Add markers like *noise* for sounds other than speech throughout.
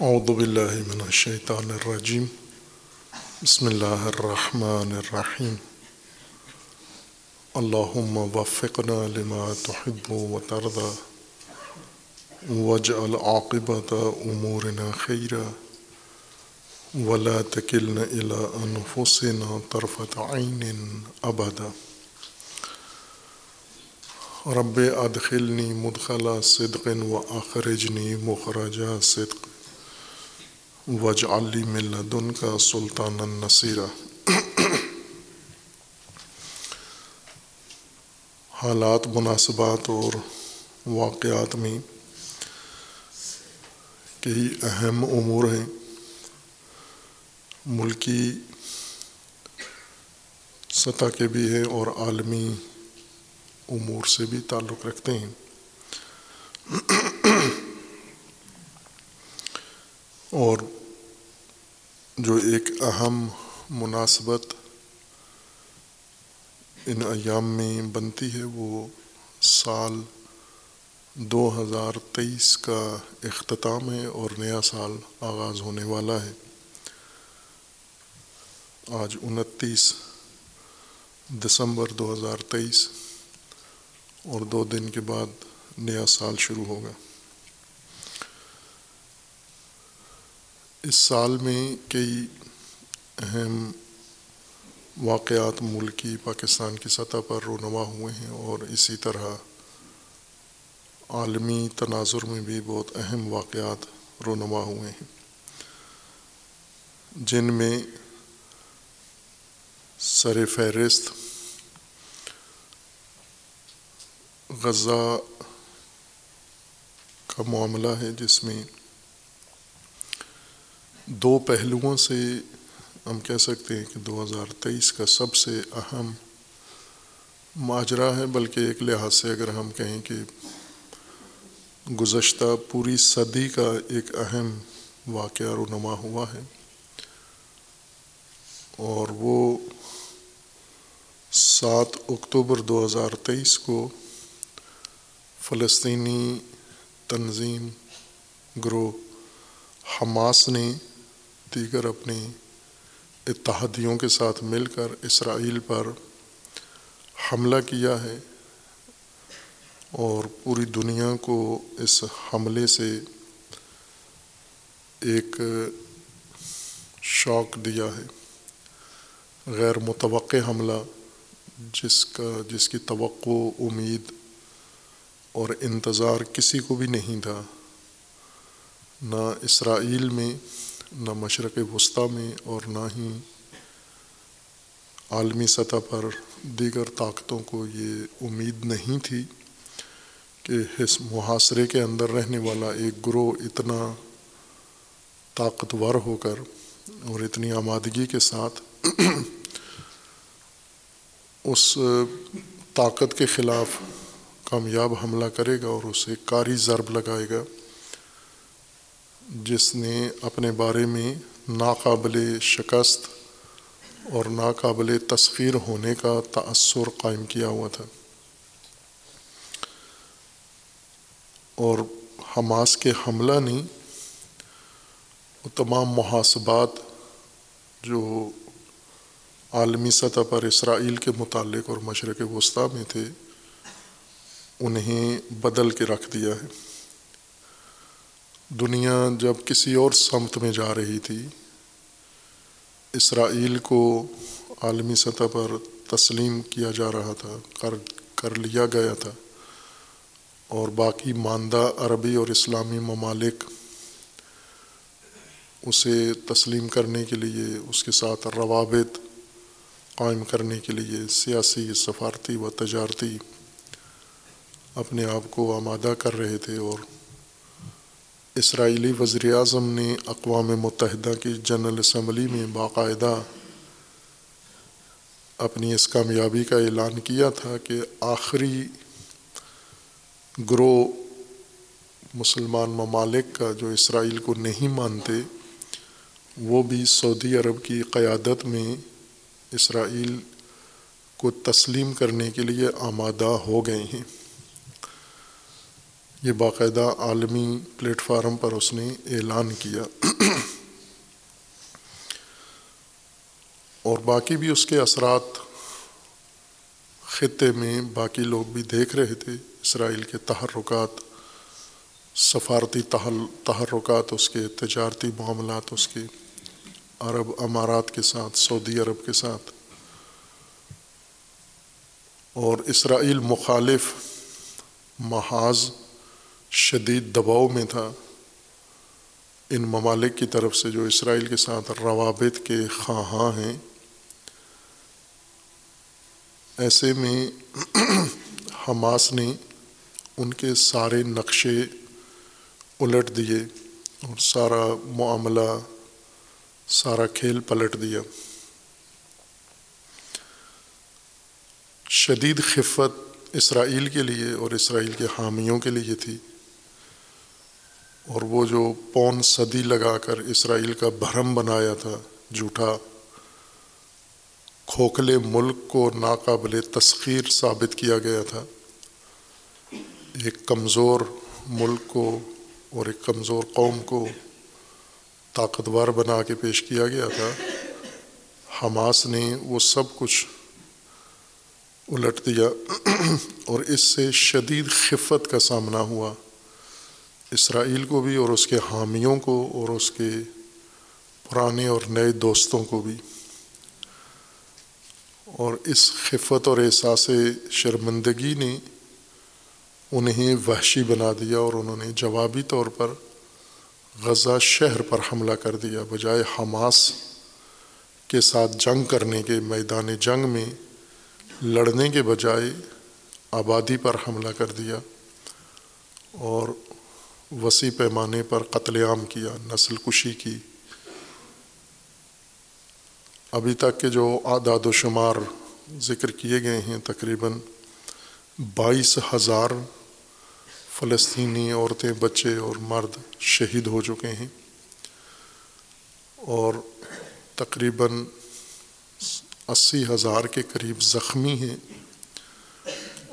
اعوذ باللہ من الشیطان الرجیم بسم اللہ الرحمن الرحیم اللہم وفقنا لما تحب و ترضى واجعل عاقبت امورنا خیرا ولا تکلنا الى انفسنا طرفت عین ابدا رب ادخلنی مدخلا صدق و اخرجنی مخرج صدق. وج علی ملدن کا سلطان النصیرہ حالات مناسبات اور واقعات میں کئی اہم امور ہیں۔ ملکی سطح کے بھی ہیں اور عالمی امور سے بھی تعلق رکھتے ہیں۔ اور جو ایک اہم مناسبت ان ایام میں بنتی ہے، وہ سال دو ہزار تیئیس کا اختتام ہے اور نیا سال آغاز ہونے والا ہے۔ آج انتیس دسمبر دو ہزار تیئیس اور دو دن کے بعد نیا سال شروع ہوگا۔ اس سال میں کئی اہم واقعات ملکی پاکستان کی سطح پر رونما ہوئے ہیں اور اسی طرح عالمی تناظر میں بھی بہت اہم واقعات رونما ہوئے ہیں۔ جن میں سر فہرست غزہ کا معاملہ ہے جس میں دو پہلوؤں سے ہم کہہ سکتے ہیں کہ دو ہزار تیئیس کا سب سے اہم ماجرا ہے، بلکہ ایک لحاظ سے اگر ہم کہیں کہ گزشتہ پوری صدی کا ایک اہم واقعہ رونما ہوا ہے۔ اور وہ سات اکتوبر دو ہزار تیئیس کو فلسطینی تنظیم گروہ حماس نے دیگر اپنے اتحادیوں کے ساتھ مل کر اسرائیل پر حملہ کیا ہے اور پوری دنیا کو اس حملے سے ایک شوق دیا ہے۔ غیر متوقع حملہ جس کا، جس کی توقع، امید اور انتظار کسی کو بھی نہیں تھا۔ نہ اسرائیل میں نہ مشرق وسطیٰ میں اور نہ ہی عالمی سطح پر دیگر طاقتوں کو یہ امید نہیں تھی کہ اس محاصرے کے اندر رہنے والا ایک گروہ اتنا طاقتور ہو کر اور اتنی آمادگی کے ساتھ اس طاقت کے خلاف کامیاب حملہ کرے گا اور اسے کاری ضرب لگائے گا جس نے اپنے بارے میں ناقابل شکست اور ناقابل تسخیر ہونے کا تأثر قائم کیا ہوا تھا۔ اور حماس کے حملہ نے وہ تمام محاسبات جو عالمی سطح پر اسرائیل کے متعلق اور مشرق وسطیٰ میں تھے، انہیں بدل کے رکھ دیا ہے۔ دنیا جب کسی اور سمت میں جا رہی تھی، اسرائیل کو عالمی سطح پر تسلیم کیا جا رہا تھا، کر کر لیا گیا تھا۔ اور باقی ماندہ عربی اور اسلامی ممالک اسے تسلیم کرنے کے لیے، اس کے ساتھ روابط قائم کرنے کے لیے سیاسی، سفارتی و تجارتی اپنے آپ کو آمادہ کر رہے تھے اور اسرائیلی وزیر اعظم نے اقوام متحدہ کی جنرل اسمبلی میں باقاعدہ اپنی اس کامیابی کا اعلان کیا تھا کہ آخری گروہ مسلمان ممالک کا جو اسرائیل کو نہیں مانتے، وہ بھی سعودی عرب کی قیادت میں اسرائیل کو تسلیم کرنے کے لیے آمادہ ہو گئے ہیں۔ یہ باقاعدہ عالمی پلیٹ فارم پر اس نے اعلان کیا۔ اور باقی بھی اس کے اثرات خطے میں باقی لوگ بھی دیکھ رہے تھے۔ اسرائیل کے تحرکات، سفارتی تحرکات، اس کے تجارتی معاملات، اس کے عرب امارات کے ساتھ، سعودی عرب کے ساتھ۔ اور اسرائیل مخالف محاذ شدید دباؤ میں تھا۔ ان ممالک کی طرف سے جو اسرائیل کے ساتھ روابط کے خواہاں ہیں، ایسے میں حماس نے ان کے سارے نقشے الٹ دیے اور سارا معاملہ، سارا کھیل پلٹ دیا۔ شدید خفت اسرائیل کے لیے اور اسرائیل کے حامیوں کے لیے تھی۔ اور وہ جو پون صدی لگا کر اسرائیل کا بھرم بنایا تھا، جھوٹا، کھوکھلے ملک کو ناقابل تسخیر ثابت کیا گیا تھا۔ ایک کمزور ملک کو اور ایک کمزور قوم کو طاقتور بنا کے پیش کیا گیا تھا۔ حماس نے وہ سب کچھ الٹ دیا اور اس سے شدید خفت کا سامنا ہوا۔ اسرائیل کو بھی اور اس کے حامیوں کو اور اس کے پرانے اور نئے دوستوں کو بھی۔ اور اس خفت اور احساس شرمندگی نے انہیں وحشی بنا دیا اور انہوں نے جوابی طور پر غزہ شہر پر حملہ کر دیا، بجائے حماس کے ساتھ جنگ کرنے کے، میدان جنگ میں لڑنے کے بجائے آبادی پر حملہ کر دیا۔ اور وسیع پیمانے پر قتل عام کیا، نسل کشی کی۔ ابھی تک کے جو اعداد و شمار ذکر کیے گئے ہیں، تقریباً بائیس ہزار فلسطینی عورتیں، بچے اور مرد شہید ہو چکے ہیں۔ اور تقریباً اسی ہزار کے قریب زخمی ہیں۔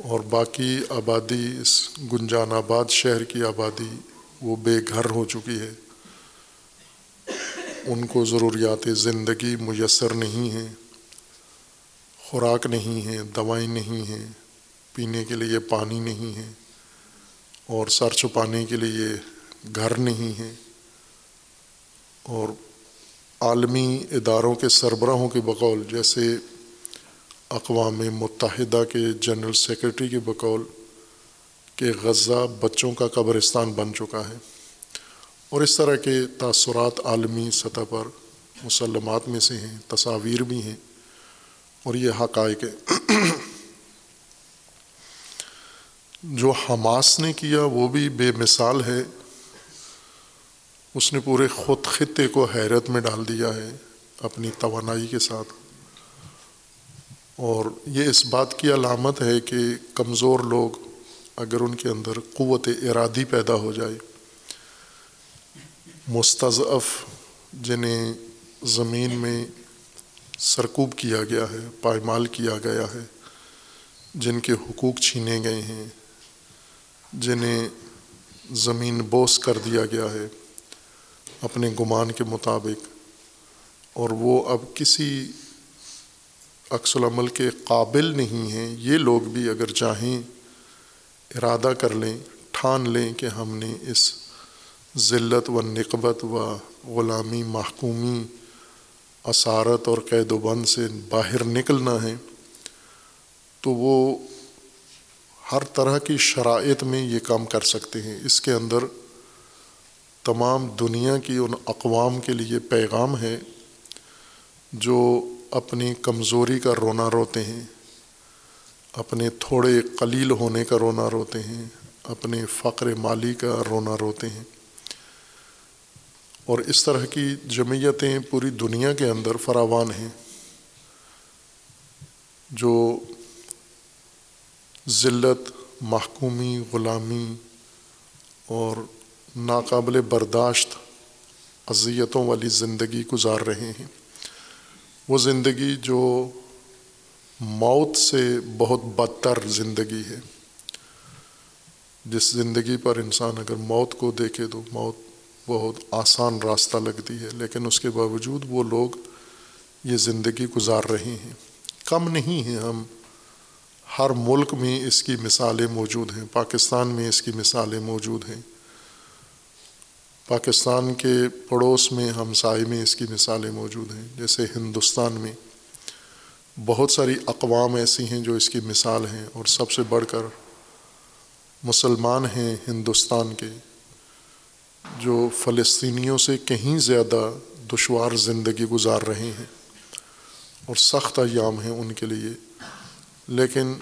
اور باقی آبادی اس گنجان آباد شہر کی آبادی وہ بے گھر ہو چکی ہے۔ ان کو ضروریات زندگی میسر نہیں ہیں، خوراک نہیں ہے دوائیں نہیں ہیں، پینے کے لیے پانی نہیں ہے اور سر چھپانے کے لیے گھر نہیں ہے۔ اور عالمی اداروں کے سربراہوں کے بقول جیسے اقوام متحدہ کے جنرل سیکرٹری کے بقول کہ غزہ بچوں کا قبرستان بن چکا ہے اور اس طرح کے تاثرات عالمی سطح پر مسلمات میں سے ہیں، تصاویر بھی ہیں اور یہ حقائق جو حماس نے کیا وہ بھی بے مثال ہے۔ اس نے پورے خود خطے کو حیرت میں ڈال دیا ہے اپنی توانائی کے ساتھ۔ اور یہ اس بات کی علامت ہے کہ کمزور لوگ اگر ان کے اندر قوت ارادی پیدا ہو جائے، مستضعف جنہیں زمین میں سرکوب کیا گیا ہے، پائمال کیا گیا ہے، جن کے حقوق چھینے گئے ہیں، جنہیں زمین بوس کر دیا گیا ہے اپنے گمان کے مطابق، اور وہ اب کسی عکس العمل کے قابل نہیں ہیں، یہ لوگ بھی اگر چاہیں ارادہ کر لیں، ٹھان لیں کہ ہم نے اس ذلت و نقبت و غلامی محکومی اسارت اور قید و بند سے باہر نکلنا ہے، تو وہ ہر طرح کی شرائط میں یہ کام کر سکتے ہیں۔ اس کے اندر تمام دنیا کی ان اقوام کے لیے پیغام ہے جو اپنی کمزوری کا رونا روتے ہیں، اپنے تھوڑے قلیل ہونے کا رونا روتے ہیں، اپنے فقر مالی کا رونا روتے ہیں۔ اور اس طرح کی جمعیتیں پوری دنیا کے اندر فراوان ہیں، جو ذلت، محکومی، غلامی اور ناقابل برداشت اذیتوں والی زندگی گزار رہے ہیں۔ وہ زندگی جو موت سے بہت بدتر زندگی ہے۔ جس زندگی پر انسان اگر موت کو دیکھے تو موت بہت آسان راستہ لگتی ہے، لیکن اس کے باوجود وہ لوگ یہ زندگی گزار رہے ہیں۔ کم نہیں ہیں، ہم ہر ملک میں اس کی مثالیں موجود ہیں، پاکستان میں اس کی مثالیں موجود ہیں۔ پاکستان کے پڑوس میں، ہمسائے میں اس کی مثالیں موجود ہیں۔ جیسے ہندوستان میں بہت ساری اقوام ایسی ہیں جو اس کی مثال ہیں اور سب سے بڑھ کر مسلمان ہیں ہندوستان کے، جو فلسطینیوں سے کہیں زیادہ دشوار زندگی گزار رہے ہیں اور سخت ایام ہیں ان کے لیے۔ لیکن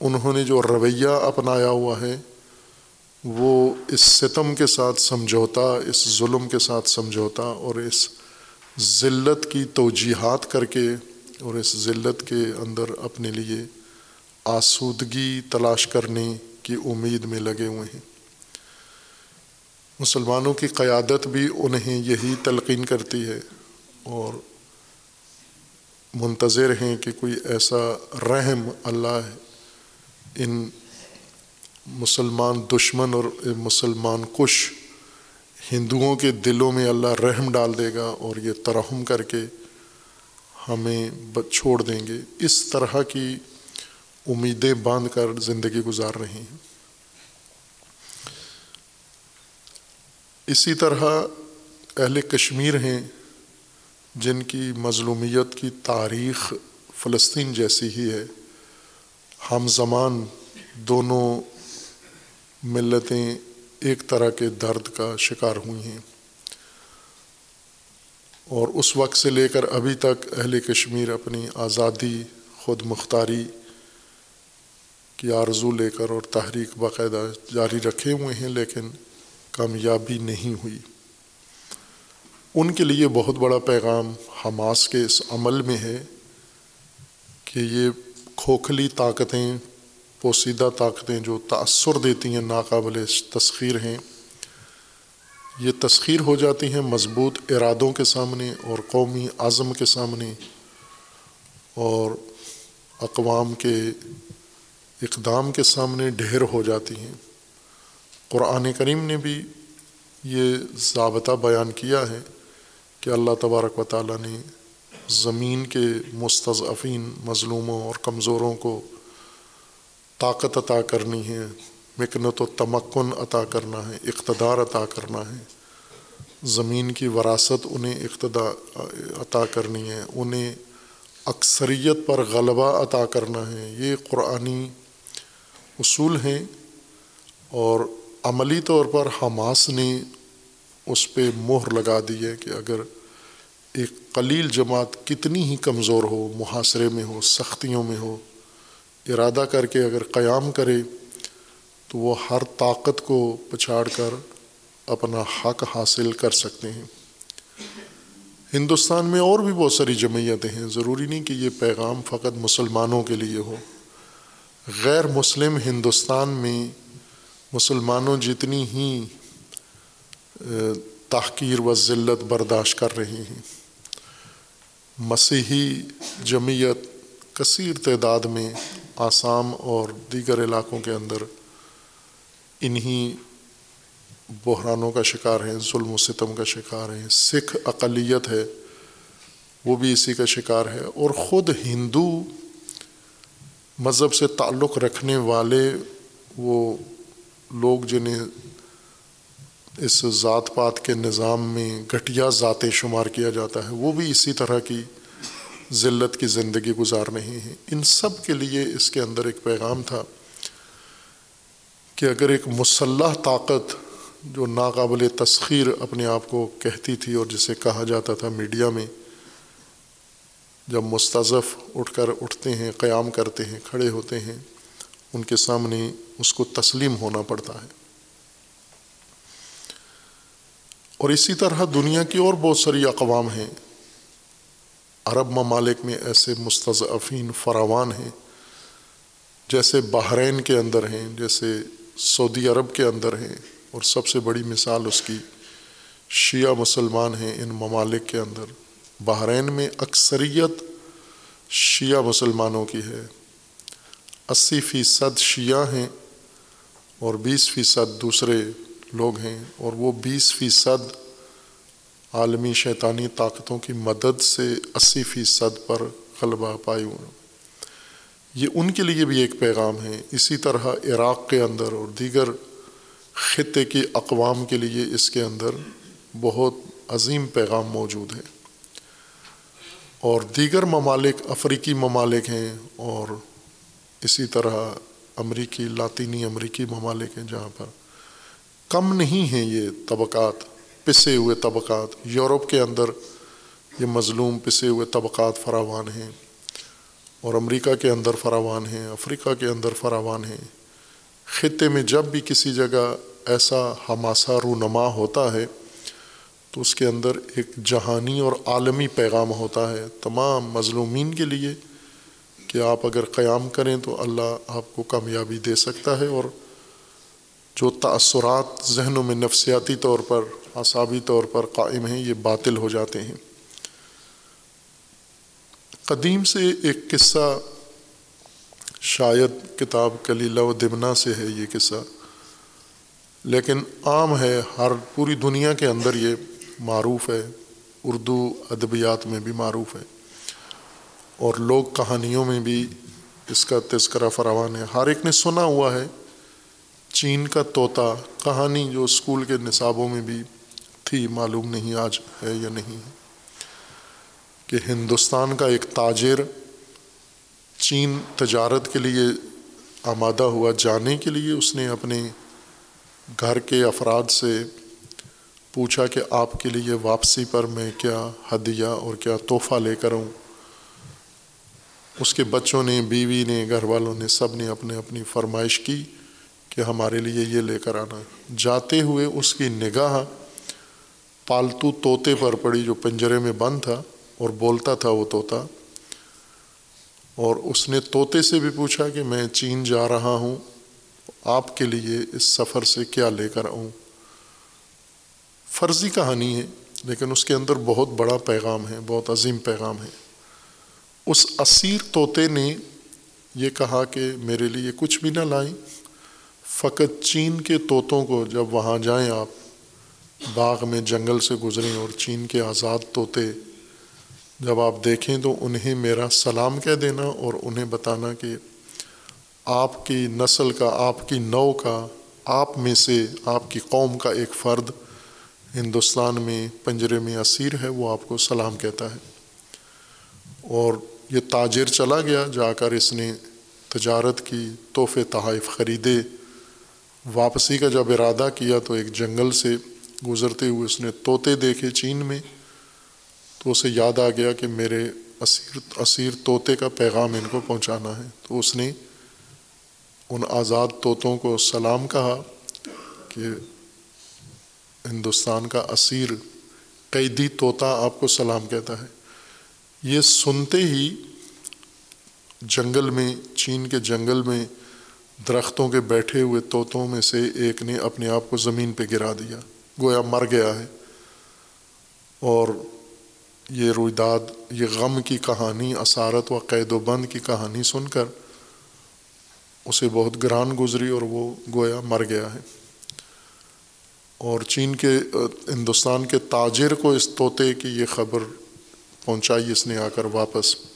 انہوں نے جو رویہ اپنایا ہوا ہے وہ اس ستم کے ساتھ سمجھوتا، اس ظلم کے ساتھ سمجھوتا اور اس ذلت کی توجیحات کر کے اور اس ذلت کے اندر اپنے لیے آسودگی تلاش کرنے کی امید میں لگے ہوئے ہیں۔ مسلمانوں کی قیادت بھی انہیں یہی تلقین کرتی ہے اور منتظر ہیں کہ کوئی ایسا رحم اللہ ان مسلمان دشمن اور مسلمان کش ہندوؤں کے دلوں میں اللہ رحم ڈال دے گا اور یہ ترہم کر کے ہمیں چھوڑ دیں گے۔ اس طرح کی امیدیں باندھ کر زندگی گزار رہے ہیں۔ اسی طرح اہل کشمیر ہیں جن کی مظلومیت کی تاریخ فلسطین جیسی ہی ہے۔ ہم زمان دونوں ملتیں ایک طرح کے درد کا شکار ہوئی ہیں۔ اور اس وقت سے لے کر ابھی تک اہل کشمیر اپنی آزادی، خود مختاری کی آرزو لے کر اور تحریک باقاعدہ جاری رکھے ہوئے ہیں، لیکن کامیابی نہیں ہوئی۔ ان کے لیے بہت بڑا پیغام حماس کے اس عمل میں ہے کہ یہ کھوکھلی طاقتیں پوسیدہ طاقتیں جو تأثر دیتی ہیں، ناقابل تسخیر ہیں۔ یہ تسخیر ہو جاتی ہیں مضبوط ارادوں کے سامنے اور قومی عزم کے سامنے اور اقوام کے اقدام کے سامنے ڈھیر ہو جاتی ہیں۔ قرآن کریم نے بھی یہ ضابطہ بیان کیا ہے کہ اللہ تبارک و تعالیٰ نے زمین کے مستضعفین، مظلوموں اور کمزوروں کو طاقت عطا کرنی ہے، مکنت و تمکن عطا کرنا ہے، اقتدار عطا کرنا ہے۔ زمین کی وراثت انہیں اقتدا، عطا کرنی ہے، انہیں اکثریت پر غلبہ عطا کرنا ہے۔ یہ قرآنی اصول ہیں اور عملی طور پر حماس نے اس پہ مہر لگا دی ہے کہ اگر ایک قلیل جماعت کتنی ہی کمزور ہو، محاصرے میں ہو، سختیوں میں ہو ارادہ کر کے اگر قیام کرے تو وہ ہر طاقت کو پچھاڑ کر اپنا حق حاصل کر سکتے ہیں۔ ہندوستان میں اور بھی بہت ساری جمعیتیں ہیں۔ ضروری نہیں کہ یہ پیغام فقط مسلمانوں کے لیے ہو۔ غیر مسلم ہندوستان میں مسلمانوں جتنی ہی تحقیر و ذلت برداشت کر رہے ہیں۔ مسیحی جمعیت کثیر تعداد میں آسام اور دیگر علاقوں کے اندر انہی بحرانوں کا شکار ہیں، ظلم و ستم کا شکار ہیں، سکھ اقلیت ہے، وہ بھی اسی کا شکار ہے۔ اور خود ہندو مذہب سے تعلق رکھنے والے وہ لوگ جنہیں اس ذات پات کے نظام میں گھٹیا ذاتیں شمار کیا جاتا ہے، وہ بھی اسی طرح کی ذلت کی زندگی گزار رہے ہیں۔ ان سب کے لیے اس کے اندر ایک پیغام تھا کہ اگر ایک مسلح طاقت جو ناقابل تسخیر اپنے آپ کو کہتی تھی اور جسے کہا جاتا تھا میڈیا میں، جب مستضف اٹھ کر اٹھتے ہیں، قیام کرتے ہیں، کھڑے ہوتے ہیں، ان کے سامنے اس کو تسلیم ہونا پڑتا ہے۔ اور اسی طرح دنیا کی اور بہت ساری اقوام ہیں۔ عرب ممالک میں ایسے مستضعفین فراوان ہیں جیسے بحرین کے اندر ہیں، جیسے سعودی عرب کے اندر ہیں۔ اور سب سے بڑی مثال اس کی شیعہ مسلمان ہیں ان ممالک کے اندر۔ بحرین میں اکثریت شیعہ مسلمانوں کی ہے۔ اسی فیصد شیعہ ہیں اور بیس فیصد دوسرے لوگ ہیں اور وہ بیس فیصد عالمی شیطانی طاقتوں کی مدد سے اسی فیصد پر غلبہ پائے ہوئے یہ ان کے لیے بھی ایک پیغام ہے۔ اسی طرح عراق کے اندر اور دیگر خطے کی اقوام کے لیے اس کے اندر بہت عظیم پیغام موجود ہے۔ اور دیگر ممالک افریقی ممالک ہیں اور اسی طرح امریکی، لاطینی امریکی ممالک ہیں جہاں پر کم نہیں ہیں یہ طبقات۔ پسے ہوئے طبقات، یورپ کے اندر یہ مظلوم پسے ہوئے طبقات فراوان ہیں اور امریکہ کے اندر فراوان ہیں، افریقہ کے اندر فراوان ہیں۔ خطے میں جب بھی کسی جگہ ایسا ہماسا رونما ہوتا ہے تو اس کے اندر ایک جہانی اور عالمی پیغام ہوتا ہے تمام مظلومین کے لیے کہ آپ اگر قیام کریں تو اللہ آپ کو کامیابی دے سکتا ہے اور جو تأثرات ذہنوں میں نفسیاتی طور پر، اعصابی طور پر قائم ہیں، یہ باطل ہو جاتے ہیں۔ قدیم سے ایک قصہ شاید کتاب کلیلہ و دمنا سے ہے یہ قصہ، لیکن عام ہے، ہر پوری دنیا کے اندر یہ معروف ہے۔ اردو ادبیات میں بھی معروف ہے۔ اور لوگ کہانیوں میں بھی اس کا تذکرہ فراوان ہے۔ ہر ایک نے سنا ہوا ہے۔ چین کا طوطا کہانی جو اسکول کے نصابوں میں بھی تھی، معلوم نہیں آج ہے یا نہیں ہے، کہ ہندوستان کا ایک تاجر چین تجارت کے لیے آمادہ ہوا جانے کے لیے اس نے اپنے گھر کے افراد سے پوچھا کہ آپ کے لیے واپسی پر میں کیا ہدیہ اور کیا تحفہ لے کر آؤں۔ اس کے بچوں نے، بیوی نے، گھر والوں نے سب نے اپنے اپنی فرمائش کی۔ کہ ہمارے لیے یہ لے کر آنا۔ جاتے ہوئے اس کی نگاہ پالتو طوطے پر پڑی جو پنجرے میں بند تھا اور بولتا تھا وہ طوطا۔ اور اس نے طوطے سے بھی پوچھا کہ میں چین جا رہا ہوں، آپ کے لیے اس سفر سے کیا لے کر آؤں؟ فرضی کہانی ہے، لیکن اس کے اندر بہت بڑا پیغام ہے، بہت عظیم پیغام ہے۔ اس اسیر طوطے نے یہ کہا کہ میرے لیے کچھ بھی نہ لائیں۔ فقط چین کے طوطوں کو جب وہاں جائیں آپ، باغ میں جنگل سے گزریں اور چین کے آزاد طوطے جب آپ دیکھیں تو انہیں میرا سلام کہہ دینا اور انہیں بتانا کہ آپ کی نسل کا، آپ کی نو کا، آپ میں سے آپ کی قوم کا ایک فرد ہندوستان میں پنجرے میں اسیر ہے، وہ آپ کو سلام کہتا ہے۔ اور یہ تاجر چلا گیا، جا کر اس نے تجارت کی، تحفے تحائف خریدے۔ واپسی کا جب ارادہ کیا تو ایک جنگل سے گزرتے ہوئے اس نے طوطے دیکھے چین میں، تو اسے یاد آ گیا کہ میرے اسیر اسیر طوطے کا پیغام ان کو پہنچانا ہے۔ تو اس نے ان آزاد طوطوں کو سلام کہا کہ ہندوستان کا اسیر قیدی طوطا آپ کو سلام کہتا ہے۔ یہ سنتے ہی جنگل میں، چین کے جنگل میں درختوں کے بیٹھے ہوئے طوطوں میں سے ایک نے اپنے آپ کو زمین پہ گرا دیا۔ گویا مر گیا ہے۔ اور یہ رویداد یہ غم کی کہانی اسارت و قید و بند کی کہانی سن کر اسے بہت گران گزری اور وہ گویا مر گیا ہے۔ اور چین کے، ہندوستان کے تاجر کو اس طوطے کی یہ خبر پہنچائی اس نے آ کر واپس۔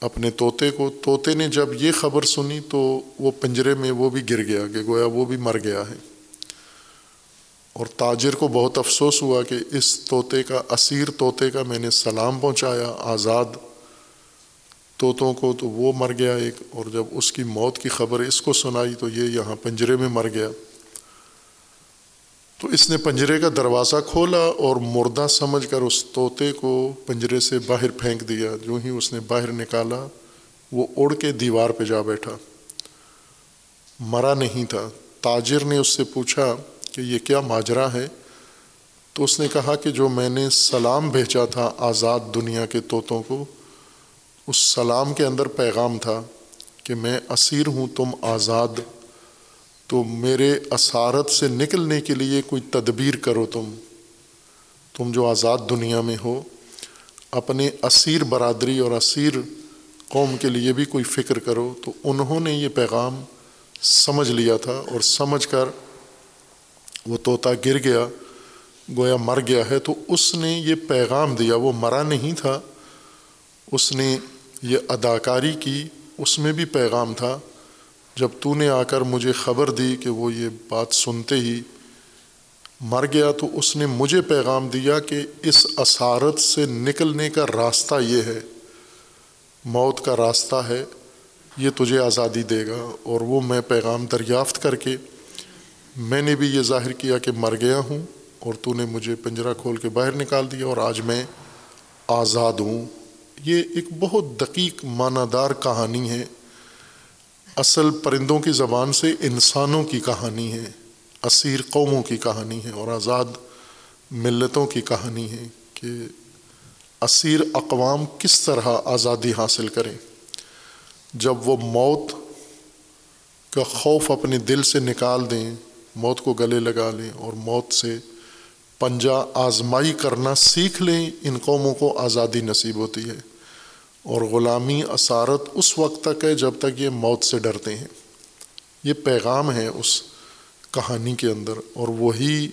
اپنے طوطے کو، طوطے نے جب یہ خبر سنی تو وہ پنجرے میں وہ بھی گر گیا کہ گویا وہ بھی مر گیا ہے۔ اور تاجر کو بہت افسوس ہوا کہ اس طوطے کا، اسیر طوطے کا میں نے سلام پہنچایا، آزاد طوطوں کو تو وہ مر گیا ایک۔ اور جب اس کی موت کی خبر اس کو سنائی تو یہ یہاں پنجرے میں مر گیا۔ تو اس نے پنجرے کا دروازہ کھولا اور مردہ سمجھ کر اس طوطے کو پنجرے سے باہر پھینک دیا۔ جو ہی اس نے باہر نکالا، وہ اڑ کے دیوار پہ جا بیٹھا۔ مرا نہیں تھا۔ تاجر نے اس سے پوچھا کہ یہ کیا ماجرا ہے؟ تو اس نے کہا کہ جو میں نے سلام بھیجا تھا آزاد دنیا کے طوطوں کو، اس سلام کے اندر پیغام تھا کہ میں اسیر ہوں، تم آزاد تو میرے اسارت سے نکلنے کے لیے کوئی تدبیر کرو تم۔ تم جو آزاد دنیا میں ہو، اپنے اسیر برادری اور اسیر قوم کے لیے بھی کوئی فکر کرو۔ تو انہوں نے یہ پیغام سمجھ لیا تھا اور سمجھ کر وہ طوطا گر گیا، گویا مر گیا ہے۔ تو اس نے یہ پیغام دیا، وہ مرا نہیں تھا۔ اس نے یہ اداکاری کی، اس میں بھی پیغام تھا۔ جب تو نے آ کر مجھے خبر دی کہ وہ یہ بات سنتے ہی مر گیا تو اس نے مجھے پیغام دیا کہ اس اسارت سے نکلنے کا راستہ یہ ہے، موت کا راستہ ہے، یہ تجھے آزادی دے گا۔ اور وہ میں پیغام دریافت کر کے میں نے بھی یہ ظاہر کیا کہ مر گیا ہوں اور تو نے مجھے پنجرا کھول کے باہر نکال دیا اور آج میں آزاد ہوں۔ یہ ایک بہت دقیق معنی دار کہانی ہے۔ اصل پرندوں کی زبان سے انسانوں کی کہانی ہے، اسیر قوموں کی کہانی ہے اور آزاد ملتوں کی کہانی ہے کہ اسیر اقوام کس طرح آزادی حاصل کریں۔ جب وہ موت کا خوف اپنے دل سے نکال دیں، موت کو گلے لگا لیں اور موت سے پنجہ آزمائی کرنا سیکھ لیں، ان قوموں کو آزادی نصیب ہوتی ہے۔ اور غلامی اسارت اس وقت تک ہے جب تک یہ موت سے ڈرتے ہیں۔ یہ پیغام ہے اس کہانی کے اندر اور وہی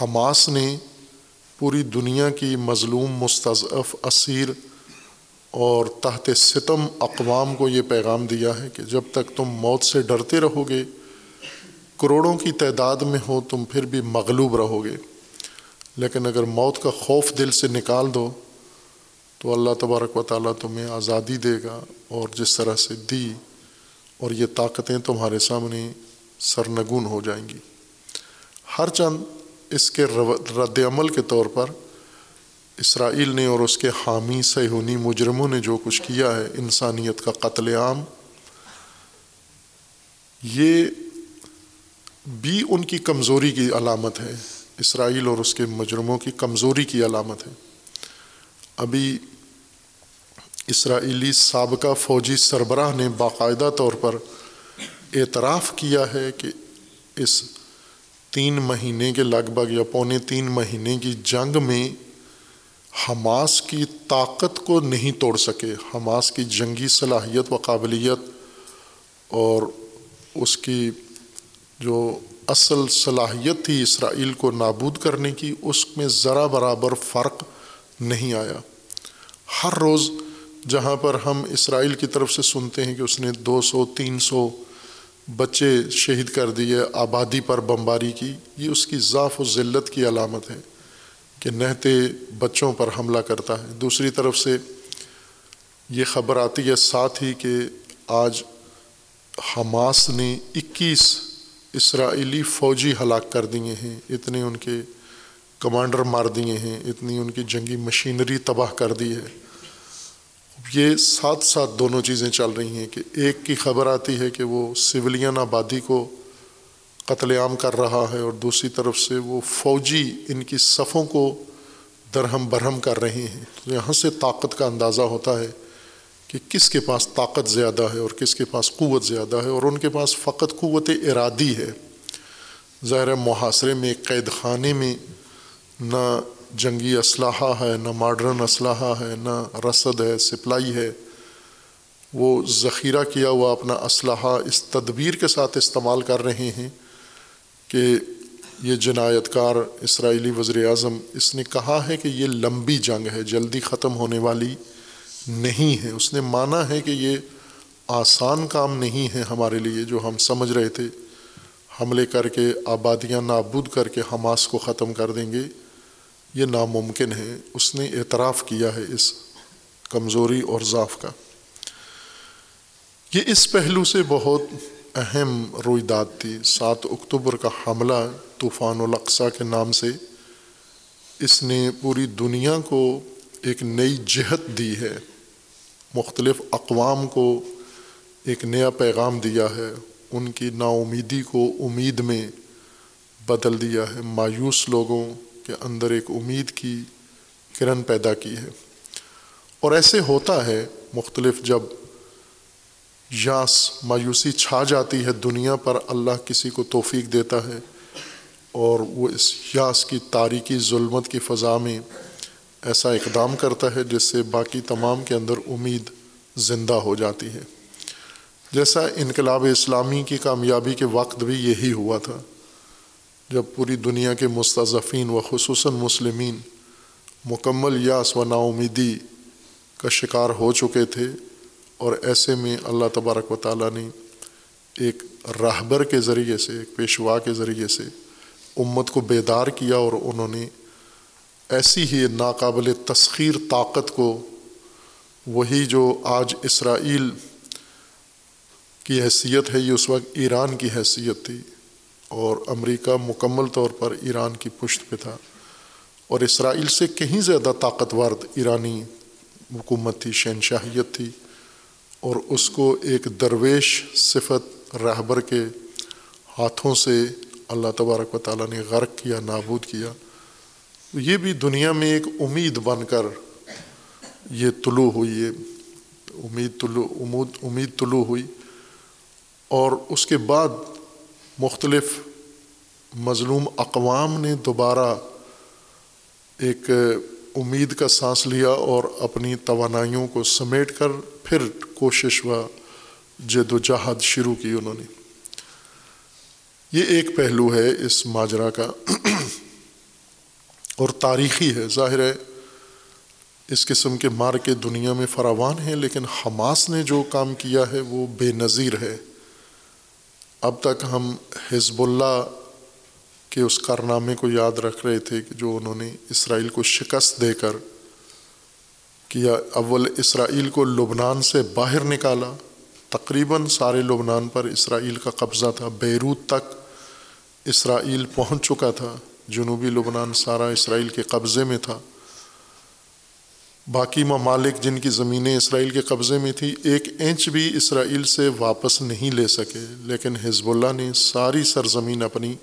حماس نے پوری دنیا کی مظلوم، مستضعف، اسیر اور تحت ستم اقوام کو یہ پیغام دیا ہے کہ جب تک تم موت سے ڈرتے رہو گے کروڑوں کی تعداد میں ہو تم پھر بھی مغلوب رہو گے لیکن اگر موت کا خوف دل سے نکال دو تو اللہ تبارک و تعالیٰ تمہیں آزادی دے گا اور جس طرح سے دی اور یہ طاقتیں تمہارے سامنے سرنگون ہو جائیں گی۔ ہر چند اس کے رد عمل کے طور پر اسرائیل نے اور اس کے حامی سہونی مجرموں نے جو کچھ کیا ہے، انسانیت کا قتل عام، یہ بھی ان کی کمزوری کی علامت ہے۔ اسرائیل اور اس کے مجرموں کی کمزوری کی علامت ہے۔ ابھی اسرائیلی سابقہ فوجی سربراہ نے باقاعدہ طور پر اعتراف کیا ہے کہ اس تین مہینے کے لگ بھگ یا پونے تین مہینے کی جنگ میں حماس کی طاقت کو نہیں توڑ سکے۔ حماس کی جنگی صلاحیت و قابلیت اور اس کی جو اصل صلاحیت تھی اسرائیل کو نابود کرنے کی، اس میں ذرا برابر فرق نہیں آیا۔ ہر روز جہاں پر ہم اسرائیل کی طرف سے سنتے ہیں کہ اس نے دو سو، تین سو بچے شہید کر دیے، آبادی پر بمباری کی۔ یہ اس کی ضعف و ذلت کی علامت ہے کہ نہتے بچوں پر حملہ کرتا ہے۔ دوسری طرف سے یہ خبر آتی ہے ساتھ ہی کہ آج حماس نے اکیس اسرائیلی فوجی ہلاک کر دیے ہیں۔ اتنے ان کے کمانڈر مار دیے ہیں، اتنی ان کی جنگی مشینری تباہ کر دی ہے۔ یہ ساتھ ساتھ دونوں چیزیں چل رہی ہیں کہ ایک کی خبر آتی ہے کہ وہ سویلین آبادی کو قتل عام کر رہا ہے اور دوسری طرف سے وہ فوجی ان کی صفوں کو درہم برہم کر رہے ہیں۔ تو یہاں سے طاقت کا اندازہ ہوتا ہے کہ کس کے پاس طاقت زیادہ ہے اور کس کے پاس قوت زیادہ ہے اور ان کے پاس فقط قوت ارادی ہے۔ ظاہر محاصرے میں، قید خانے میں نہ جنگی اسلحہ ہے، نہ ماڈرن اسلحہ ہے، نہ رسد ہے، سپلائی ہے۔ وہ ذخیرہ کیا ہوا اپنا اسلحہ اس تدبیر کے ساتھ استعمال کر رہے ہیں کہ یہ جنایت کار اسرائیلی وزیر اعظم، اس نے کہا ہے کہ یہ لمبی جنگ ہے، جلدی ختم ہونے والی نہیں ہے۔ اس نے مانا ہے کہ یہ آسان کام نہیں ہے ہمارے لیے، جو ہم سمجھ رہے تھے۔ حملے کر کے، آبادیاں نابود کر کے حماس کو ختم کر دیں گے۔ یہ ناممکن ہے، اس نے اعتراف کیا ہے اس کمزوری اور ضعف کا۔ یہ اس پہلو سے بہت اہم رویداد تھی۔ سات اکتوبر کا حملہ طوفان الاقصہ کے نام سے اس نے پوری دنیا کو ایک نئی جہت دی ہے۔ مختلف اقوام کو ایک نیا پیغام دیا ہے۔ ان کی نا امیدی کو امید میں بدل دیا ہے۔ مایوس لوگوں کے اندر ایک امید کی کرن پیدا کی ہے۔ اور ایسے ہوتا ہے مختلف جب یاس مایوسی چھا جاتی ہے، دنیا پر اللہ کسی کو توفیق دیتا ہے اور وہ اس یاس کی تاریکی، ظلمت کی فضا میں ایسا اقدام کرتا ہے جس سے باقی تمام کے اندر امید زندہ ہو جاتی ہے۔ جیسا انقلاب اسلامی کی کامیابی کے وقت بھی یہی ہوا تھا۔ جب پوری دنیا کے مستضفین و خصوصاً مسلمین مکمل یاس و نا امیدی کا شکار ہو چکے تھے اور ایسے میں اللہ تبارک و تعالیٰ نے ایک راہبر کے ذریعے سے، ایک پیشوا کے ذریعے سے امت کو بیدار کیا اور انہوں نے ایسی ہی ناقابل تسخیر طاقت کو وہی جو آج اسرائیل کی حیثیت ہے، یہ اس وقت ایران کی حیثیت تھی۔ اور امریکہ مکمل طور پر ایران کی پشت پہ تھا۔ اور اسرائیل سے کہیں زیادہ طاقتور ایرانی حکومت تھی، شہنشاہیت تھی۔ اور اس کو ایک درویش صفت رہبر کے ہاتھوں سے اللہ تبارک و تعالیٰ نے غرق کیا، نابود کیا۔ یہ بھی دنیا میں ایک امید بن کر یہ طلوع ہوئی، یہ امید طلوع امید طلوع ہوئی۔ اور اس کے بعد مختلف مظلوم اقوام نے دوبارہ ایک امید کا سانس لیا اور اپنی توانائیوں کو سمیٹ کر پھر کوشش و جد و جہد شروع کی انہوں نے۔ یہ ایک پہلو ہے اس ماجرا کا اور تاریخی ہے۔ ظاہر ہے، اس قسم کے مار کے دنیا میں فراوان ہیں، لیکن حماس نے جو کام کیا ہے وہ بے نظیر ہے۔ اب تک ہم حزب اللہ کے اس کارنامے کو یاد رکھ رہے تھے کہ جو انہوں نے اسرائیل کو شکست دے کر کیا، اول اسرائیل کو لبنان سے باہر نکالا۔ تقریباً سارے لبنان پر اسرائیل کا قبضہ تھا۔ بیروت تک اسرائیل پہنچ چکا تھا۔ جنوبی لبنان سارا اسرائیل کے قبضے میں تھا۔ باقی ممالک جن کی زمینیں اسرائیل کے قبضے میں تھی ایک انچ بھی اسرائیل سے واپس نہیں لے سکے۔ لیکن حزب اللہ نے ساری سرزمین اپنی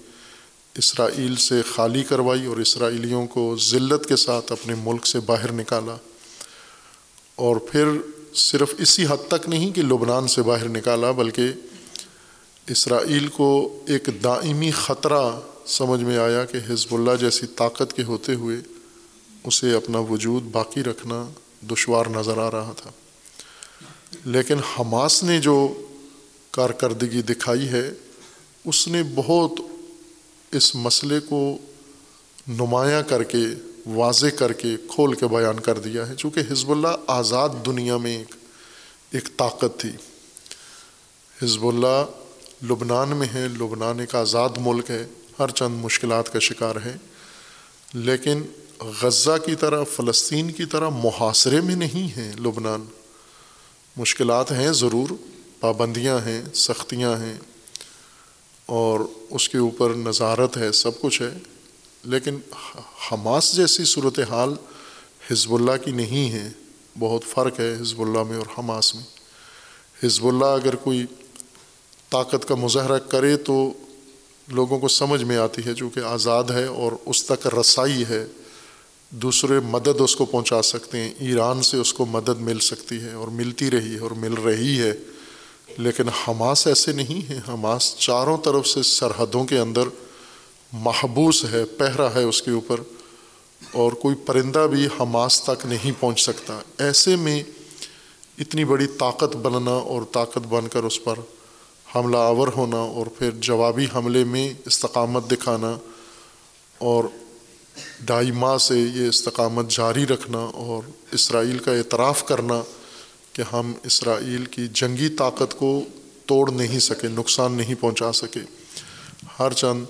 اسرائیل سے خالی کروائی اور اسرائیلیوں کو ذلت کے ساتھ اپنے ملک سے باہر نکالا۔ اور پھر صرف اسی حد تک نہیں کہ لبنان سے باہر نکالا، بلکہ اسرائیل کو ایک دائمی خطرہ سمجھ میں آیا کہ حزب اللہ جیسی طاقت کے ہوتے ہوئے اسے اپنا وجود باقی رکھنا دشوار نظر آ رہا تھا۔ لیکن حماس نے جو کارکردگی دکھائی ہے، اس نے بہت اس مسئلے کو نمایاں کر کے، واضح کر کے کھول کے بیان کر دیا ہے۔ چونکہ حزب اللہ آزاد دنیا میں ایک ایک طاقت تھی۔ حزب اللہ لبنان میں ہے، لبنان ایک آزاد ملک ہے۔ ہر چند مشکلات کا شکار ہے۔ لیکن غزہ کی طرح، فلسطین کی طرح محاصرے میں نہیں ہیں لبنان۔ مشکلات ہیں ضرور، پابندیاں ہیں، سختیاں ہیں، اور اس کے اوپر نظارت ہے، سب کچھ ہے۔ لیکن حماس جیسی صورت حال حزب اللہ کی نہیں ہے۔ بہت فرق ہے حزب اللہ میں اور حماس میں۔ حزب اللہ اگر کوئی طاقت کا مظاہرہ کرے تو لوگوں کو سمجھ میں آتی ہے چونکہ آزاد ہے اور اس تک رسائی ہے۔ دوسرے مدد اس کو پہنچا سکتے ہیں۔ ایران سے اس کو مدد مل سکتی ہے اور ملتی رہی ہے اور مل رہی ہے۔ لیکن حماس ایسے نہیں ہیں حماس چاروں طرف سے سرحدوں کے اندر محبوس ہے، پہرا ہے اس کے اوپر۔ اور کوئی پرندہ بھی حماس تک نہیں پہنچ سکتا۔ ایسے میں اتنی بڑی طاقت بننا اور طاقت بن کر اس پر حملہ آور ہونا اور پھر جوابی حملے میں استقامت دکھانا اور ڈھائی ماہ سے یہ استقامت جاری رکھنا اور اسرائیل کا اعتراف کرنا کہ ہم اسرائیل کی جنگی طاقت کو توڑ نہیں سکے، نقصان نہیں پہنچا سکے۔ ہر چند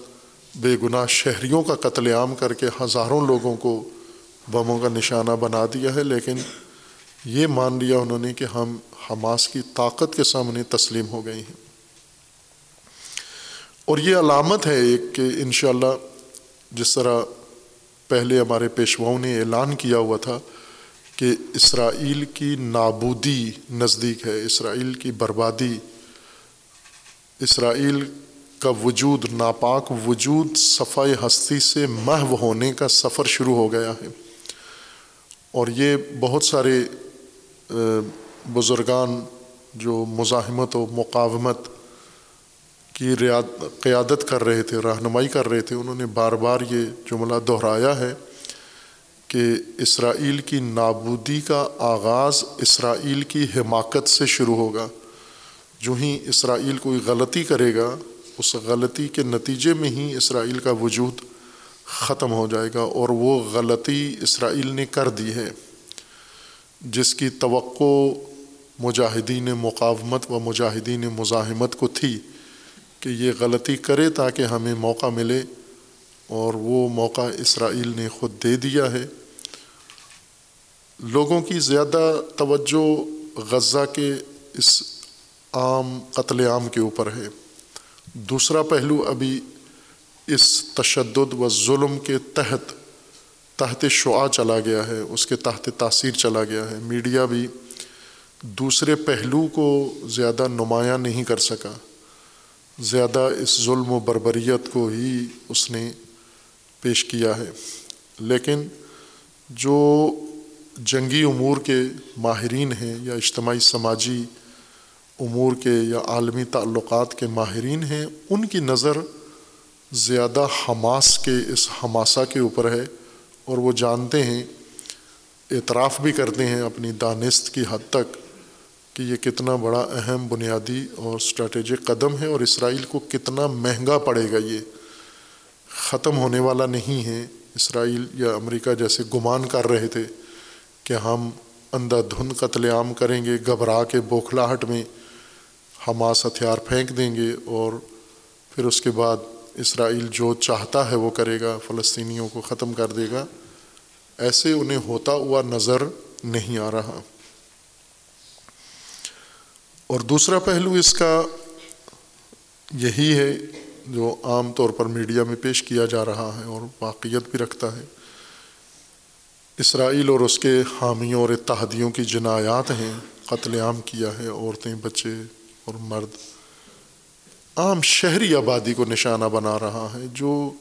بے گناہ شہریوں کا قتل عام کر کے ہزاروں لوگوں کو بموں کا نشانہ بنا دیا ہے، لیکن یہ مان لیا انہوں نے کہ ہم حماس کی طاقت کے سامنے تسلیم ہو گئے ہیں۔ اور یہ علامت ہے ایک کہ انشاءاللہ جس طرح پہلے ہمارے پیشواؤں نے اعلان کیا ہوا تھا کہ اسرائیل کی نابودی نزدیک ہے، اسرائیل کی بربادی۔ اسرائیل کا وجود، ناپاک وجود صفائی ہستی سے محو ہونے کا سفر شروع ہو گیا ہے۔ اور یہ بہت سارے بزرگان جو مزاحمت و مقاومت کی قیادت کر رہے تھے، رہنمائی کر رہے تھے، انہوں نے بار بار یہ جملہ دہرایا ہے کہ اسرائیل کی نابودی کا آغاز اسرائیل کی حماقت سے شروع ہوگا۔ جو ہی اسرائیل کوئی غلطی کرے گا، اس غلطی کے نتیجے میں ہی اسرائیل کا وجود ختم ہو جائے گا اور وہ غلطی اسرائیل نے کر دی ہے۔ جس کی توقع مجاہدین مقاومت و مجاہدین مزاحمت کو تھی کہ یہ غلطی کرے تاکہ ہمیں موقع ملے اور وہ موقع اسرائیل نے خود دے دیا ہے۔ لوگوں کی زیادہ توجہ غزہ کے اس عام قتل عام کے اوپر ہے۔ دوسرا پہلو ابھی اس تشدد و ظلم کے تحت تحت شعا چلا گیا ہے، اس کے تحت تاثیر چلا گیا ہے۔ میڈیا بھی دوسرے پہلو کو زیادہ نمایاں نہیں کر سکا۔ زیادہ اس ظلم و بربریت کو ہی اس نے پیش کیا ہے۔ لیکن جو جنگی امور کے ماہرین ہیں یا اجتماعی سماجی امور کے یا عالمی تعلقات کے ماہرین ہیں، ان کی نظر زیادہ حماس کے اس حماسہ کے اوپر ہے اور وہ جانتے ہیں، اعتراف بھی کرتے ہیں اپنی دانست کی حد تک کہ یہ کتنا بڑا اہم بنیادی اور اسٹریٹجک قدم ہے اور اسرائیل کو کتنا مہنگا پڑے گا یہ ختم ہونے والا نہیں ہے۔ اسرائیل یا امریکہ جیسے گمان کر رہے تھے کہ ہم اندھا دھند قتل عام کریں گے، گھبرا کے بوکھلاہٹ میں حماس ہتھیار پھینک دیں گے اور پھر اس کے بعد اسرائیل جو چاہتا ہے وہ کرے گا، فلسطینیوں کو ختم کر دے گا۔ ایسے انہیں ہوتا ہوا نظر نہیں آ رہا۔ اور دوسرا پہلو اس کا یہی ہے جو عام طور پر میڈیا میں پیش کیا جا رہا ہے اور واقعیت بھی رکھتا ہے۔ اسرائیل اور اس کے حامیوں اور اتحادیوں کی جنایات ہیں، قتل عام کیا ہے، عورتیں، بچے اور مرد۔ عام شہری آبادی کو نشانہ بنا رہا ہے جو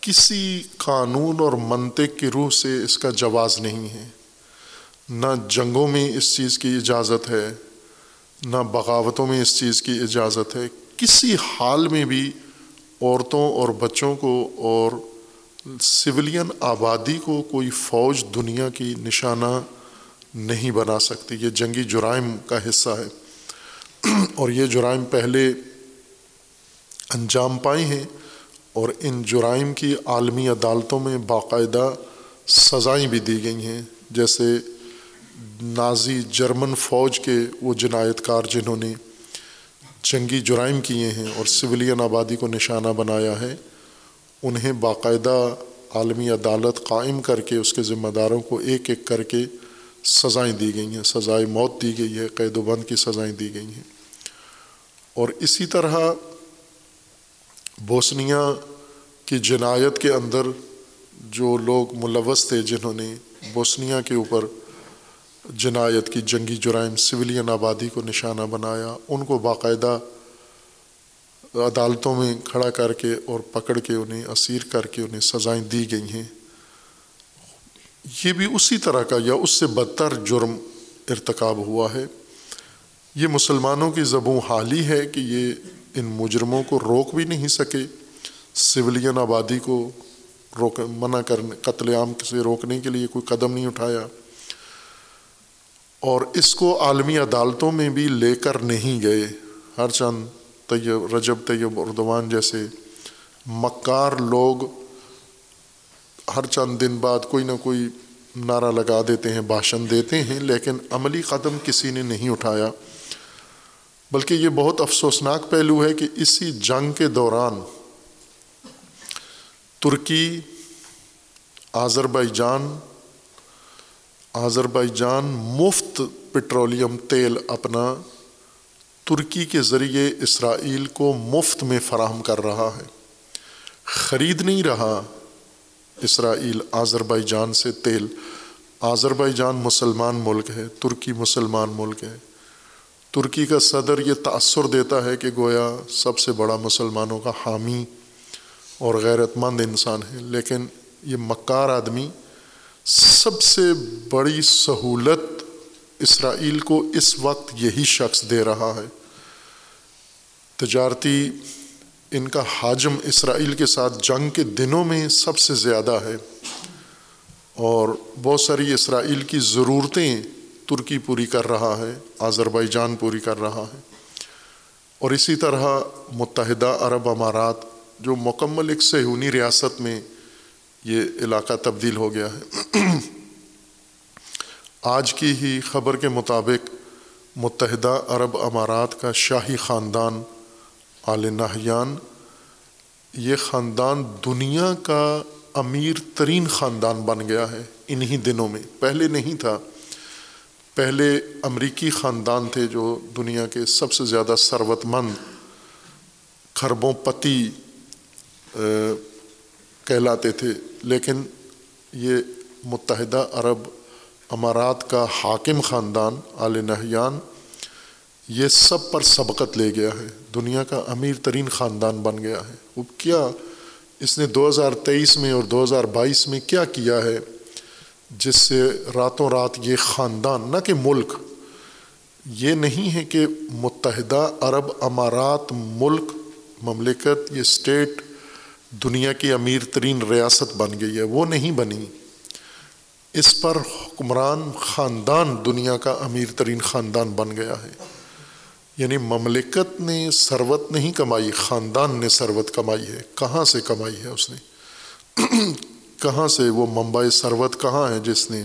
کسی قانون اور منطق کی روح سے اس کا جواز نہیں ہے۔ نہ جنگوں میں اس چیز کی اجازت ہے نہ بغاوتوں میں اس چیز کی اجازت ہے، کسی حال میں بھی عورتوں اور بچوں کو اور سولین آبادی کو کوئی فوج دنیا کی نشانہ نہیں بنا سکتی۔ یہ جنگی جرائم کا حصہ ہے۔ اور یہ جرائم پہلے انجام پائے ہیں اور ان جرائم کی عالمی عدالتوں میں باقاعدہ سزائیں بھی دی گئی ہیں۔ جیسے نازی جرمن فوج کے وہ جنایت کار جنہوں نے جنگی جرائم کیے ہیں اور سولین آبادی کو نشانہ بنایا ہے، انہیں باقاعدہ عالمی عدالت قائم کر کے اس کے ذمہ داروں کو ایک ایک کر کے سزائیں دی گئی ہیں۔ سزائے موت دی گئی ہے، قید و بند کی سزائیں دی گئی ہیں۔ اور اسی طرح بوسنیا کی جنایت کے اندر جو لوگ ملوث تھے جنہوں نے بوسنیا کے اوپر جنایت کی جنگی جرائم سولین آبادی کو نشانہ بنایا، ان کو باقاعدہ عدالتوں میں کھڑا کر کے اور پکڑ کے انہیں، اسیر کر کے انہیں سزائیں دی گئی ہیں۔ یہ بھی اسی طرح کا یا اس سے بدتر جرم ارتکاب ہوا ہے۔ یہ مسلمانوں کی زبوں حالی ہے کہ یہ ان مجرموں کو روک بھی نہیں سکے۔ سولین آبادی کو روک، منع کرنے، قتل عام سے روکنے کے لیے کوئی قدم نہیں اٹھایا۔ اور اس کو عالمی عدالتوں میں بھی لے کر نہیں گئے۔ ہر چند طیب، رجب، طیب اردوان جیسے مکار لوگ ہر چند دن بعد کوئی نہ کوئی نعرہ لگا دیتے ہیں بھاشن دیتے ہیں، لیکن عملی قدم کسی نے نہیں اٹھایا۔ بلکہ یہ بہت افسوسناک پہلو ہے کہ اسی جنگ کے دوران ترکی آذر بائی جان مفت پٹرولیم تیل اپنا ترکی کے ذریعے اسرائیل کو مفت میں فراہم کر رہا ہے۔ خرید نہیں رہا اسرائیل آذر بائی جان سے تیل۔ آذر بائی جان مسلمان ملک ہے، ترکی مسلمان ملک ہے۔ ترکی کا صدر یہ تأثر دیتا ہے کہ گویا سب سے بڑا مسلمانوں کا حامی اور غیرت مند انسان ہے، لیکن یہ مکار آدمی سب سے بڑی سہولت اسرائیل کو اس وقت یہی شخص دے رہا ہے۔ تجارتی ان کا حاجم اسرائیل کے ساتھ جنگ کے دنوں میں سب سے زیادہ ہے۔ اور بہت ساری اسرائیل کی ضرورتیں ترکی پوری کر رہا ہے آذر بائی جان پوری کر رہا ہے۔ اور اسی طرح متحدہ عرب امارات جو مکمل ایک سہونی ریاست میں یہ علاقہ تبدیل ہو گیا ہے۔ *clears throat* آج کی ہی خبر کے مطابق متحدہ عرب امارات کا شاہی خاندان آل نہیان، یہ خاندان دنیا کا امیر ترین خاندان بن گیا ہے انہی دنوں میں۔ پہلے نہیں تھا۔ پہلے امریکی خاندان تھے جو دنیا کے سب سے زیادہ ثروت مند خربوں پتی کہلاتے تھے۔ لیکن یہ متحدہ عرب امارات کا حاکم خاندان آل نہیان یہ سب پر سبقت لے گیا ہے۔ دنیا کا امیر ترین خاندان بن گیا ہے۔ وہ کیا اس نے دو ہزار تیئیس میں اور دو ہزار بائیس میں کیا کیا ہے جس سے راتوں رات یہ خاندان، نہ کہ ملک، یہ نہیں ہے کہ متحدہ عرب امارات، ملک، مملکت، یہ اسٹیٹ دنیا کی امیر ترین ریاست بن گئی ہے، وہ نہیں بنی۔ اس پر حکمران خاندان دنیا کا امیر ترین خاندان بن گیا ہے۔ یعنی مملکت نے ثروت نہیں کمائی، خاندان نے ثروت کمائی ہے۔ کہاں سے کمائی ہے اس نے؟ *clears throat* کہاں سے؟ وہ ممبئی ثروت کہاں ہے جس نے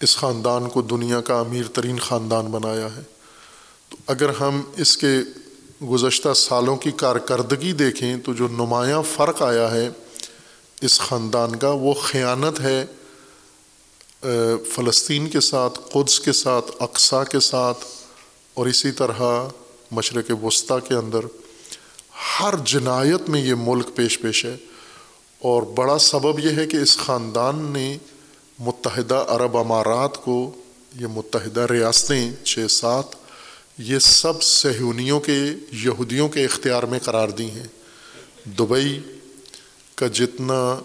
اس خاندان کو دنیا کا امیر ترین خاندان بنایا ہے؟ تو اگر ہم اس کے گزشتہ سالوں کی کارکردگی دیکھیں تو جو نمایاں فرق آیا ہے اس خاندان کا، وہ خیانت ہے فلسطین کے ساتھ، قدس کے ساتھ اقسا کے ساتھ، اور اسی طرح مشرق وسطیٰ کے اندر۔ ہر جنایت میں یہ ملک پیش پیش ہے۔ اور بڑا سبب یہ ہے کہ اس خاندان نے متحدہ عرب امارات کو، یہ متحدہ ریاستیں چھ سات یہ سب سہونیوں کے یہودیوں کے اختیار میں قرار دی ہیں۔ دبئی کا جتنا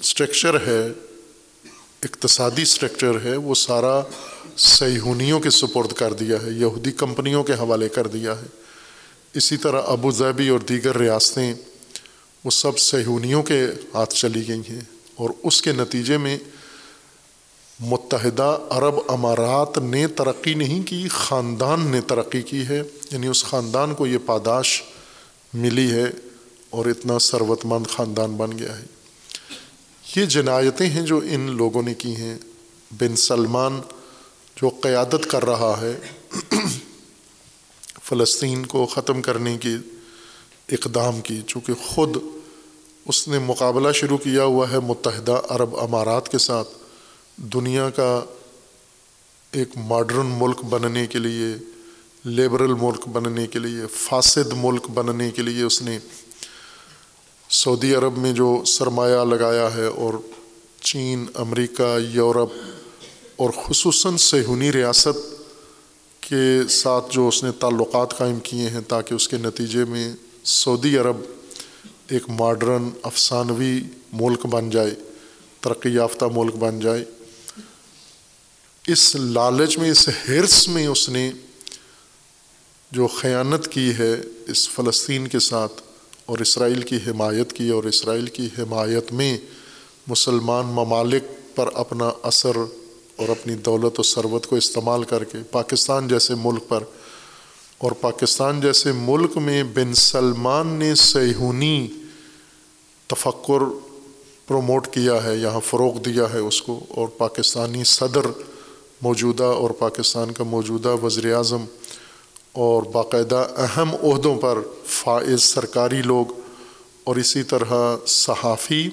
اسٹرکچر ہے، اقتصادی اسٹرکچر ہے، وہ سارا سہونیوں کے سپرد کر دیا ہے، یہودی کمپنیوں کے حوالے کر دیا ہے۔ اسی طرح ابو ظہبی اور دیگر ریاستیں، وہ سب سہونیوں کے ہاتھ چلی گئی ہیں اور اس کے نتیجے میں متحدہ عرب امارات نے ترقی نہیں کی، خاندان نے ترقی کی ہے۔ یعنی اس خاندان کو یہ پاداش ملی ہے اور اتنا ثروت مند خاندان بن گیا ہے۔ یہ جنایتیں ہیں جو ان لوگوں نے کی ہیں۔ بن سلمان جو قیادت کر رہا ہے، فلسطین کو ختم کرنے کی اقدام کی، چونکہ خود اس نے مقابلہ شروع کیا ہوا ہے متحدہ عرب امارات کے ساتھ۔ دنیا کا ایک ماڈرن ملک بننے کے لیے لیبرل ملک بننے کے لیے، فاسد ملک بننے کے لیے اس نے سعودی عرب میں جو سرمایہ لگایا ہے اور چین، امریکہ، یورپ اور خصوصاً سہونی ریاست کے ساتھ جو اس نے تعلقات قائم کیے ہیں تاکہ اس کے نتیجے میں سعودی عرب ایک ماڈرن افسانوی ملک بن جائے، ترقی یافتہ ملک بن جائے۔ اس لالچ میں، اس حرص میں اس نے جو خیانت کی ہے اس فلسطین کے ساتھ اور اسرائیل کی حمایت کی اور اسرائیل کی حمایت میں مسلمان ممالک پر اپنا اثر اور اپنی دولت و ثروت کو استعمال کر کے، پاکستان جیسے ملک پر۔ اور پاکستان جیسے ملک میں بن سلمان نے سیہونی تفکر پروموٹ کیا ہے، یہاں فروغ دیا ہے اس کو اور پاکستانی صدر موجودہ اور پاکستان کا موجودہ وزیر اعظم اور باقاعدہ اہم عہدوں پر فائز سرکاری لوگ اور اسی طرح صحافی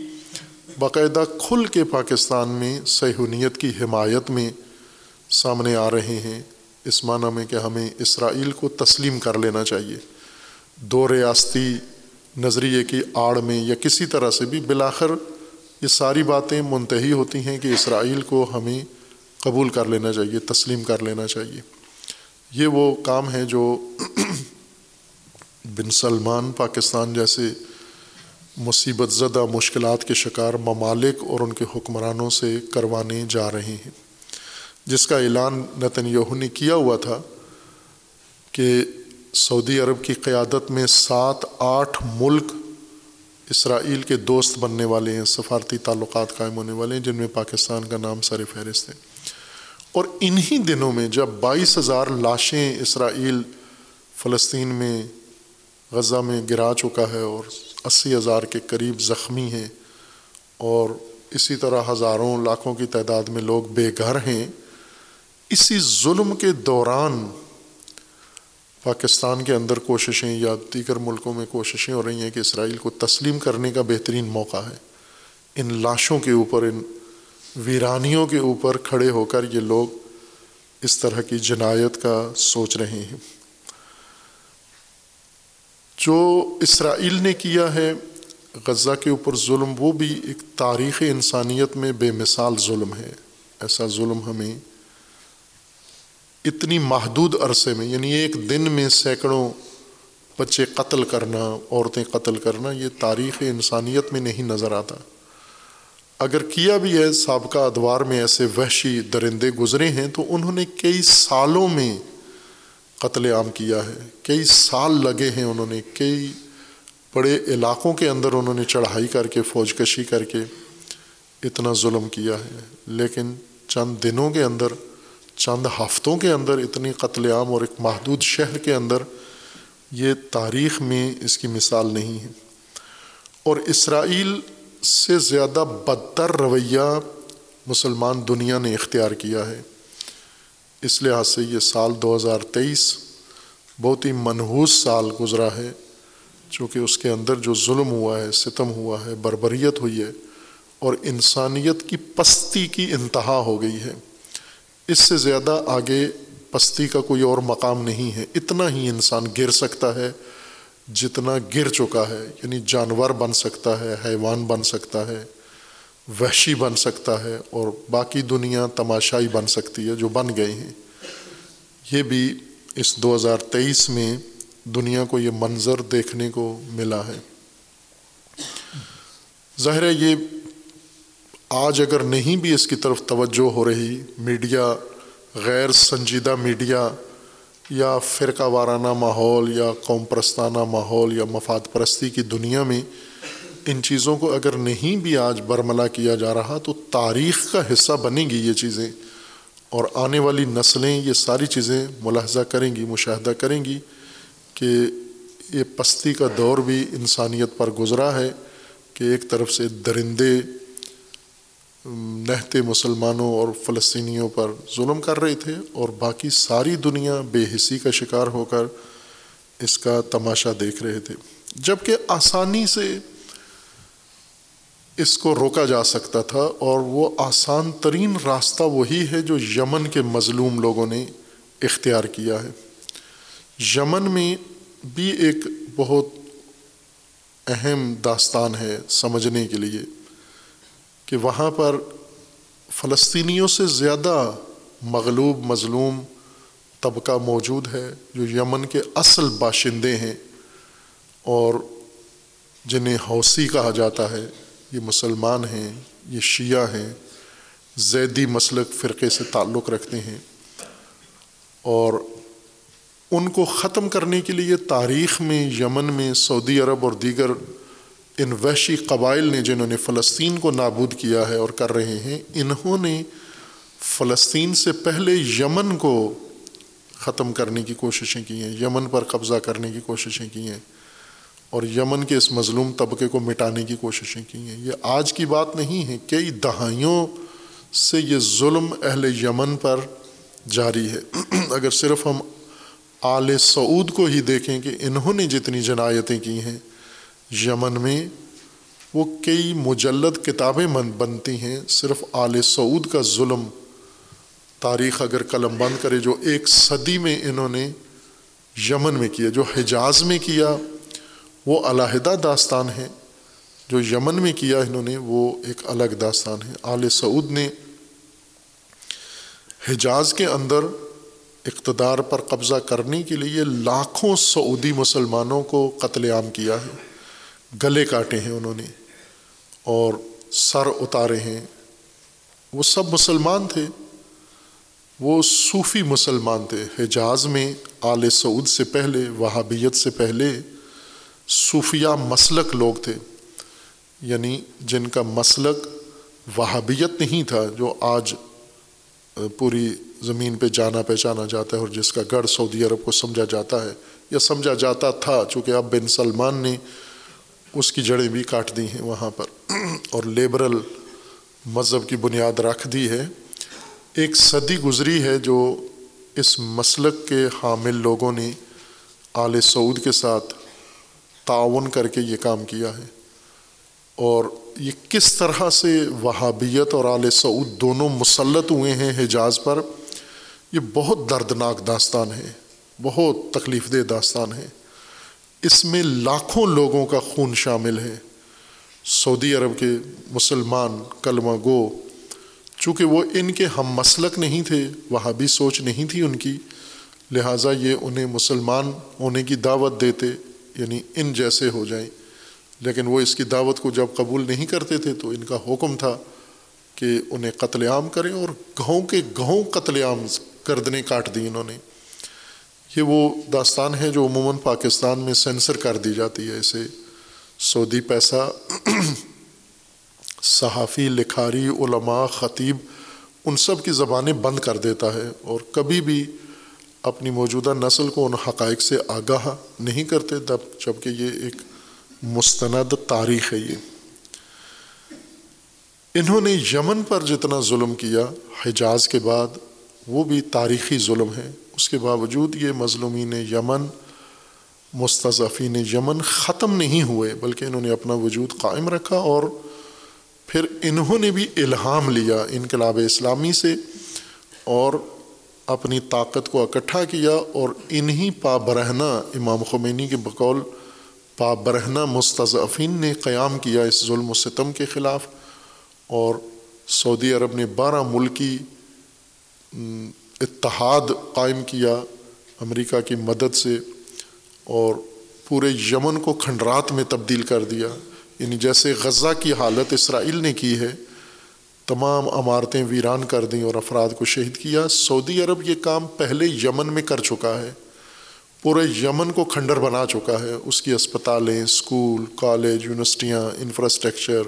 باقاعدہ کھل کے پاکستان میں سہونیت کی حمایت میں سامنے آ رہے ہیں۔ اس معنی میں کہ ہمیں اسرائیل کو تسلیم کر لینا چاہیے۔ دو ریاستی نظریے کی آڑ میں یا کسی طرح سے بھی، بلاخر یہ ساری باتیں منتحی ہوتی ہیں کہ اسرائیل کو ہمیں قبول کر لینا چاہیے، تسلیم کر لینا چاہیے۔ یہ وہ کام ہے جو بن سلمان پاکستان جیسے مصیبت زدہ مشکلات کے شکار ممالک اور ان کے حکمرانوں سے کروانے جا رہے ہیں۔ جس کا اعلان نتن یہو نے کیا ہوا تھا کہ سعودی عرب کی قیادت میں سات آٹھ ملک اسرائیل کے دوست بننے والے ہیں، سفارتی تعلقات قائم ہونے والے ہیں، جن میں پاکستان کا نام سر فہرست ہے۔ اور انہی دنوں میں جب بائیس ہزار لاشیں اسرائیل فلسطین میں، غزہ میں گرا چکا ہے اور اسی ہزار کے قریب زخمی ہیں اور اسی طرح ہزاروں لاکھوں کی تعداد میں لوگ بے گھر ہیں، اسی ظلم کے دوران پاکستان کے اندر کوششیں یا دیگر ملکوں میں کوششیں ہو رہی ہیں کہ اسرائیل کو تسلیم کرنے کا بہترین موقع ہے۔ ان لاشوں کے اوپر، ان ویرانیوں کے اوپر کھڑے ہو کر یہ لوگ اس طرح کی جنایت کا سوچ رہے ہیں۔ جو اسرائیل نے کیا ہے، غزہ کے اوپر ظلم، وہ بھی ایک تاریخ انسانیت میں بے مثال ظلم ہے۔ ایسا ظلم ہمیں اتنی محدود عرصے میں یعنی ایک دن میں سینکڑوں بچے قتل کرنا، عورتیں قتل کرنا، یہ تاریخ انسانیت میں نہیں نظر آتا۔ اگر کیا بھی ہے، سابقہ ادوار میں ایسے وحشی درندے گزرے ہیں تو انہوں نے کئی سالوں میں قتل عام کیا ہے۔ کئی سال لگے ہیں انہوں نے، کئی بڑے علاقوں کے اندر انہوں نے چڑھائی کر کے، فوج کشی کر کے اتنا ظلم کیا ہے۔ لیکن چند دنوں کے اندر، چند ہفتوں کے اندر اتنی قتل عام اور ایک محدود شہر کے اندر یہ تاریخ میں اس کی مثال نہیں ہے۔ اور اسرائیل سے زیادہ بدتر رویہ مسلمان دنیا نے اختیار کیا ہے۔ اس لحاظ سے یہ سال دو ہزار تیئیس بہت ہی منحوس سال گزرا ہے، چونکہ اس کے اندر جو ظلم ہوا ہے، ستم ہوا ہے، بربریت ہوئی ہے اور انسانیت کی پستی کی انتہا ہو گئی ہے۔ اس سے زیادہ آگے پستی کا کوئی اور مقام نہیں ہے۔ اتنا ہی انسان گر سکتا ہے۔ جتنا گر چکا ہے یعنی جانور بن سکتا ہے، حیوان بن سکتا ہے، وحشی بن سکتا ہے، اور باقی دنیا تماشائی بن سکتی ہے جو بن گئے ہیں۔ یہ بھی اس دو ہزار تیئیس میں دنیا کو یہ منظر دیکھنے کو ملا ہے۔ ظاہر ہے، یہ آج اگر نہیں بھی اس کی طرف توجہ ہو رہی، میڈیا، غیر سنجیدہ میڈیا یا فرقہ وارانہ ماحول یا قوم پرستانہ ماحول یا مفاد پرستی کی دنیا میں ان چیزوں کو اگر نہیں بھی آج برملا کیا جا رہا تو تاریخ کا حصہ بنیں گی یہ چیزیں اور آنے والی نسلیں یہ ساری چیزیں ملاحظہ کریں گی، مشاہدہ کریں گی کہ یہ پستی کا دور بھی انسانیت پر گزرا ہے کہ ایک طرف سے درندے نہتے مسلمانوں اور فلسطینیوں پر ظلم کر رہے تھے اور باقی ساری دنیا بے حصی کا شکار ہو کر اس کا تماشا دیکھ رہے تھے۔ جبکہ آسانی سے اس کو روکا جا سکتا تھا اور وہ آسان ترین راستہ وہی ہے جو یمن کے مظلوم لوگوں نے اختیار کیا ہے۔ یمن میں بھی ایک بہت اہم داستان ہے سمجھنے کے لیے۔ کہ وہاں پر فلسطینیوں سے زیادہ مغلوب، مظلوم طبقہ موجود ہے جو یمن کے اصل باشندے ہیں اور جنہیں حوثی کہا جاتا ہے۔ یہ مسلمان ہیں، یہ شیعہ ہیں، زیدی مسلک فرقے سے تعلق رکھتے ہیں اور ان کو ختم کرنے کے لیے تاریخ میں، یمن میں، سعودی عرب اور دیگر ان وحشی قبائل نے جنہوں نے فلسطین کو نابود کیا ہے اور کر رہے ہیں، انہوں نے فلسطین سے پہلے یمن کو ختم کرنے کی کوششیں کی ہیں، یمن پر قبضہ کرنے کی کوششیں کی ہیں اور یمن کے اس مظلوم طبقے کو مٹانے کی کوششیں کی ہیں۔ یہ آج کی بات نہیں ہے، کئی دہائیوں سے یہ ظلم اہل یمن پر جاری ہے۔ *clears throat* اگر صرف ہم آل سعود کو ہی دیکھیں کہ انہوں نے جتنی جنایتیں کی ہیں یمن میں وہ کئی مجلد کتابیں بنتی ہیں۔ صرف آل سعود کا ظلم۔ تاریخ اگر قلم بند کرے جو ایک صدی میں انہوں نے یمن میں کیا، جو حجاز میں کیا، وہ علیحدہ داستان ہے جو یمن میں کیا انہوں نے، وہ ایک الگ داستان ہے آل سعود نے حجاز کے اندر اقتدار پر قبضہ کرنے کے لیے لاکھوں سعودی مسلمانوں کو قتل عام کیا ہے۔ گلے کاٹے ہیں انہوں نے اور سر اتارے ہیں۔ وہ سب مسلمان تھے۔ وہ صوفی مسلمان تھے۔ حجاز میں آل سعود سے پہلے، وہابیت سے پہلے صوفیہ مسلک لوگ تھے۔ یعنی جن کا مسلک وہابیت نہیں تھا، جو آج پوری زمین پہ جانا پہچانا جاتا ہے اور جس کا گڑھ سعودی عرب کو سمجھا جاتا ہے یا سمجھا جاتا تھا، چونکہ اب بن سلمان نے اس کی جڑیں بھی کاٹ دی ہیں وہاں پر۔ اور لیبرل مذہب کی بنیاد رکھ دی ہے۔ ایک صدی گزری ہے جو اس مسلک کے حامل لوگوں نے آل سعود کے ساتھ تعاون کر کے یہ کام کیا ہے۔ اور یہ کس طرح سے وہابیت اور آل سعود دونوں مسلط ہوئے ہیں حجاز پر، یہ بہت دردناک داستان ہے۔ بہت تکلیف دہ داستان ہے۔ اس میں لاکھوں لوگوں کا خون شامل ہے۔ سعودی عرب کے مسلمان کلمہ گو، چونکہ وہ ان کے ہم مسلک نہیں تھے، وہاں بھی سوچ نہیں تھی ان کی۔ لہٰذا یہ انہیں مسلمان ہونے کی دعوت دیتے یعنی ان جیسے ہو جائیں۔ لیکن وہ اس کی دعوت کو جب قبول نہیں کرتے تھے، تو ان کا حکم تھا کہ انہیں قتل عام کریں اور گہوں کے گہوں قتل عام گردنیں کاٹ دی انہوں نے۔ یہ وہ داستان ہے جو عموماً پاکستان میں سینسر کر دی جاتی ہے، اسے سعودی پیسہ، صحافی، لکھاری، علماء، خطیب، ان سب کی زبانیں بند کر دیتا ہے اور کبھی بھی اپنی موجودہ نسل کو ان حقائق سے آگاہ نہیں کرتے، تب جبکہ یہ ایک مستند تاریخ ہے یہ۔ انہوں نے یمن پر جتنا ظلم کیا، حجاز کے بعد وہ بھی تاریخی ظلم ہے اس کے باوجود یہ مظلومین یمن مستضفین یمن ختم نہیں ہوئے، بلکہ انہوں نے اپنا وجود قائم رکھا اور پھر انہوں نے بھی الہام لیا انقلاب اسلامی سے اور اپنی طاقت کو اکٹھا کیا اور انہی پابرہنہ امام خمینی کے بقول پابرہنہ مستضفین نے قیام کیا اس ظلم و ستم کے خلاف اور سعودی عرب نے بارہ ملکی اتحاد قائم کیا امریکہ کی مدد سے اور پورے یمن کو کھنڈرات میں تبدیل کر دیا۔ یعنی جیسے غزہ کی حالت اسرائیل نے کی ہے، تمام عمارتیں ویران کر دیں اور افراد کو شہید کیا۔ سعودی عرب یہ کام پہلے یمن میں کر چکا ہے۔ پورے یمن کو کھنڈر بنا چکا ہے۔ اس کی اسپتالیں اسکول کالج، یونیورسٹیاں، انفراسٹرکچر،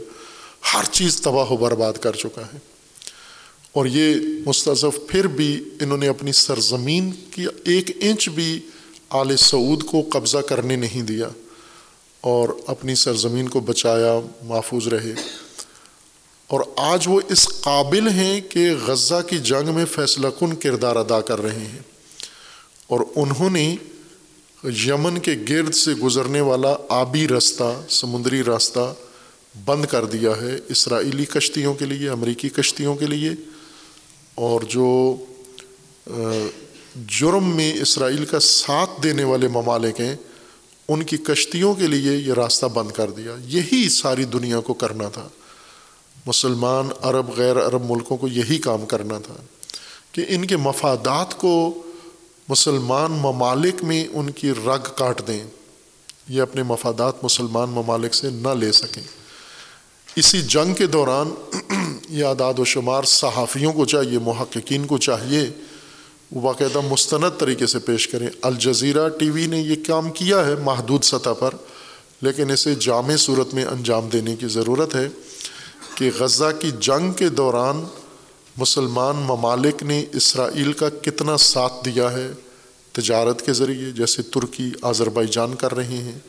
ہر چیز تباہ و برباد کر چکا ہے۔ اور یہ مستضف پھر بھی انہوں نے اپنی سرزمین کی ایک انچ بھی آل سعود کو قبضہ کرنے نہیں دیا اور اپنی سرزمین کو بچایا محفوظ رہے۔ اور آج وہ اس قابل ہیں کہ غزہ کی جنگ میں فیصلہ کن کردار ادا کر رہے ہیں۔ اور انہوں نے یمن کے گرد سے گزرنے والا آبی راستہ، سمندری راستہ بند کر دیا ہے۔ اسرائیلی کشتیوں کے لیے، امریکی کشتیوں کے لیے۔ اور جو جرم میں اسرائیل کا ساتھ دینے والے ممالک ہیں، ان کی کشتیوں کے لیے یہ راستہ بند کر دیا۔ یہی ساری دنیا کو کرنا تھا۔ مسلمان، عرب، غیر عرب ملکوں کو یہی کام کرنا تھا کہ ان کے مفادات کو مسلمان ممالک میں ان کی رگ کاٹ دیں۔ یہ اپنے مفادات مسلمان ممالک سے نہ لے سکیں۔ اسی جنگ کے دوران یہ اعداد و شمار صحافیوں کو چاہیے، محققین کو چاہیے، وہ باقاعدہ مستند طریقے سے پیش کریں۔ الجزیرہ ٹی وی نے یہ کام کیا ہے محدود سطح پر، لیکن اسے جامع صورت میں انجام دینے کی ضرورت ہے کہ غزہ کی جنگ کے دوران مسلمان ممالک نے اسرائیل کا کتنا ساتھ دیا ہے تجارت کے ذریعے، جیسے ترکی آذربائی جان کر رہے ہیں۔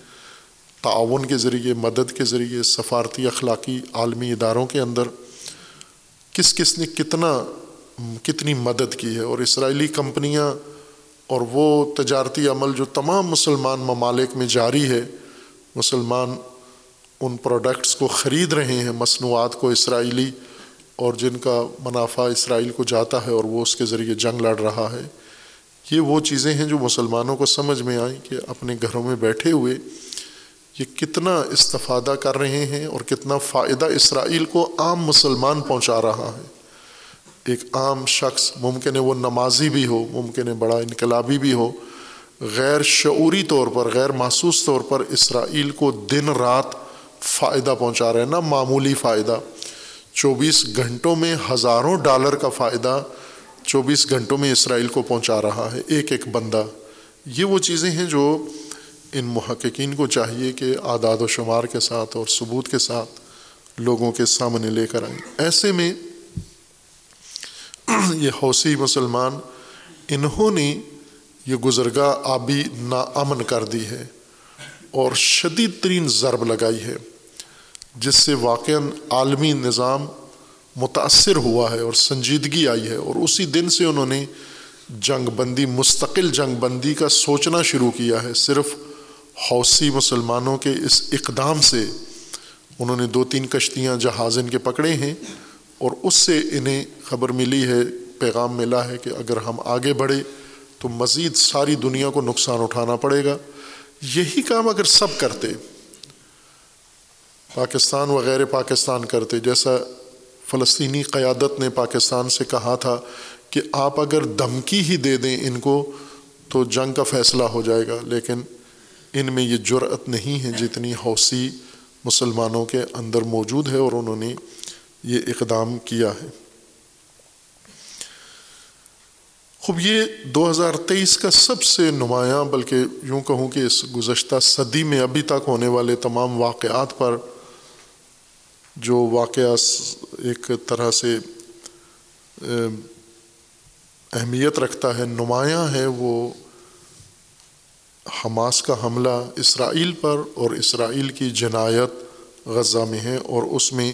تعاون کے ذریعے، مدد کے ذریعے، سفارتی اخلاقی عالمی اداروں کے اندر کس کس نے کتنا، کتنی مدد کی ہے اور اسرائیلی کمپنیاں اور وہ تجارتی عمل جو تمام مسلمان ممالک میں جاری ہے، مسلمان ان پروڈکٹس کو خرید رہے ہیں، مصنوعات کو اسرائیلی اور جن کا منافع اسرائیل کو جاتا ہے اور وہ اس کے ذریعے جنگ لڑ رہا ہے۔ یہ وہ چیزیں ہیں جو مسلمانوں کو سمجھ میں آئیں کہ اپنے گھروں میں بیٹھے ہوئے یہ کتنا استفادہ کر رہے ہیں اور کتنا فائدہ اسرائیل کو عام مسلمان پہنچا رہا ہے۔ ایک عام شخص، ممکن ہے وہ نمازی بھی ہو، ممکن ہے بڑا انقلابی بھی ہو، غیر شعوری طور پر، غیر محسوس طور پر اسرائیل کو دن رات فائدہ پہنچا رہے ہیں نا معمولی فائدہ۔ چوبیس گھنٹوں میں ہزاروں ڈالر کا فائدہ چوبیس گھنٹوں میں اسرائیل کو پہنچا رہا ہے، ایک ایک بندہ۔ یہ وہ چیزیں ہیں جو ان محققین کو چاہیے کہ اعداد و شمار کے ساتھ اور ثبوت کے ساتھ لوگوں کے سامنے لے کر آئیں۔ ایسے میں *clears throat* یہ حوثی مسلمان، انہوں نے یہ گزرگاہ آبی ناامن کر دی ہے اور شدید ترین ضرب لگائی ہے، جس سے واقع عالمی نظام متاثر ہوا ہے اور سنجیدگی آئی ہے۔ اور اسی دن سے انہوں نے جنگ بندی، مستقل جنگ بندی کا سوچنا شروع کیا ہے۔ صرف حوثی مسلمانوں کے اس اقدام سے انہوں نے دو تین کشتیاں جہاز ان کے پکڑے ہیں اور اس سے انہیں خبر ملی ہے، پیغام ملا ہے کہ اگر ہم آگے بڑھے تو مزید ساری دنیا کو نقصان اٹھانا پڑے گا۔ یہی کام اگر سب کرتے، پاکستان وغیرہ پاکستان کرتے، جیسا فلسطینی قیادت نے پاکستان سے کہا تھا کہ آپ اگر دھمکی ہی دے دیں ان کو تو جنگ کا فیصلہ ہو جائے گا، لیکن ان میں یہ جرأت نہیں ہے جتنی حوثی مسلمانوں کے اندر موجود ہے اور انہوں نے یہ اقدام کیا ہے۔ خوب، یہ دو ہزار تیئیس کا سب سے نمایاں بلکہ یوں کہوں کہ اس گزشتہ صدی میں ابھی تک ہونے والے تمام واقعات پر جو واقعہ ایک طرح سے اہمیت رکھتا ہے، نمایاں ہے، وہ حماس کا حملہ اسرائیل پر اور اسرائیل کی جنایت غزہ میں ہے اور اس میں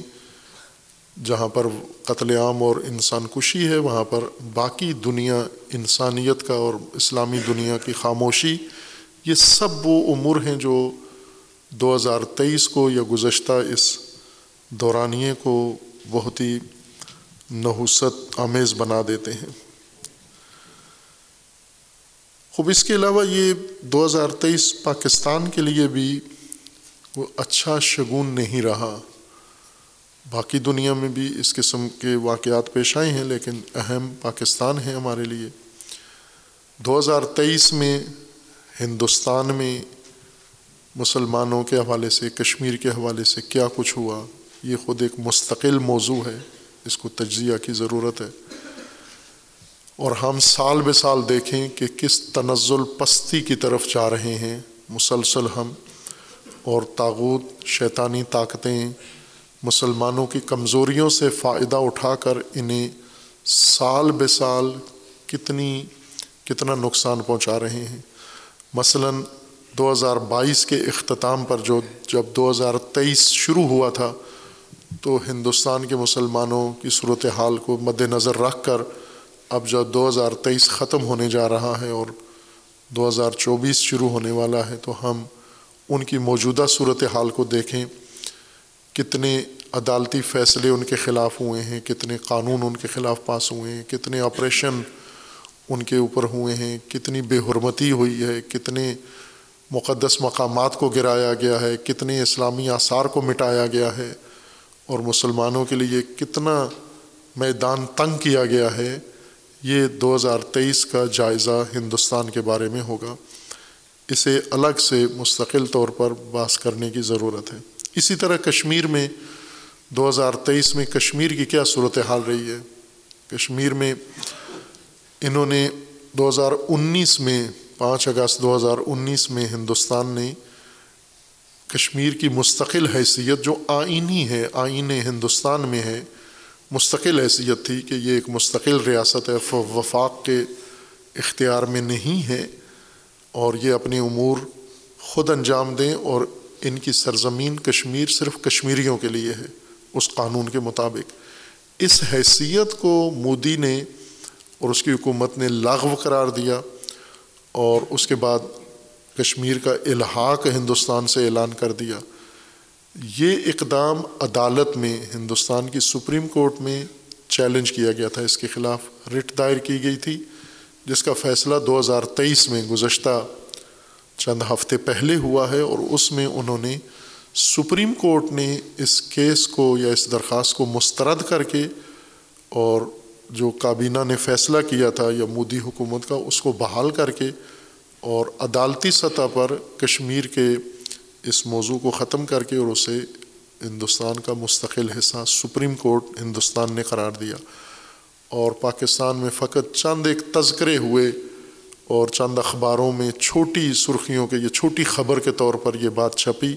جہاں پر قتل عام اور انسان کشی ہے، وہاں پر باقی دنیا انسانیت کا اور اسلامی دنیا کی خاموشی، یہ سب وہ امور ہیں جو دو ہزار تیئیس کو یا گزشتہ اس دورانیے کو بہت ہی نحوست آمیز بنا دیتے ہیں۔ خوب، اس کے علاوہ یہ دو ہزار تیئیس پاکستان کے لیے بھی وہ اچھا شگون نہیں رہا۔ باقی دنیا میں بھی اس قسم کے واقعات پیش آئے ہیں، لیکن اہم پاکستان ہے ہمارے لیے۔ دو ہزار تیئیس میں ہندوستان میں مسلمانوں کے حوالے سے، کشمیر کے حوالے سے کیا کچھ ہوا؟ یہ خود ایک مستقل موضوع ہے، اس کو تجزیہ کی ضرورت ہے۔ اور ہم سال بے سال دیکھیں کہ کس تنزل پستی کی طرف جا رہے ہیں۔ مسلسل ہم اور تاغوت، شیطانی طاقتیں مسلمانوں کی کمزوریوں سے فائدہ اٹھا کر انہیں سال بے سال کتنی، کتنا نقصان پہنچا رہے ہیں۔ مثلاً دو ہزار بائیس کے اختتام پر جو، جب دو ہزار تیئیس شروع ہوا تھا تو ہندوستان کے مسلمانوں کی صورت حال کو مد نظر رکھ کر اب جو دو ہزار تیئیس ختم ہونے جا رہا ہے اور دو ہزار چوبیس شروع ہونے والا ہے، تو ہم ان کی موجودہ صورت حال کو دیکھیں۔ کتنے عدالتی فیصلے ان کے خلاف ہوئے ہیں، کتنے قانون ان کے خلاف پاس ہوئے ہیں، کتنے آپریشن ان کے اوپر ہوئے ہیں، کتنی بے حرمتی ہوئی ہے، کتنے مقدس مقامات کو گرایا گیا ہے، کتنے اسلامی آثار کو مٹایا گیا ہے۔ اور مسلمانوں کے لیے کتنا میدان تنگ کیا گیا ہے۔ یہ دو ہزار تیئیس کا جائزہ ہندوستان کے بارے میں ہوگا۔ اسے الگ سے مستقل طور پر باس کرنے کی ضرورت ہے۔ اسی طرح کشمیر میں دو ہزار تیئیس میں کشمیر کی کیا صورت حال رہی ہے؟ کشمیر میں انہوں نے دو ہزار انیس میں، پانچ اگست دو ہزار انیس میں ہندوستان نے کشمیر کی مستقل حیثیت جو آئینی ہے آئین ہندوستان میں ہے مستقل حیثیت تھی کہ یہ ایک مستقل ریاست ہے وفاق کے اختیار میں نہیں ہے اور یہ اپنے امور خود انجام دیں اور ان کی سرزمین کشمیر صرف کشمیریوں کے لیے ہے، اس قانون کے مطابق۔ اس حیثیت کو مودی نے اور اس کی حکومت نے لاغو قرار دیا اور اس کے بعد کشمیر کا الحاق ہندوستان سے اعلان کر دیا۔ یہ اقدام عدالت میں ہندوستان کی سپریم کورٹ میں چیلنج کیا گیا تھا۔ اس کے خلاف رٹ دائر کی گئی تھی، جس کا فیصلہ دو ہزار تیئیس میں گزشتہ چند ہفتے پہلے ہوا ہے اور اس میں انہوں نے سپریم کورٹ نے اس کیس کو یا اس درخواست کو مسترد کر کے اور جو کابینہ نے فیصلہ کیا تھا یا مودی حکومت کا، اس کو بحال کر کے اور عدالتی سطح پر کشمیر کے اس موضوع کو ختم کر کے اور اسے ہندوستان کا مستقل حصہ سپریم کورٹ ہندوستان نے قرار دیا۔ اور پاکستان میں فقط چند ایک تذکرے ہوئے اور چند اخباروں میں چھوٹی سرخیوں کے، یہ چھوٹی خبر کے طور پر یہ بات چھپی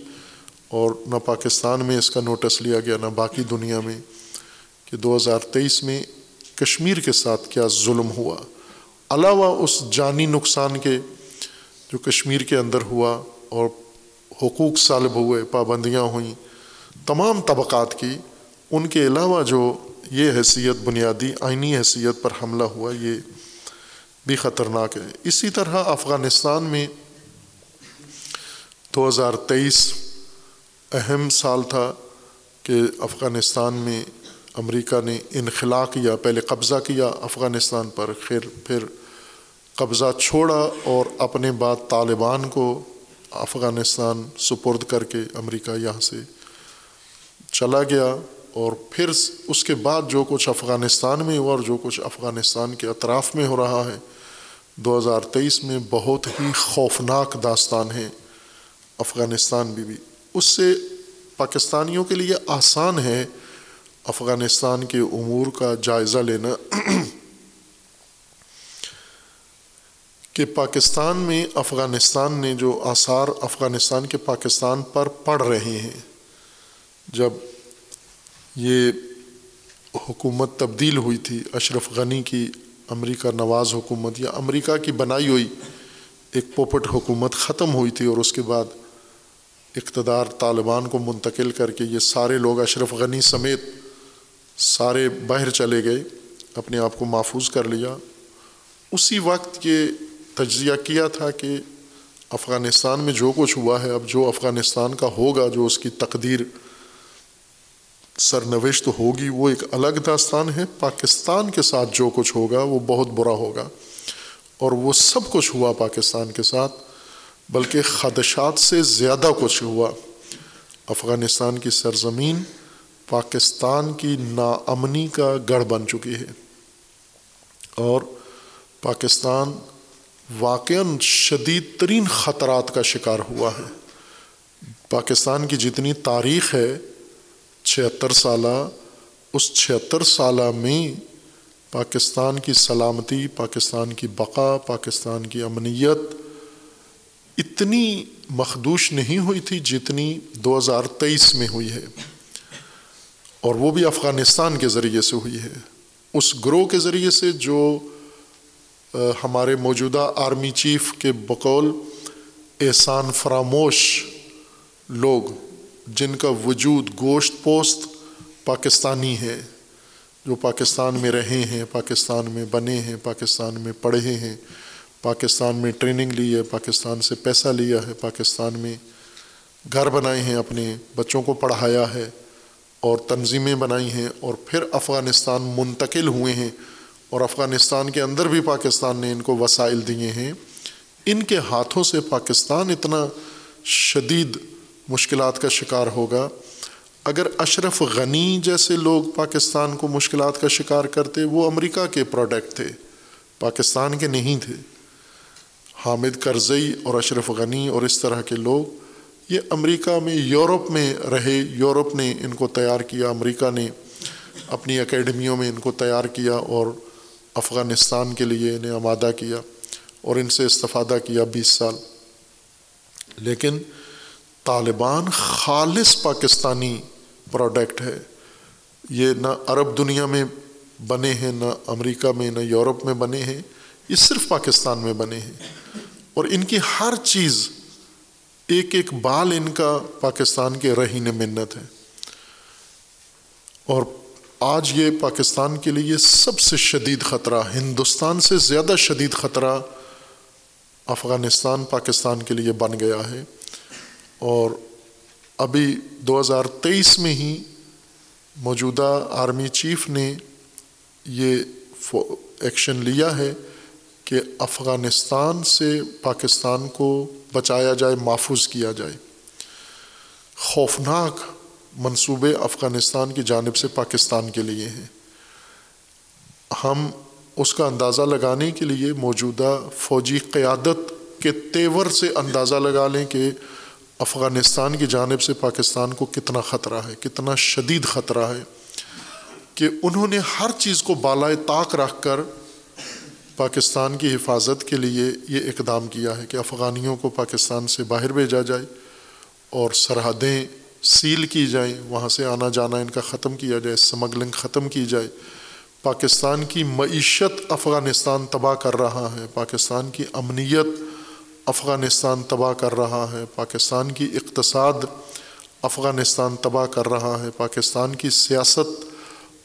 اور نہ پاکستان میں اس کا نوٹس لیا گیا، نہ باقی دنیا میں کہ دو ہزار تیئیس میں کشمیر کے ساتھ کیا ظلم ہوا۔ علاوہ اس جانی نقصان کے جو کشمیر کے اندر ہوا اور حقوق سالب ہوئے، پابندیاں ہوئیں، تمام طبقات کی، ان کے علاوہ جو یہ حیثیت، بنیادی آئینی حیثیت پر حملہ ہوا، یہ بھی خطرناک ہے۔ اسی طرح افغانستان میں دو ہزار تیئیس اہم سال تھا کہ افغانستان میں امریکہ نے انخلا کیا پہلے قبضہ کیا، افغانستان پر پھر پھر قبضہ چھوڑا اور اپنے بعد طالبان کو افغانستان سپرد کر کے امریکہ یہاں سے چلا گیا اور پھر اس کے بعد جو کچھ افغانستان میں ہوا اور جو کچھ افغانستان کے اطراف میں ہو رہا ہے، دو ہزار تیئیس میں بہت ہی خوفناک داستان ہے افغانستان بھی بھی۔ اس سے پاکستانیوں کے لیے آسان ہے افغانستان کے امور کا جائزہ لینا۔ *clears throat* کہ پاکستان میں افغانستان نے جو آثار افغانستان کے پاکستان پر پڑ رہے ہیں، جب یہ حکومت تبدیل ہوئی تھی، اشرف غنی کی امریکہ نواز حکومت یا امریکہ کی بنائی ہوئی ایک پوپٹ حکومت ختم ہوئی تھی اور اس کے بعد اقتدار طالبان کو منتقل کر کے یہ سارے لوگ اشرف غنی سمیت سارے باہر چلے گئے، اپنے آپ کو محفوظ کر لیا۔ اسی وقت یہ تجزیہ کیا تھا کہ افغانستان میں جو کچھ ہوا ہے، اب جو افغانستان کا ہوگا، جو اس کی تقدیر سرنوشت ہوگی، وہ ایک الگ داستان ہے۔ پاکستان کے ساتھ جو کچھ ہوگا، وہ بہت برا ہوگا۔ اور وہ سب کچھ ہوا پاکستان کے ساتھ، بلکہ خدشات سے زیادہ کچھ ہوا۔ افغانستان کی سرزمین پاکستان کی ناامنی کا گڑھ بن چکی ہے۔ اور پاکستان واقع شدید ترین خطرات کا شکار ہوا ہے۔ پاکستان کی جتنی تاریخ ہے، چھہتر سالہ، اس چھہتر سالہ میں پاکستان کی سلامتی، پاکستان کی بقا، پاکستان کی امنیت اتنی مخدوش نہیں ہوئی تھی جتنی دو ہزار تیئیس میں ہوئی ہے۔ اور وہ بھی افغانستان کے ذریعے سے ہوئی ہے۔ اس گروہ کے ذریعے سے جو ہمارے موجودہ آرمی چیف کے بقول احسان فراموش لوگ جن کا وجود گوشت پوست پاکستانی ہے، جو پاکستان میں رہے ہیں، پاکستان میں بنے ہیں، پاکستان میں پڑھے ہیں، پاکستان میں ٹریننگ لی ہے، پاکستان سے پیسہ لیا ہے، پاکستان میں گھر بنائے ہیں، اپنے بچوں کو پڑھایا ہے اور تنظیمیں بنائی ہیں اور پھر افغانستان منتقل ہوئے ہیں۔ اور افغانستان کے اندر بھی پاکستان نے ان کو وسائل دیے ہیں۔ ان کے ہاتھوں سے پاکستان اتنا شدید مشکلات کا شکار ہوگا۔ اگر اشرف غنی جیسے لوگ پاکستان کو مشکلات کا شکار کرتے، وہ امریکہ کے پروڈکٹ تھے، پاکستان کے نہیں تھے۔ حامد کرزئی اور اشرف غنی اور اس طرح کے لوگ، یہ امریکہ میں، یورپ میں رہے۔ یورپ نے ان کو تیار کیا، امریکہ نے اپنی اکیڈمیوں میں ان کو تیار کیا اور افغانستان کے لیے انہیں آمادہ کیا اور ان سے استفادہ کیا بیس سال۔ لیکن طالبان خالص پاکستانی پروڈکٹ ہے۔ یہ نہ عرب دنیا میں بنے ہیں، نہ امریکہ میں، نہ یورپ میں بنے ہیں، یہ صرف پاکستان میں بنے ہیں۔ اور ان کی ہر چیز ایک ایک بال ان کا پاکستان کے رہین منت ہے۔ اور آج یہ پاکستان کے لیے سب سے شدید خطرہ، ہندوستان سے زیادہ شدید خطرہ افغانستان، پاکستان کے لیے بن گیا ہے۔ اور ابھی دو ہزار تیئیس میں ہی موجودہ آرمی چیف نے یہ ایکشن لیا ہے کہ افغانستان سے پاکستان کو بچایا جائے، محفوظ کیا جائے۔ خوفناک منصوبے افغانستان کی جانب سے پاکستان کے لیے ہیں۔ ہم اس کا اندازہ لگانے کے لیے موجودہ فوجی قیادت کے تیور سے اندازہ لگا لیں کہ افغانستان کی جانب سے پاکستان کو کتنا خطرہ ہے، کتنا شدید خطرہ ہے کہ انہوں نے ہر چیز کو بالائے طاق رکھ کر پاکستان کی حفاظت کے لیے یہ اقدام کیا ہے کہ افغانیوں کو پاکستان سے باہر بھیجا جائے اور سرحدیں سیل کی جائیں، وہاں سے آنا جانا، ان کا ختم کیا جائے، سمگلنگ ختم کی جائے۔ پاکستان کی معیشت افغانستان تباہ کر رہا ہے، پاکستان کی امنیت افغانستان تباہ کر رہا ہے، پاکستان کی اقتصاد افغانستان تباہ کر رہا ہے، پاکستان کی سیاست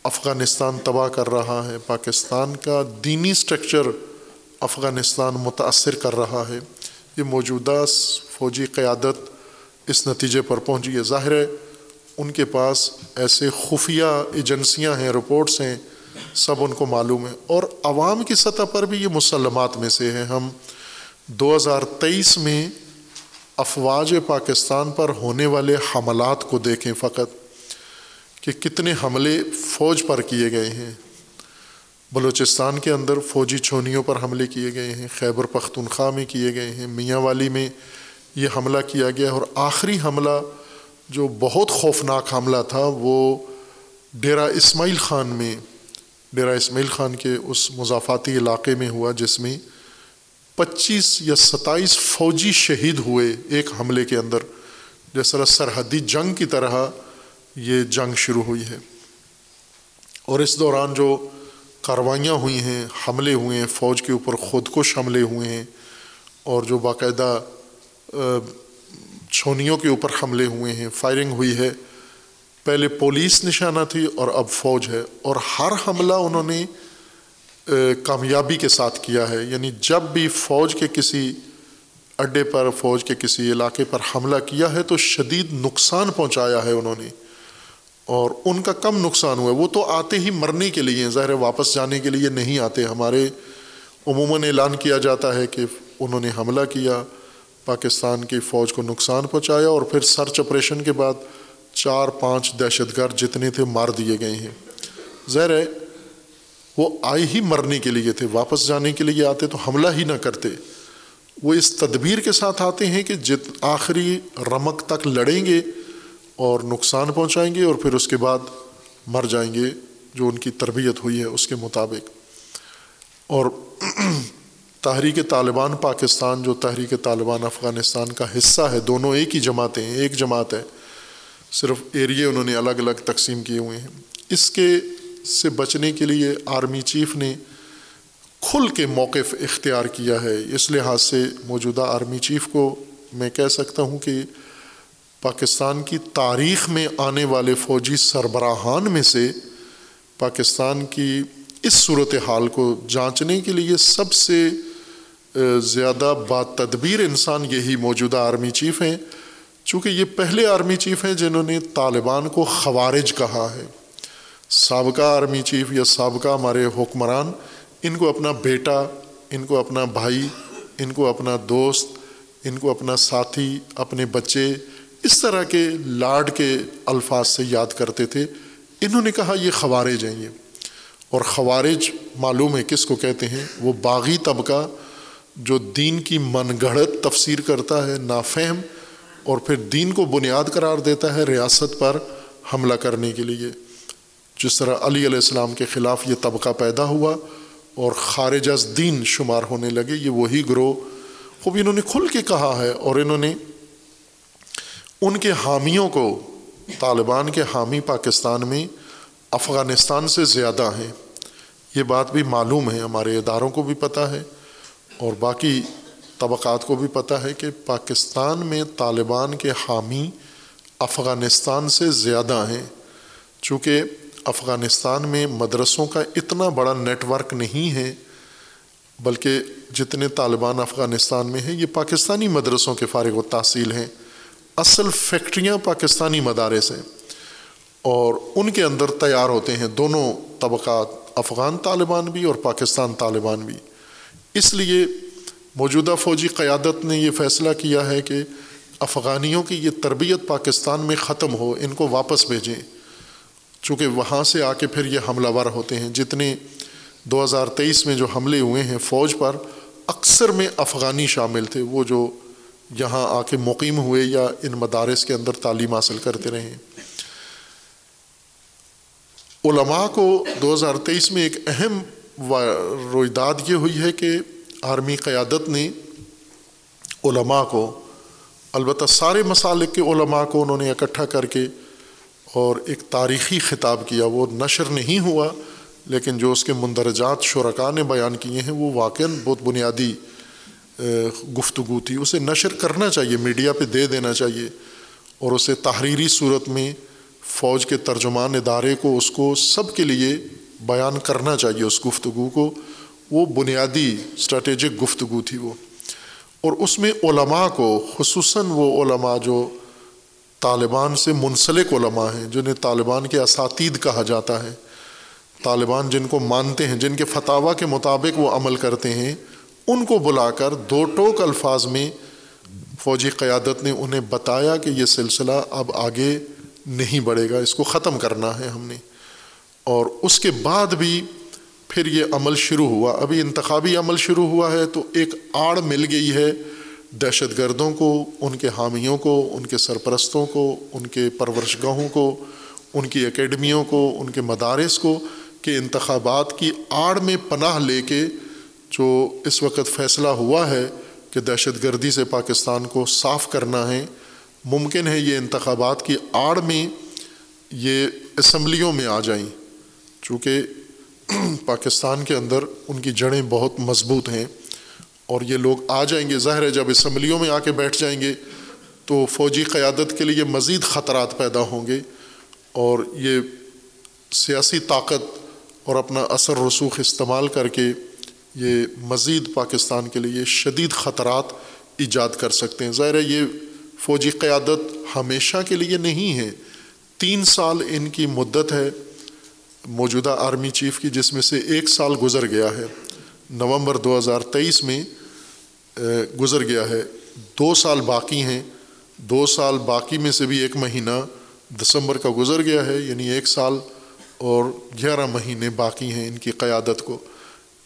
افغانستان تباہ کر رہا ہے، پاکستان کا دینی سٹرکچر افغانستان متاثر کر رہا ہے۔ یہ موجودہ فوجی قیادت اس نتیجے پر پہنچی ہے ظاہر ہے، ان کے پاس ایسے خفیہ ایجنسیاں ہیں، رپورٹس ہیں، سب ان کو معلوم ہے اور عوام کی سطح پر بھی یہ مسلمات میں سے ہیں۔ ہم دو ہزار تیئیس میں افواج پاکستان پر ہونے والے حملات کو دیکھیں فقط کہ کتنے حملے فوج پر کیے گئے ہیں۔ بلوچستان کے اندر فوجی چھونیوں پر حملے کیے گئے ہیں، خیبر پختونخوا میں کیے گئے ہیں، میاں والی میں یہ حملہ کیا گیا اور آخری حملہ جو بہت خوفناک حملہ تھا وہ ڈیرا اسماعیل خان میں ڈیرا اسماعیل خان کے اس مضافاتی علاقے میں ہوا جس میں پچیس یا ستائیس فوجی شہید ہوئے ایک حملے کے اندر۔ جس طرح سرحدی جنگ کی طرح یہ جنگ شروع ہوئی ہے۔ اور اس دوران جو کاروائیاں ہوئی ہیں، حملے ہوئے ہیں، فوج کے اوپر خود کش حملے ہوئے ہیں اور جو باقاعدہ چھونیوں کے اوپر حملے ہوئے ہیں فائرنگ ہوئی ہے۔ پہلے پولیس نشانہ تھی اور اب فوج ہے۔ اور ہر حملہ انہوں نے کامیابی کے ساتھ کیا ہے۔ یعنی جب بھی فوج کے کسی اڈے پر، فوج کے کسی علاقے پر حملہ کیا ہے تو شدید نقصان پہنچایا ہے انہوں نے۔ اور ان کا کم نقصان ہوا۔ ہے وہ تو آتے ہی مرنے کے لیے ظاہر واپس جانے کے لیے نہیں آتے۔ ہمارے عموماً اعلان کیا جاتا ہے کہ انہوں نے حملہ کیا۔ پاکستان کی فوج کو نقصان پہنچایا اور پھر سرچ آپریشن کے بعد چار پانچ دہشت گرد جتنے تھے مار دیے گئے ہیں۔ ظاہر ہے، وہ آئے ہی مرنے کے لیے تھے، واپس جانے کے لیے آتے تو حملہ ہی نہ کرتے۔ وہ اس تدبیر کے ساتھ آتے ہیں کہ جت آخری رمک تک لڑیں گے اور نقصان پہنچائیں گے اور پھر اس کے بعد مر جائیں گے، جو ان کی تربیت ہوئی ہے اس کے مطابق۔ اور *clears throat* تحریک طالبان پاکستان، جو تحریک طالبان افغانستان کا حصہ ہے، دونوں ایک ہی جماعتیں ہیں، ایک جماعت ہے، صرف ایریے انہوں نے الگ الگ تقسیم کیے ہوئے ہیں۔ اس کے سے بچنے کے لیے آرمی چیف نے کھل کے موقف اختیار کیا ہے۔ اس لحاظ سے موجودہ آرمی چیف کو میں کہہ سکتا ہوں کہ پاکستان کی تاریخ میں آنے والے فوجی سربراہان میں سے پاکستان کی اس صورت حال کو جانچنے کے لیے سب سے زیادہ با تدبیر انسان یہی موجودہ آرمی چیف ہیں، چونکہ یہ پہلے آرمی چیف ہیں جنہوں نے طالبان کو خوارج کہا ہے۔ سابقہ آرمی چیف یا سابقہ ہمارے حکمران، ان کو اپنا بیٹا، ان کو اپنا بھائی، ان کو اپنا دوست، ان کو اپنا ساتھی، اپنے بچے، اس طرح کے لاڈ کے الفاظ سے یاد کرتے تھے۔ انہوں نے کہا یہ خوارج ہیں یہ۔ اور خوارج معلوم ہے کس کو کہتے ہیں؟ وہ باغی طبقہ جو دین کی من گھڑت تفسیر کرتا ہے نافہم اور پھر دین کو بنیاد قرار دیتا ہے ریاست پر حملہ کرنے کے لیے۔ جس طرح علی علیہ السلام کے خلاف یہ طبقہ پیدا ہوا اور خارج از دین شمار ہونے لگے، یہ وہی گروہ۔ خوب انہوں نے کھل کے کہا ہے اور انہوں نے ان کے حامیوں کو، طالبان کے حامی پاکستان میں افغانستان سے زیادہ ہیں۔ یہ بات بھی معلوم ہے، ہمارے اداروں کو بھی پتہ ہے۔ اور باقی طبقات کو بھی پتہ ہے کہ پاکستان میں طالبان کے حامی افغانستان سے زیادہ ہیں۔ چونکہ افغانستان میں مدرسوں کا اتنا بڑا نیٹ ورک نہیں ہے، بلکہ جتنے طالبان افغانستان میں ہیں، یہ پاکستانی مدرسوں کے فارغ و تحصیل ہیں۔ اصل فیکٹریاں پاکستانی مدارس ہیں اور ان کے اندر تیار ہوتے ہیں دونوں طبقات، افغان طالبان بھی اور پاکستان طالبان بھی۔ اس لیے موجودہ فوجی قیادت نے یہ فیصلہ کیا ہے کہ افغانیوں کی یہ تربیت پاکستان میں ختم ہو، ان کو واپس بھیجیں۔ چونکہ وہاں سے آ کے پھر یہ حملہ ور ہوتے ہیں۔ جتنے دو ہزار تیئیس میں جو حملے ہوئے ہیں فوج پر، اکثر میں افغانی شامل تھے۔ وہ جو یہاں آ کے مقیم ہوئے یا ان مدارس کے اندر تعلیم حاصل کرتے رہے علماء کو دو ہزار تیئیس میں ایک اہم رویداد یہ ہوئی ہے کہ آرمی قیادت نے علماء کو، البتہ سارے مسالک کے علماء کو انہوں نے اکٹھا کر کے اور ایک تاریخی خطاب کیا، وہ نشر نہیں ہوا، لیکن جو اس کے مندرجات شرکا نے بیان کیے ہیں، وہ واقع بہت بنیادی گفتگو تھی۔ اسے نشر کرنا چاہیے، میڈیا پہ دے دینا چاہیے اور اسے تحریری صورت میں فوج کے ترجمان ادارے کو، اس کو سب کے لیے بیان کرنا چاہیے اس گفتگو کو، وہ بنیادی اسٹریٹجک گفتگو تھی وہ۔ اور اس میں علماء کو، خصوصاً وہ علماء جو طالبان سے منسلک علماء ہیں، جنہیں طالبان کے اساتید کہا جاتا ہے، طالبان جن کو مانتے ہیں، جن کے فتح کے مطابق وہ عمل کرتے ہیں، ان کو بلا کر دو ٹوک الفاظ میں فوجی قیادت نے انہیں بتایا کہ یہ سلسلہ اب آگے نہیں بڑھے گا، اس کو ختم کرنا ہے ہم نے۔ اور اس کے بعد بھی پھر یہ عمل شروع ہوا۔ ابھی انتخابی عمل شروع ہوا ہے تو ایک آڑ مل گئی ہے دہشت گردوں کو، ان کے حامیوں کو، ان کے سرپرستوں کو، ان کے پرورش گاہوں کو، ان کی اکیڈمیوں کو، ان کے مدارس کو کہ انتخابات کی آڑ میں پناہ لے کے جو اس وقت فیصلہ ہوا ہے کہ دہشت گردی سے پاکستان کو صاف کرنا ہے، ممکن ہے یہ انتخابات کی آڑ میں یہ اسمبلیوں میں آ جائیں۔ چونکہ پاکستان کے اندر ان کی جڑیں بہت مضبوط ہیں اور یہ لوگ آ جائیں گے، ظاہر ہے جب اسمبلیوں میں آ کے بیٹھ جائیں گے تو فوجی قیادت کے لیے مزید خطرات پیدا ہوں گے اور یہ سیاسی طاقت اور اپنا اثر رسوخ استعمال کر کے یہ مزید پاکستان کے لیے شدید خطرات ایجاد کر سکتے ہیں۔ ظاہر ہے یہ فوجی قیادت ہمیشہ کے لیے نہیں ہے، تین سال ان کی مدت ہے موجودہ آرمی چیف کی جس میں سے ایک سال گزر گیا ہے، نومبر دو ہزار تیئیس میں گزر گیا ہے۔ دو سال باقی ہیں۔ دو سال باقی میں سے بھی ایک مہینہ دسمبر کا گزر گیا ہے یعنی ایک سال اور گیارہ مہینے باقی ہیں ان کی قیادت کو۔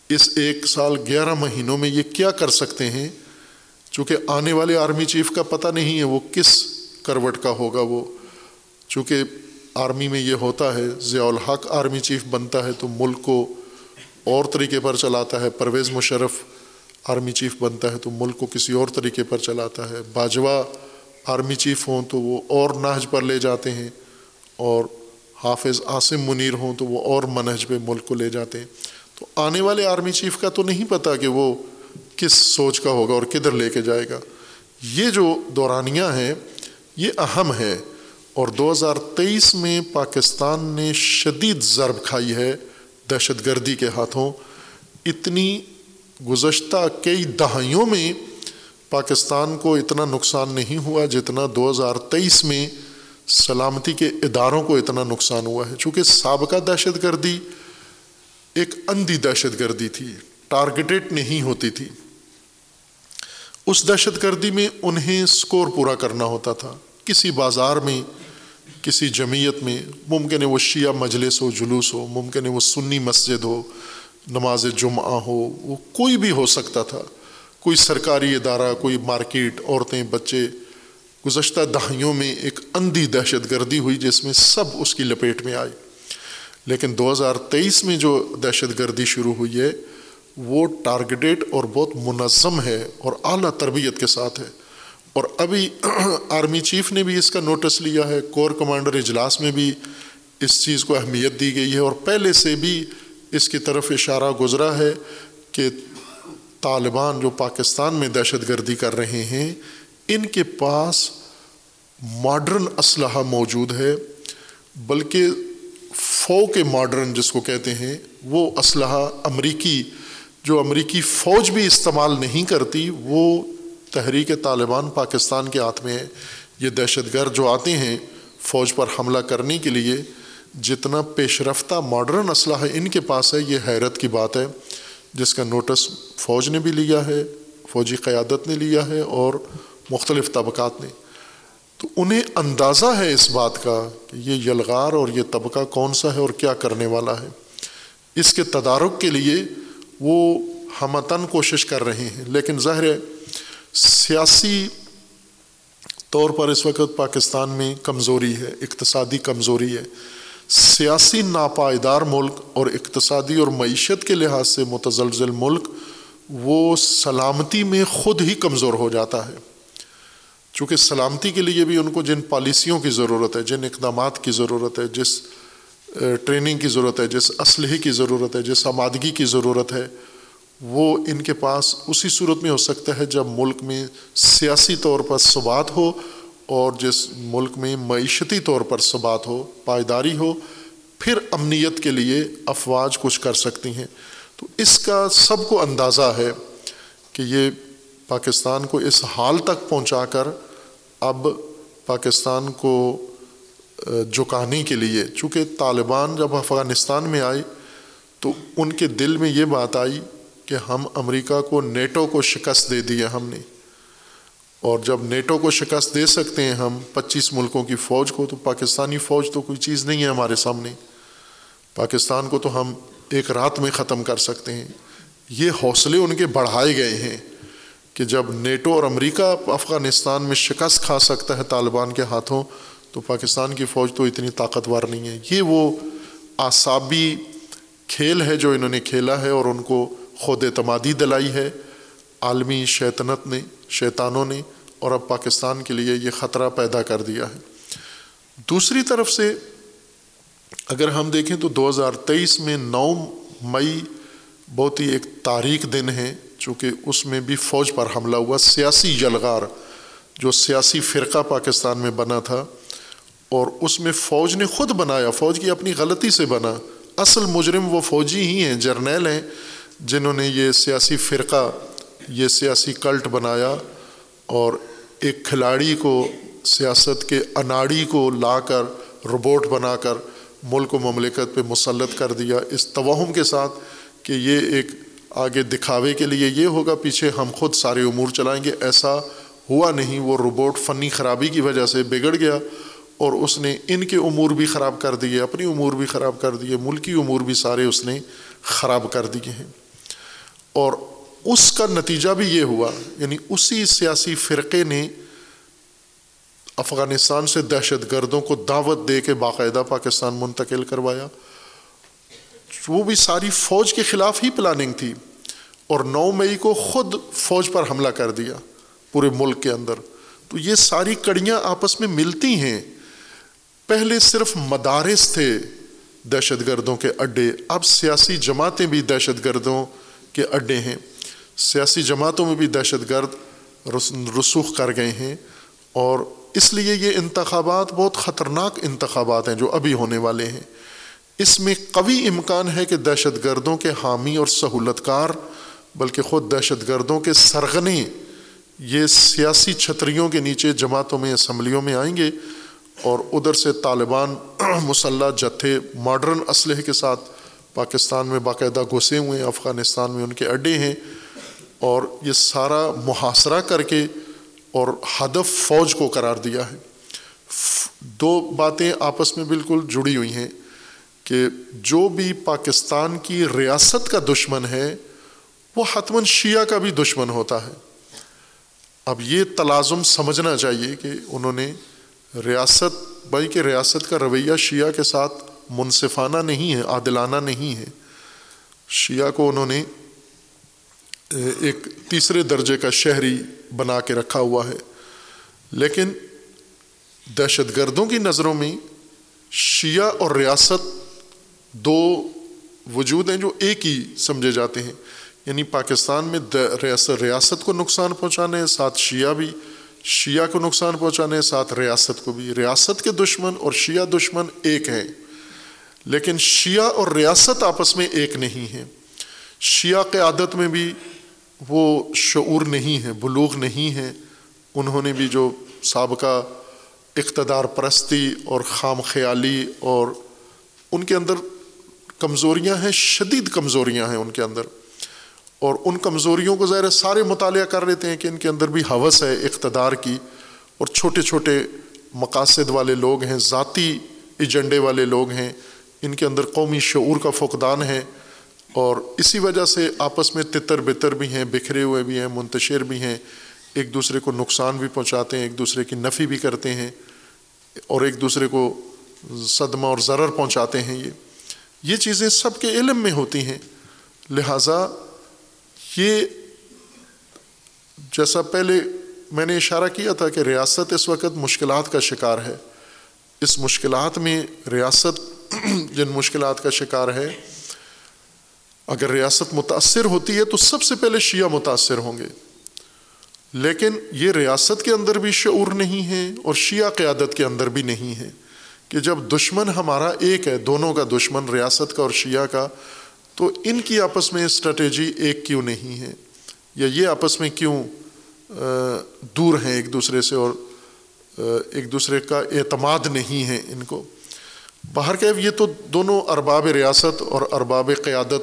اس ایک سال گیارہ مہینوں میں یہ کیا کر سکتے ہیں؟ چونکہ آنے والے آرمی چیف کا پتہ نہیں ہے وہ کس کروٹ کا ہوگا وہ۔ چونکہ آرمی میں یہ ہوتا ہے، ضیاء الحق آرمی چیف بنتا ہے تو ملک کو اور طریقے پر چلاتا ہے، پرویز مشرف آرمی چیف بنتا ہے تو ملک کو کسی اور طریقے پر چلاتا ہے۔ باجوہ آرمی چیف ہوں تو وہ اور نہج پر لے جاتے ہیں اور حافظ عاصم منیر ہوں تو وہ اور منہج پہ ملک کو لے جاتے ہیں۔ تو آنے والے آرمی چیف کا تو نہیں پتہ کہ وہ کس سوچ کا ہوگا اور کدھر لے کے جائے گا۔ یہ جو دورانیہ ہیں، یہ اہم ہے اور دو ہزار تیئیس میں پاکستان نے شدید ضرب کھائی ہے دہشت گردی کے ہاتھوں۔ اتنی گزشتہ کئی دہائیوں میں پاکستان کو اتنا نقصان نہیں ہوا جتنا دو ہزار تیئیس میں سلامتی کے اداروں کو اتنا نقصان ہوا ہے۔ چونکہ سابقہ دہشت گردی ایک اندھی دہشت گردی تھی، ٹارگیٹڈ نہیں ہوتی تھی۔ اس دہشت گردی میں انہیں اسکور پورا کرنا ہوتا تھا۔ کسی بازار میں کسی جمعیت میں ممکن ہے وہ شیعہ مجلس ہو، جلوس ہو، ممکن ہے وہ سنی مسجد ہو، نماز جمعہ ہو، وہ کوئی بھی ہو سکتا تھا۔ کوئی سرکاری ادارہ، کوئی مارکیٹ، عورتیں، بچے، گزشتہ دہائیوں میں ایک اندھی دہشت گردی ہوئی جس میں سب اس کی لپیٹ میں آئی لیکن دو ہزار تیئیس میں جو دہشت گردی شروع ہوئی ہے، وہ ٹارگیٹیڈ اور بہت منظم ہے اور اعلیٰ تربیت کے ساتھ ہے۔ اور ابھی آرمی چیف نے بھی اس کا نوٹس لیا ہے، کور کمانڈر اجلاس میں بھی اس چیز کو اہمیت دی گئی ہے اور پہلے سے بھی اس کی طرف اشارہ گزرا ہے کہ طالبان جو پاکستان میں دہشت گردی کر رہے ہیں، ان کے پاس ماڈرن اسلحہ موجود ہے، بلکہ فو کے ماڈرن جس کو کہتے ہیں، وہ اسلحہ امریکی، جو امریکی فوج بھی استعمال نہیں کرتی، وہ تحریک طالبان پاکستان کے ہاتھ میں ہے یہ دہشت گرد جو آتے ہیں فوج پر حملہ کرنے کے لیے، جتنا پیش رفتہ ماڈرن اسلحہ ان کے پاس ہے، یہ حیرت کی بات ہے۔ جس کا نوٹس فوج نے بھی لیا ہے، فوجی قیادت نے لیا ہے اور مختلف طبقات نے۔ تو انہیں اندازہ ہے اس بات کا کہ یہ یلغار اور یہ طبقہ کون سا ہے اور کیا کرنے والا ہے۔ اس کے تدارک کے لیے وہ ہمتن کوشش کر رہے ہیں، لیکن ظاہر ہے سیاسی طور پر اس وقت پاکستان میں کمزوری ہے، اقتصادی کمزوری ہے۔ سیاسی ناپائیدار ملک اور اقتصادی اور معیشت کے لحاظ سے متزلزل ملک، وہ سلامتی میں خود ہی کمزور ہو جاتا ہے۔ چونکہ سلامتی کے لیے بھی ان کو جن پالیسیوں کی ضرورت ہے، جن اقدامات کی ضرورت ہے، جس ٹریننگ کی ضرورت ہے، جس اسلحے کی ضرورت ہے، جس آمادگی کی ضرورت ہے وہ ان کے پاس اسی صورت میں ہو سکتا ہے جب ملک میں سیاسی طور پر ثبات ہو اور جس ملک میں معیشتی طور پر ثبات ہو، پائیداری ہو، پھر امنیت کے لیے افواج کچھ کر سکتی ہیں۔ تو اس کا سب کو اندازہ ہے کہ یہ پاکستان کو اس حال تک پہنچا کر اب پاکستان کو جھکانے کے لیے، چونکہ طالبان جب افغانستان میں آئے تو ان کے دل میں یہ بات آئی کہ ہم امریکہ کو نیٹو کو شکست دے دیا ہم نے۔ اور جب نیٹو کو شکست دے سکتے ہیں ہم پچیس ملکوں کی فوج کو، تو پاکستانی فوج تو کوئی چیز نہیں ہے ہمارے سامنے۔ پاکستان کو تو ہم ایک رات میں ختم کر سکتے ہیں۔ یہ حوصلے ان کے بڑھائے گئے ہیں کہ جب نیٹو اور امریکہ افغانستان میں شکست کھا سکتا ہے طالبان کے ہاتھوں، تو پاکستان کی فوج تو اتنی طاقتور نہیں ہے۔ یہ وہ اعصابی کھیل ہے جو انہوں نے کھیلا ہے اور ان کو خود اعتمادی دلائی ہے، عالمی شیطنت نے، شیطانوں نے اور اب پاکستان کے لیے یہ خطرہ پیدا کر دیا ہے۔ دوسری طرف سے اگر ہم دیکھیں تو دو ہزار تیئیس میں نو مئی بہت ہی ایک تاریخ دن ہے، چونکہ اس میں بھی فوج پر حملہ ہوا۔ سیاسی یلغار جو سیاسی فرقہ پاکستان میں بنا تھا اور اس میں فوج نے خود بنایا، فوج کی اپنی غلطی سے بنا۔ اصل مجرم وہ فوجی ہی ہیں، جرنیل ہیں۔ جنہوں نے یہ سیاسی فرقہ، یہ سیاسی کلٹ بنایا اور ایک کھلاڑی کو سیاست کے اناڑی کو لا کر روبوٹ بنا کر ملک و مملکت پہ مسلط کر دیا۔ اس توہم کے ساتھ کہ یہ ایک آگے دکھاوے کے لیے یہ ہوگا، پیچھے ہم خود سارے امور چلائیں گے۔ ایسا ہوا نہیں، وہ روبوٹ فنی خرابی کی وجہ سے بگڑ گیا اور اس نے ان کے امور بھی خراب کر دیے، اپنی امور بھی خراب کر دیے، ملکی امور بھی سارے اس نے خراب کر دیے ہیں۔ اور اس کا نتیجہ بھی یہ ہوا یعنی اسی سیاسی فرقے نے افغانستان سے دہشت گردوں کو دعوت دے کے باقاعدہ پاکستان منتقل کروایا۔ وہ بھی ساری فوج کے خلاف ہی پلاننگ تھی اور نو مئی کو خود فوج پر حملہ کر دیا پورے ملک کے اندر۔ تو یہ ساری کڑیاں آپس میں ملتی ہیں۔ پہلے صرف مدارس تھے دہشت گردوں کے اڈے، اب سیاسی جماعتیں بھی دہشت گردوں کے اڈے ہیں۔ سیاسی جماعتوں میں بھی دہشت گرد رسوخ کر گئے ہیں اور اس لیے یہ انتخابات بہت خطرناک انتخابات ہیں جو ابھی ہونے والے ہیں۔ اس میں قوی امکان ہے کہ دہشت گردوں کے حامی اور سہولت کار بلکہ خود دہشت گردوں کے سرغنے یہ سیاسی چھتریوں کے نیچے جماعتوں میں، اسمبلیوں میں آئیں گے اور ادھر سے طالبان *clears throat* مسلح جتھے ماڈرن اسلحے کے ساتھ پاکستان میں باقاعدہ گھسے ہوئے ہیں، افغانستان میں ان کے اڈے ہیں اور یہ سارا محاصرہ کر کے اور ہدف فوج کو قرار دیا ہے۔ دو باتیں آپس میں بالکل جڑی ہوئی ہیں کہ جو بھی پاکستان کی ریاست کا دشمن ہے، وہ حتمن شیعہ کا بھی دشمن ہوتا ہے۔ اب یہ تلازم سمجھنا چاہیے کہ انہوں نے ریاست بھائی کہ ریاست کا رویہ شیعہ کے ساتھ منصفانہ نہیں ہے، عادلانہ نہیں ہے۔ شیعہ کو انہوں نے ایک تیسرے درجے کا شہری بنا کے رکھا ہوا ہے۔ لیکن دہشت گردوں کی نظروں میں شیعہ اور ریاست دو وجود ہیں جو ایک ہی سمجھے جاتے ہیں۔ یعنی پاکستان میں ریاست ریاست کو نقصان پہنچانے، ساتھ شیعہ بھی، شیعہ کو نقصان پہنچانے، ساتھ ریاست کو بھی۔ ریاست کے دشمن اور شیعہ دشمن ایک ہیں۔ لیکن شیعہ اور ریاست آپس میں ایک نہیں ہیں شیعہ قیادت میں بھی وہ شعور نہیں ہے، بلوغ نہیں ہے۔ انہوں نے بھی جو سابقہ اقتدار پرستی اور خام خیالی اور ان کے اندر کمزوریاں ہیں، شدید کمزوریاں ہیں ان کے اندر۔ اور ان کمزوریوں کو ظاہر سارے مطالعہ کر لیتے ہیں کہ ان کے اندر بھی حوث ہے اقتدار کی۔ اور چھوٹے چھوٹے مقاصد والے لوگ ہیں، ذاتی ایجنڈے والے لوگ ہیں۔ ان کے اندر قومی شعور کا فقدان ہے اور اسی وجہ سے آپس میں تتر بتر بھی ہیں، بکھرے ہوئے بھی ہیں، منتشر بھی ہیں، ایک دوسرے کو نقصان بھی پہنچاتے ہیں، ایک دوسرے کی نفی بھی کرتے ہیں اور ایک دوسرے کو صدمہ اور ضرر پہنچاتے ہیں۔ یہ یہ چیزیں سب کے علم میں ہوتی ہیں۔ لہٰذا یہ جیسا پہلے میں نے اشارہ کیا تھا کہ ریاست اس وقت مشکلات کا شکار ہے۔ اس مشکلات میں ریاست جن مشکلات کا شکار ہے، اگر ریاست متاثر ہوتی ہے تو سب سے پہلے شیعہ متاثر ہوں گے۔ لیکن یہ ریاست کے اندر بھی شعور نہیں ہے اور شیعہ قیادت کے اندر بھی نہیں ہے کہ جب دشمن ہمارا ایک ہے، دونوں کا دشمن، ریاست کا اور شیعہ کا، تو ان کی آپس میں اسٹریٹجی ایک کیوں نہیں ہے؟ یا یہ آپس میں کیوں دور ہیں ایک دوسرے سے اور ایک دوسرے کا اعتماد نہیں ہے ان کو؟ باہر کہ یہ تو دونوں ارباب ریاست اور ارباب قیادت،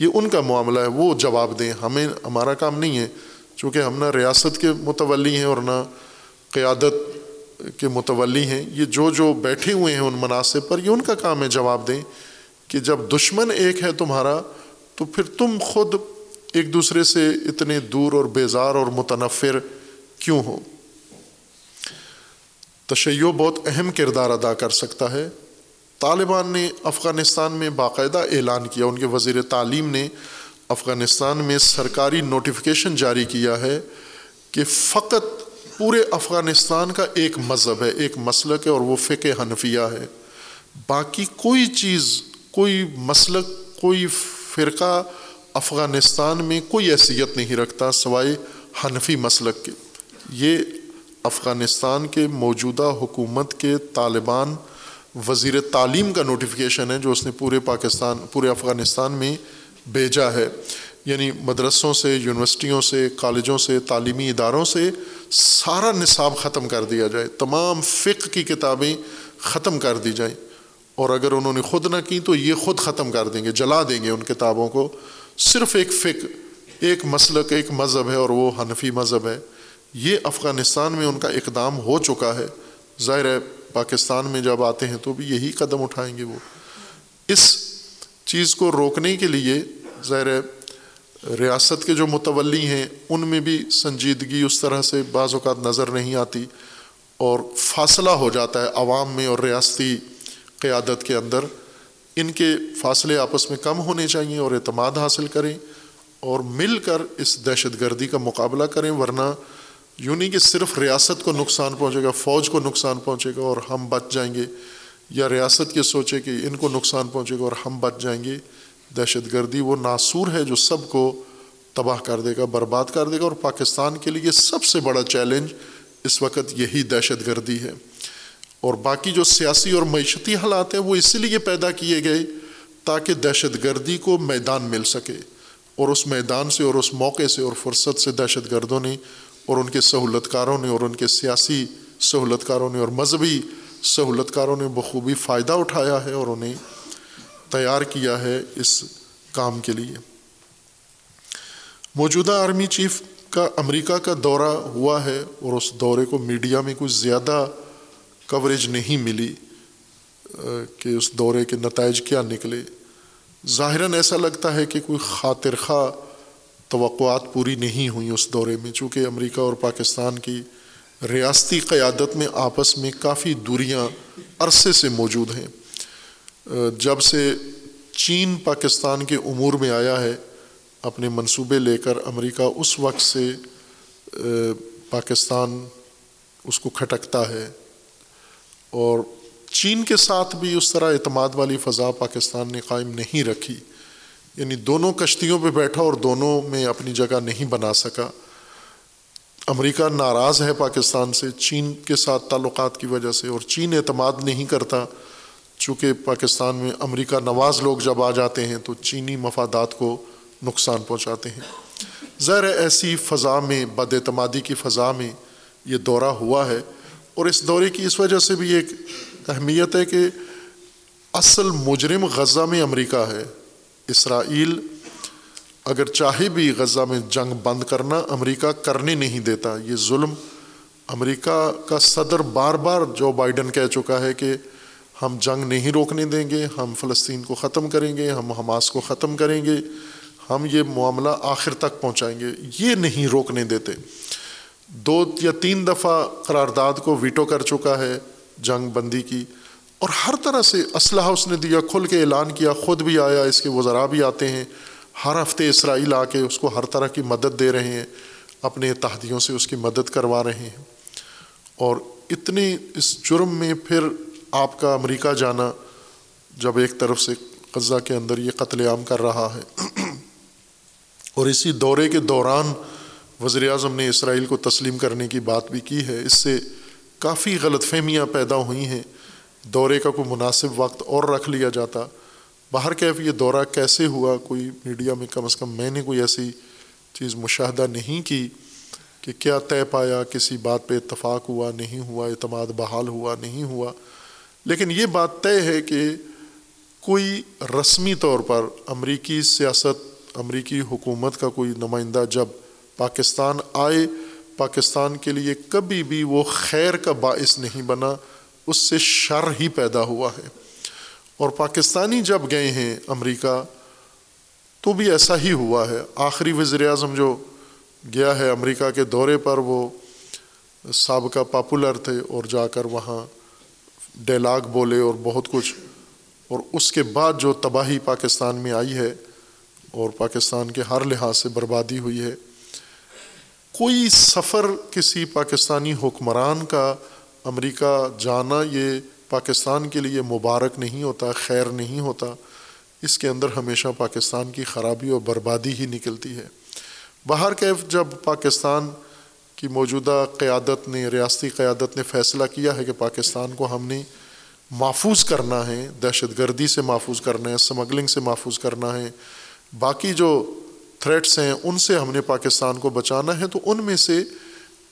یہ ان کا معاملہ ہے، وہ جواب دیں، ہمیں، ہمارا کام نہیں ہے، چونکہ ہم نہ ریاست کے متولی ہیں اور نہ قیادت کے متولی ہیں، یہ جو جو بیٹھے ہوئے ہیں ان مناسب پر، یہ ان کا کام ہے جواب دیں کہ جب دشمن ایک ہے تمہارا، تو پھر تم خود ایک دوسرے سے اتنے دور اور بیزار اور متنفر کیوں ہو؟ تشیع بہت اہم کردار ادا کر سکتا ہے۔ طالبان نے افغانستان میں باقاعدہ اعلان کیا۔ ان کے وزیر تعلیم نے افغانستان میں سرکاری نوٹیفیکیشن جاری کیا ہے کہ فقط پورے افغانستان کا ایک مذہب ہے، ایک مسلک ہے اور وہ فقہ حنفیہ ہے۔ باقی کوئی چیز، کوئی مسلک، کوئی فرقہ افغانستان میں کوئی حیثیت نہیں رکھتا سوائے حنفی مسلک کے۔ یہ افغانستان کے موجودہ حکومت کے طالبان وزیر تعلیم کا نوٹیفیکیشن ہے جو اس نے پورے پاکستان، پورے افغانستان میں بھیجا ہے۔ یعنی مدرسوں سے، یونیورسٹیوں سے، کالجوں سے، تعلیمی اداروں سے سارا نصاب ختم کر دیا جائے۔ تمام فقہ کی کتابیں ختم کر دی جائیں۔ اور اگر انہوں نے خود نہ کی تو یہ خود ختم کر دیں گے، جلا دیں گے ان کتابوں کو۔ صرف ایک فکر ایک مسلک، ایک مذہب ہے اور وہ حنفی مذہب ہے۔ یہ افغانستان میں ان کا اقدام ہو چکا ہے۔ ظاہر ہے پاکستان میں جب آتے ہیں تو بھی یہی قدم اٹھائیں گے وہ۔ اس چیز کو روکنے کے لیے ظاہر ریاست کے جو متولی ہیں، ان میں بھی سنجیدگی اس طرح سے بعض اوقات نظر نہیں آتی اور فاصلہ ہو جاتا ہے عوام میں اور ریاستی قیادت کے اندر۔ ان کے فاصلے آپس میں کم ہونے چاہئیں اور اعتماد حاصل کریں اور مل کر اس دہشت گردی کا مقابلہ کریں، ورنہ یوں نہیں کہ صرف ریاست کو نقصان پہنچے گا، فوج کو نقصان پہنچے گا اور ہم بچ جائیں گے، یا ریاست کے سوچے کہ ان کو نقصان پہنچے گا اور ہم بچ جائیں گے۔ دہشت گردی وہ ناصور ہے جو سب کو تباہ کر دے گا، برباد کر دے گا اور پاکستان کے لیے سب سے بڑا چیلنج اس وقت یہی دہشت گردی ہے۔ اور باقی جو سیاسی اور معیشتی حالات ہیں وہ اسی لیے پیدا کیے گئے تاکہ دہشت گردی کو میدان مل سکے۔ اور اس میدان سے اور اس موقع سے اور فرصت سے دہشت گردوں نے اور ان کے سہولت کاروں نے اور ان کے سیاسی سہولت کاروں نے اور مذہبی سہولت کاروں نے بخوبی فائدہ اٹھایا ہے اور انہیں تیار کیا ہے اس کام کے لیے۔ موجودہ آرمی چیف کا امریکہ کا دورہ ہوا ہے اور اس دورے کو میڈیا میں کچھ زیادہ کوریج نہیں ملی کہ اس دورے کے نتائج کیا نکلے۔ ظاہراً ایسا لگتا ہے کہ کوئی خاطر خواہ توقعات پوری نہیں ہوئیں اس دورے میں، چونکہ امریکہ اور پاکستان کی ریاستی قیادت میں آپس میں کافی دوریاں عرصے سے موجود ہیں۔ جب سے چین پاکستان کے امور میں آیا ہے، اپنے منصوبے لے کر امریکہ اس وقت سے، پاکستان اس کو کھٹکتا ہے۔ اور چین کے ساتھ بھی اس طرح اعتماد والی فضا پاکستان نے قائم نہیں رکھی۔ یعنی دونوں کشتیوں پہ بیٹھا اور دونوں میں اپنی جگہ نہیں بنا سکا۔ امریکہ ناراض ہے پاکستان سے، چین کے ساتھ تعلقات کی وجہ سے اور چین اعتماد نہیں کرتا۔ چونکہ پاکستان میں امریکہ نواز لوگ جب آ جاتے ہیں تو چینی مفادات کو نقصان پہنچاتے ہیں۔ ظاہر ایسی فضا میں، بد اعتمادی کی فضا میں یہ دورہ ہوا ہے۔ اور اس دورے کی اس وجہ سے بھی ایک اہمیت ہے کہ اصل مجرم غزہ میں امریکہ ہے۔ اسرائیل اگر چاہے بھی غزہ میں جنگ بند کرنا امریکہ کرنے نہیں دیتا، یہ ظلم امریکہ کا صدر بار بار جو بائیڈن کہہ چکا ہے کہ ہم جنگ نہیں روکنے دیں گے، ہم فلسطین کو ختم کریں گے، ہم حماس کو ختم کریں گے، ہم یہ معاملہ آخر تک پہنچائیں گے، یہ نہیں روکنے دیتے۔ دو یا تین دفعہ قرارداد کو ویٹو کر چکا ہے جنگ بندی کی۔ اور ہر طرح سے اسلحہ اس نے دیا، کھل کے اعلان کیا، خود بھی آیا، اس کے وزراء بھی آتے ہیں۔ ہر ہفتے اسرائیل آ کے اس کو ہر طرح کی مدد دے رہے ہیں، اپنے اتحادیوں سے اس کی مدد کروا رہے ہیں۔ اور اتنے اس جرم میں پھر آپ کا امریکہ جانا جب ایک طرف سے غزہ کے اندر یہ قتل عام کر رہا ہے۔ اور اسی دورے کے دوران وزیر اعظم نے اسرائیل کو تسلیم کرنے کی بات بھی کی ہے۔ اس سے کافی غلط فہمیاں پیدا ہوئی ہیں۔ دورے کا کوئی مناسب وقت اور رکھ لیا جاتا۔ باہر کیف یہ دورہ کیسے ہوا؟ کوئی میڈیا میں کم از کم میں نے کوئی ایسی چیز مشاہدہ نہیں کی کہ کیا طے پایا، کسی بات پہ اتفاق ہوا نہیں ہوا، اعتماد بحال ہوا نہیں ہوا۔ لیکن یہ بات طے ہے کہ کوئی رسمی طور پر امریکی سیاست، امریکی حکومت کا کوئی نمائندہ جب پاکستان آئے، پاکستان کے لیے کبھی بھی وہ خیر کا باعث نہیں بنا۔ اس سے شر ہی پیدا ہوا ہے۔ اور پاکستانی جب گئے ہیں امریکہ، تو بھی ایسا ہی ہوا ہے۔ آخری وزیر اعظم جو گیا ہے امریکہ کے دورے پر، وہ سابقہ پاپولر تھے اور جا کر وہاں ڈیلاگ بولے اور بہت کچھ۔ اور اس کے بعد جو تباہی پاکستان میں آئی ہے اور پاکستان کے ہر لحاظ سے بربادی ہوئی ہے، کوئی سفر کسی پاکستانی حکمران کا امریکہ جانا یہ پاکستان کے لیے مبارک نہیں ہوتا، خیر نہیں ہوتا، اس کے اندر ہمیشہ پاکستان کی خرابی اور بربادی ہی نکلتی ہے۔ باہر کیف جب پاکستان کی موجودہ قیادت نے، ریاستی قیادت نے فیصلہ کیا ہے کہ پاکستان کو ہم نے محفوظ کرنا ہے، دہشت گردی سے محفوظ کرنا ہے اسمگلنگ سے محفوظ کرنا ہے، باقی جو تھریٹس ہیں ان سے ہم نے پاکستان کو بچانا ہے، تو ان میں سے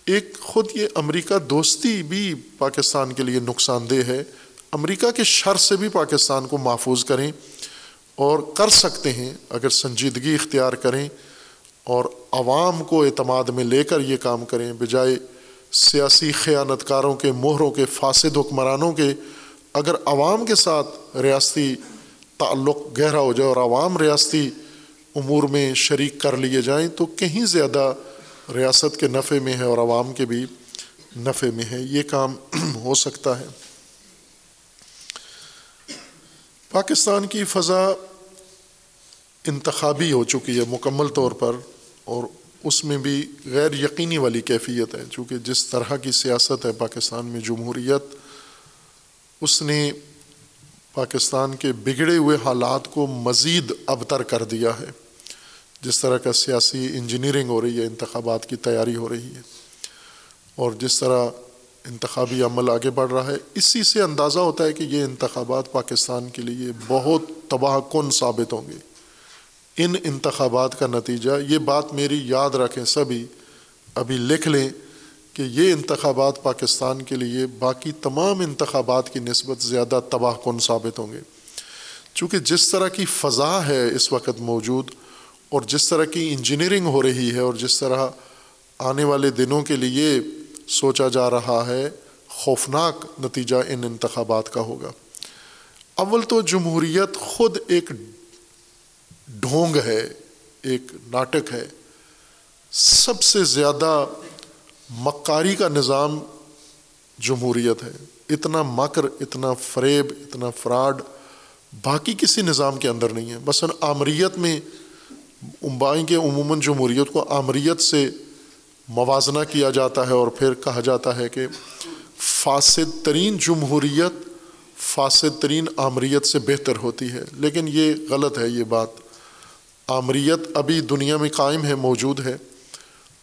ایک خود یہ امریکہ دوستی بھی پاکستان کے لیے نقصان دہ ہے۔ امریکہ کے شر سے بھی پاکستان کو محفوظ کریں اور کر سکتے ہیں اگر سنجیدگی اختیار کریں اور عوام کو اعتماد میں لے کر یہ کام کریں۔ بجائے سیاسی خیانت کاروں کے، مہروں کے، فاسد حکمرانوں کے، اگر عوام کے ساتھ ریاستی تعلق گہرا ہو جائے اور عوام ریاستی امور میں شریک کر لیے جائیں تو کہیں زیادہ ریاست کے نفع میں ہے اور عوام کے بھی نفع میں ہے، یہ کام *clears throat* ہو سکتا ہے۔ پاکستان کی فضا انتخابی ہو چکی ہے مکمل طور پر، اور اس میں بھی غیر یقینی والی کیفیت ہے۔ چونکہ جس طرح کی سیاست ہے پاکستان میں جمہوریت، اس نے پاکستان کے بگڑے ہوئے حالات کو مزید ابتر کر دیا ہے۔ جس طرح کا سیاسی انجینئرنگ ہو رہی ہے، انتخابات کی تیاری ہو رہی ہے، اور جس طرح انتخابی عمل آگے بڑھ رہا ہے، اسی سے اندازہ ہوتا ہے کہ یہ انتخابات پاکستان کے لیے بہت تباہ کن ثابت ہوں گے۔ ان انتخابات کا نتیجہ، یہ بات میری یاد رکھیں سبھی، ابھی لکھ لیں کہ یہ انتخابات پاکستان کے لیے باقی تمام انتخابات کی نسبت زیادہ تباہ کن ثابت ہوں گے۔ چونکہ جس طرح کی فضا ہے اس وقت موجود اور جس طرح کی انجینئرنگ ہو رہی ہے اور جس طرح آنے والے دنوں کے لیے سوچا جا رہا ہے، خوفناک نتیجہ ان انتخابات کا ہوگا۔ اول تو جمہوریت خود ایک ڈھونگ ہے، ایک ناٹک ہے۔ سب سے زیادہ مکاری کا نظام جمہوریت ہے۔ اتنا مکر، اتنا فریب، اتنا فراڈ باقی کسی نظام کے اندر نہیں ہے۔ مثلاً آمریت میں امبائیں کے عموماً جمہوریت کو آمریت سے موازنہ کیا جاتا ہے اور پھر کہا جاتا ہے کہ فاسد ترین جمہوریت فاسد ترین آمریت سے بہتر ہوتی ہے۔ لیکن یہ غلط ہے یہ بات۔ آمریت ابھی دنیا میں قائم ہے، موجود ہے،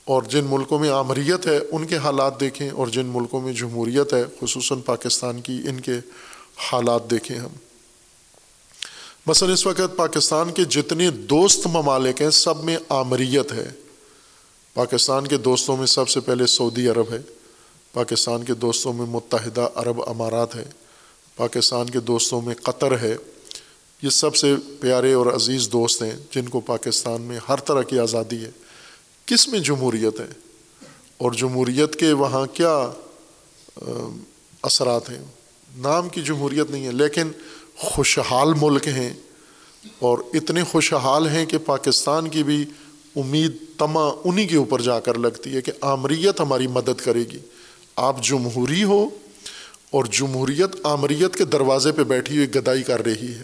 اور جن ملکوں میں آمریت ہے، ان کے حالات دیکھیں اور جن ملکوں میں جمہوریت ہے، خصوصاً پاکستان کی، ان کے حالات دیکھیں ہم۔ مثلاً اس وقت پاکستان کے جتنے دوست ممالک ہیں، سب میں آمریت ہے۔ پاکستان کے دوستوں میں سب سے پہلے سعودی عرب ہے۔ پاکستان کے دوستوں میں متحدہ عرب امارات ہے پاکستان کے دوستوں میں قطر ہے۔ یہ سب سے پیارے اور عزیز دوست ہیں جن کو پاکستان میں ہر طرح کی آزادی ہے۔ کس میں جمہوریت ہے؟ اور جمہوریت کے وہاں کیا اثرات ہیں؟ نام کی جمہوریت نہیں ہے، لیکن خوشحال ملک ہیں اور اتنے خوشحال ہیں کہ پاکستان کی بھی امید تما انہی کے اوپر جا کر لگتی ہے کہ آمریت ہماری مدد کرے گی۔ آپ جمہوری ہو اور جمہوریت آمریت کے دروازے پہ بیٹھی ہوئی گدائی کر رہی ہے۔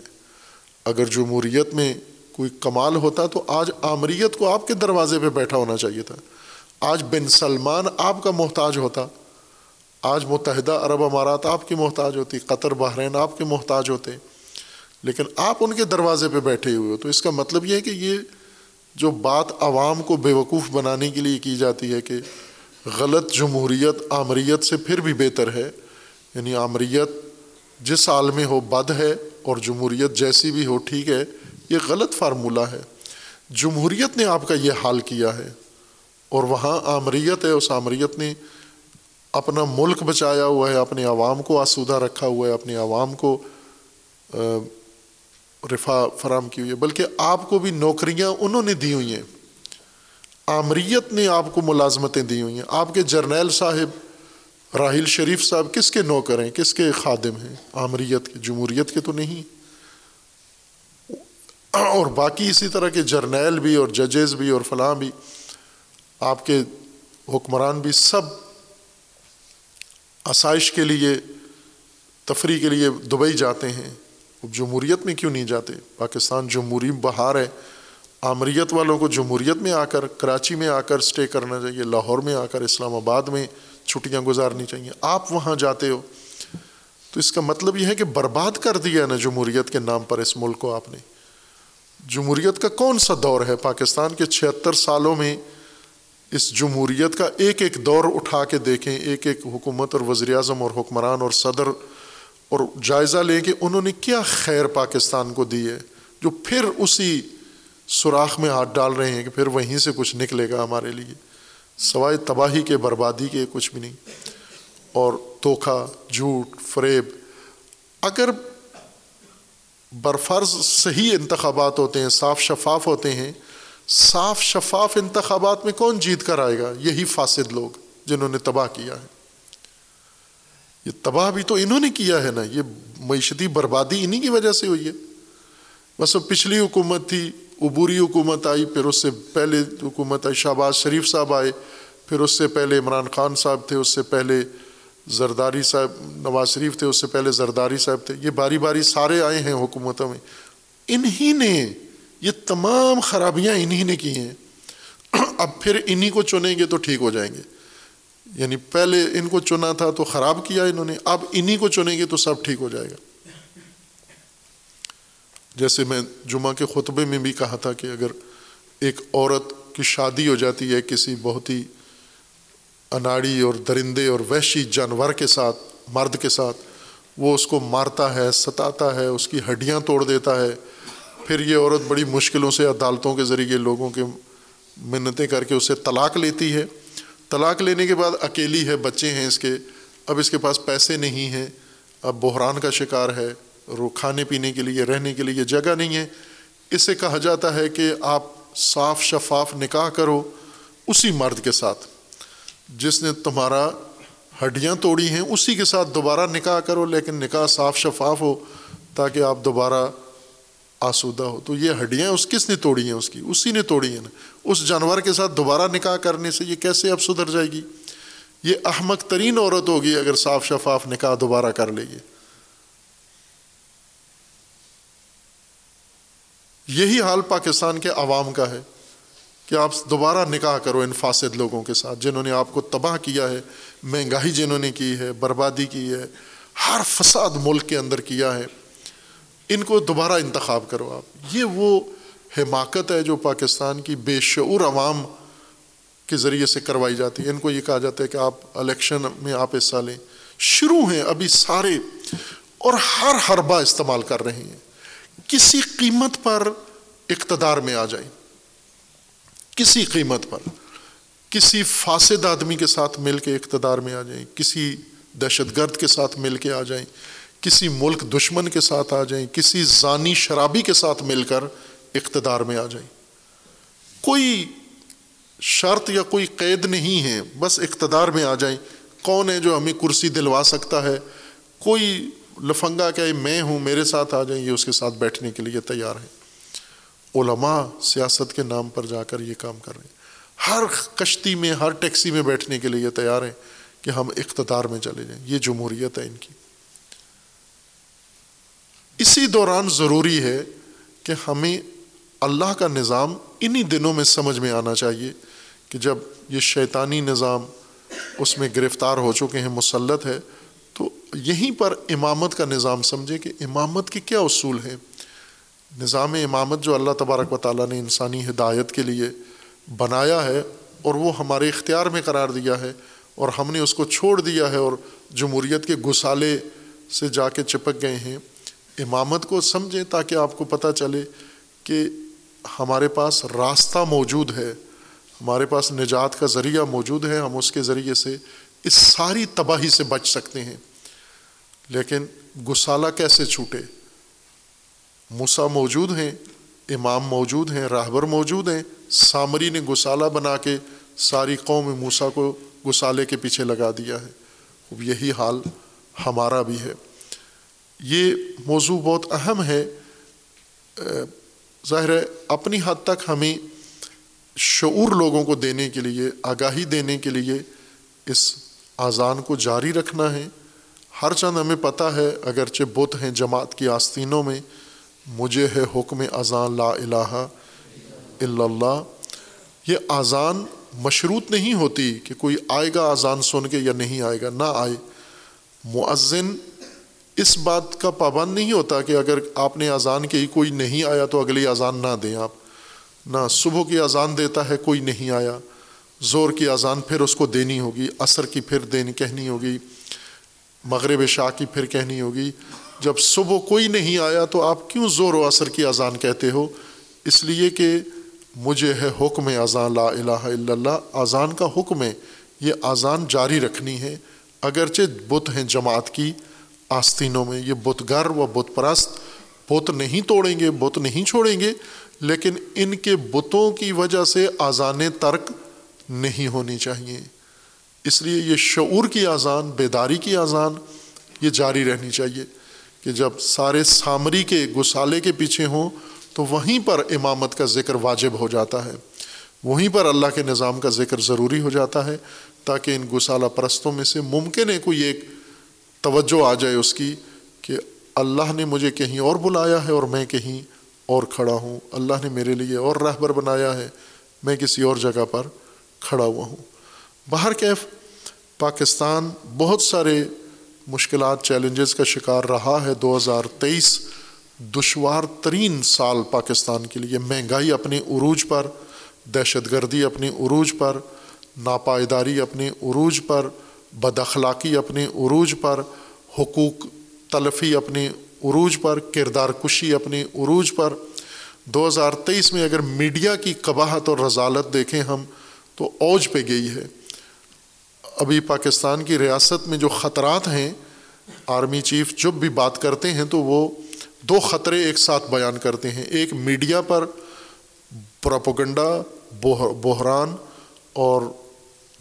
اگر جمہوریت میں کوئی کمال ہوتا تو آج آمریت کو آپ کے دروازے پہ بیٹھا ہونا چاہیے تھا۔ آج بن سلمان آپ کا محتاج ہوتا۔ آج متحدہ عرب امارات آپ کی محتاج ہوتی قطر، بحرین آپ کے محتاج ہوتے، لیکن آپ ان کے دروازے پہ بیٹھے ہوئے ہو، تو اس کا مطلب یہ ہے کہ یہ جو بات عوام کو بے وقوف بنانے کے لیے کی جاتی ہے کہ غلط جمہوریت آمریت سے پھر بھی بہتر ہے یعنی آمریت جس حال میں ہو بد ہے اور جمہوریت جیسی بھی ہو ٹھیک ہے، یہ غلط فارمولہ ہے۔ جمہوریت نے آپ کا یہ حال کیا ہے اور وہاں آمریت ہے، اس آمریت نے اپنا ملک بچایا ہوا ہے اپنے عوام کو آسودہ رکھا ہوا ہے اپنے عوام کو رفا فراہم کی ہوئی ہے۔ بلکہ آپ کو بھی نوکریاں انہوں نے دی ہوئی ہیں۔ آمریت نے آپ کو ملازمتیں دی ہوئی ہیں۔ آپ کے جرنیل صاحب، راہیل شریف صاحب کس کے نوکر ہیں؟ کس کے خادم ہیں؟ آمریت کے، جمہوریت کے تو نہیں۔ اور باقی اسی طرح کے جرنیل بھی اور ججز بھی اور فلاں بھی، آپ کے حکمران بھی، سب آسائش کے لیے، تفریح کے لیے دبئی جاتے ہیں۔ جمہوریت میں کیوں نہیں جاتے؟ پاکستان جمہوری بہار ہے۔ آمریت والوں کو جمہوریت میں آ کر، کراچی میں آ کر اسٹے کرنا چاہیے، لاہور میں آ کر، اسلام آباد میں چھٹیاں گزارنی چاہیے۔ آپ وہاں جاتے ہو۔ تو اس کا مطلب یہ ہے کہ برباد کر دیا نا جمہوریت کے نام پر اس ملک کو آپ نے۔ جمہوریت کا کون سا دور ہے؟ پاکستان کے چھہتر سالوں میں اس جمہوریت کا ایک ایک دور اٹھا کے دیکھیں، ایک ایک حکومت اور وزیر اعظم اور حکمران اور صدر اور جائزہ لیں کہ انہوں نے کیا خیر پاکستان کو دی ہے، جو پھر اسی سوراخ میں ہاتھ ڈال رہے ہیں کہ پھر وہیں سے کچھ نکلے گا ہمارے لیے۔ سوائے تباہی کے، بربادی کے کچھ بھی نہیں۔ اور دھوکھا جھوٹ، فریب، اگر برفرض صحیح انتخابات ہوتے ہیں، صاف شفاف ہوتے ہیں صاف شفاف انتخابات میں کون جیت کر آئے گا؟ یہی فاسد لوگ جنہوں نے تباہ کیا ہے۔ یہ تباہ بھی تو انہوں نے کیا ہے نا، یہ معیشتی بربادی انہی کی وجہ سے ہوئی ہے۔ بس پچھلی حکومت تھی، عبوری حکومت آئی، پھر اس سے پہلے حکومت آئی، شہباز شریف صاحب آئے، پھر اس سے پہلے عمران خان صاحب تھے، اس سے پہلے زرداری صاحب، نواز شریف تھے، اس سے پہلے زرداری صاحب تھے۔ یہ باری باری سارے آئے ہیں حکومتوں میں۔ انہی نے یہ تمام خرابیاں انہی نے کی ہیں۔ اب پھر انہی کو چنیں گے تو ٹھیک ہو جائیں گے۔ یعنی پہلے ان کو چنا تھا تو خراب کیا انہوں نے، اب انہی کو چنیں گے تو سب ٹھیک ہو جائے گا۔ جیسے میں جمعہ کے خطبے میں بھی کہا تھا کہ اگر ایک عورت کی شادی ہو جاتی ہے کسی بہت ہی اناڑی اور درندے اور وحشی جانور کے ساتھ، مرد کے ساتھ، وہ اس کو مارتا ہے، ستاتا ہے، اس کی ہڈیاں توڑ دیتا ہے پھر یہ عورت بڑی مشکلوں سے، عدالتوں کے ذریعے لوگوں کے منتیں کر کے اسے طلاق لیتی ہے۔ طلاق لینے کے بعد اکیلی ہے، بچے ہیں اس کے۔ اب اس کے پاس پیسے نہیں ہیں۔ اب بحران کا شکار ہے۔ رو، کھانے پینے کے لیے، رہنے کے لیے جگہ نہیں ہے۔ اس سے کہا جاتا ہے کہ آپ صاف شفاف نکاح کرو اسی مرد کے ساتھ۔ جس نے تمہارا ہڈیاں توڑی ہیں، اسی کے ساتھ دوبارہ نکاح کرو، لیکن نکاح صاف شفاف ہو تاکہ آپ دوبارہ آسودہ ہو، تو یہ ہڈیاں اس کس نے توڑی ہیں اس کی؟ اسی نے توڑی ہیں نا۔ اس جانور کے ساتھ دوبارہ نکاح کرنے سے یہ کیسے اب سدھر جائے گی؟ یہ احمق ترین عورت ہوگی اگر صاف شفاف نکاح دوبارہ کر لے گی۔ یہی حال پاکستان کے عوام کا ہے کہ آپ دوبارہ نکاح کرو ان فاسد لوگوں کے ساتھ، جنہوں نے آپ کو تباہ کیا ہے، مہنگائی جنہوں نے کی ہے، بربادی کی ہے، ہر فساد ملک کے اندر کیا ہے۔ ان کو دوبارہ انتخاب کرو آپ۔ یہ وہ حماقت ہے جو پاکستان کی بے شعور عوام کے ذریعے سے کروائی جاتی ہے۔ ان کو یہ کہا جاتا ہے کہ آپ الیکشن میں آپ حصہ لیں۔ شروع ہیں، ابھی سارے اور ہر حربہ استعمال کر رہے ہیں۔ کسی قیمت پر اقتدار میں آ جائیں۔ کسی قیمت پر۔ کسی فاسد آدمی کے ساتھ مل کے اقتدار میں آ جائیں۔ کسی دہشت گرد کے ساتھ مل کے آ جائیں۔ کسی ملک دشمن کے ساتھ آ جائیں، کسی ضانی شرابی کے ساتھ مل کر اقتدار میں آ جائیں۔ کوئی شرط یا کوئی قید نہیں ہے، بس اقتدار میں آ جائیں۔ کون ہے جو ہمیں کرسی دلوا سکتا ہے؟ کوئی لفنگا کہ میں ہوں، میرے ساتھ آ جائیں، یہ اس کے ساتھ بیٹھنے کے لیے تیار ہیں۔ علماء سیاست کے نام پر جا کر یہ کام کر رہے ہیں۔ ہر کشتی میں، ہر ٹیکسی میں بیٹھنے کے لیے تیار ہیں کہ ہم اقتدار میں چلے جائیں۔ یہ جمہوریت ہے ان کی۔ اسی دوران ضروری ہے کہ ہمیں اللہ کا نظام انہی دنوں میں سمجھ میں آنا چاہیے کہ جب یہ شیطانی نظام اس میں گرفتار ہو چکے ہیں، مسلط ہے، تو یہیں پر امامت کا نظام سمجھے کہ امامت کے کیا اصول ہیں؟ نظام امامت جو اللہ تبارک و تعالیٰ نے انسانی ہدایت کے لیے بنایا ہے اور وہ ہمارے اختیار میں قرار دیا ہے اور ہم نے اس کو چھوڑ دیا ہے اور جمہوریت کے گسالے سے جا کے چپک گئے ہیں۔ امامت کو سمجھیں تاکہ آپ کو پتہ چلے کہ ہمارے پاس راستہ موجود ہے، ہمارے پاس نجات کا ذریعہ موجود ہے، ہم اس کے ذریعے سے اس ساری تباہی سے بچ سکتے ہیں۔ لیکن گسالہ کیسے چھوٹے؟ موسا موجود ہیں، امام موجود ہیں، راہبر موجود ہیں۔ سامری نے گسالہ بنا کے ساری قوم موسا کو گسالے کے پیچھے لگا دیا ہے۔ اب یہی حال ہمارا بھی ہے۔ یہ موضوع بہت اہم ہے۔ ظاہر ہے، اپنی حد تک ہمیں شعور لوگوں کو دینے کے لیے، آگاہی دینے کے لیے اس اذان کو جاری رکھنا ہے۔ ہر چند ہمیں پتہ ہے، اگرچہ بت ہیں جماعت کی آستینوں میں، مجھے ہے حکم اذان لا الہ الا اللہ۔ یہ اذان مشروط نہیں ہوتی کہ کوئی آئے گا اذان سن کے یا نہیں آئے گا، نہ آئے۔ مؤذن اس بات کا پابند نہیں ہوتا کہ اگر آپ نے اذان کی کوئی نہیں آیا تو اگلی اذان نہ دیں آپ۔ نہ صبح کی اذان دیتا ہے، کوئی نہیں آیا۔ زور کی اذان پھر اس کو دینی ہوگی، عصر کی پھر دینی کہنی ہوگی، مغرب شاہ کی پھر کہنی ہوگی۔ جب صبح کوئی نہیں آیا تو آپ کیوں زور و عصر کی اذان کہتے ہو؟ اس لیے کہ مجھے ہے حکم اذان لا الہ الا اللہ۔ اذان کا حکم ہے، یہ اذان جاری رکھنی ہے۔ اگرچہ بت ہیں جماعت کی آستینوں میں یہ بت گر و بت پرست، بت نہیں توڑیں گے، بت نہیں چھوڑیں گے، لیکن ان کے بتوں کی وجہ سے اذان ترک نہیں ہونی چاہیے۔ اس لیے یہ شعور کی اذان بیداری کی اذان یہ جاری رہنی چاہیے کہ جب سارے سامری کے گسالے کے پیچھے ہوں تو وہیں پر امامت کا ذکر واجب ہو جاتا ہے۔ وہیں پر اللہ کے نظام کا ذکر ضروری ہو جاتا ہے تاکہ ان گسالہ پرستوں میں سے ممکن ہے کوئی ایک توجہ آ جائے اس کی کہ اللہ نے مجھے کہیں اور بلایا ہے اور میں کہیں اور کھڑا ہوں۔ اللہ نے میرے لیے اور رہبر بنایا ہے۔ میں کسی اور جگہ پر کھڑا ہوا ہوں۔ باہر کیف پاکستان بہت سارے مشکلات، چیلنجز کا شکار رہا ہے۔ دو ہزار تیئیس دشوار ترین سال پاکستان کے لیے۔ مہنگائی اپنے عروج پر، دہشت گردی اپنے عروج پر، ناپائیداری اپنے عروج پر بد اخلاقی اپنے عروج پر، حقوق تلفی اپنے عروج پر، کردار کشی اپنے عروج پر۔ دو ہزار تیئیس میں اگر میڈیا کی قباحت اور رضالت دیکھیں ہم، تو اوج پہ گئی ہے۔ ابھی پاکستان کی ریاست میں جو خطرات ہیں، آرمی چیف جب بھی بات کرتے ہیں تو وہ دو خطرے ایک ساتھ بیان کرتے ہیں۔ ایک میڈیا پر پراپوگنڈا بحران اور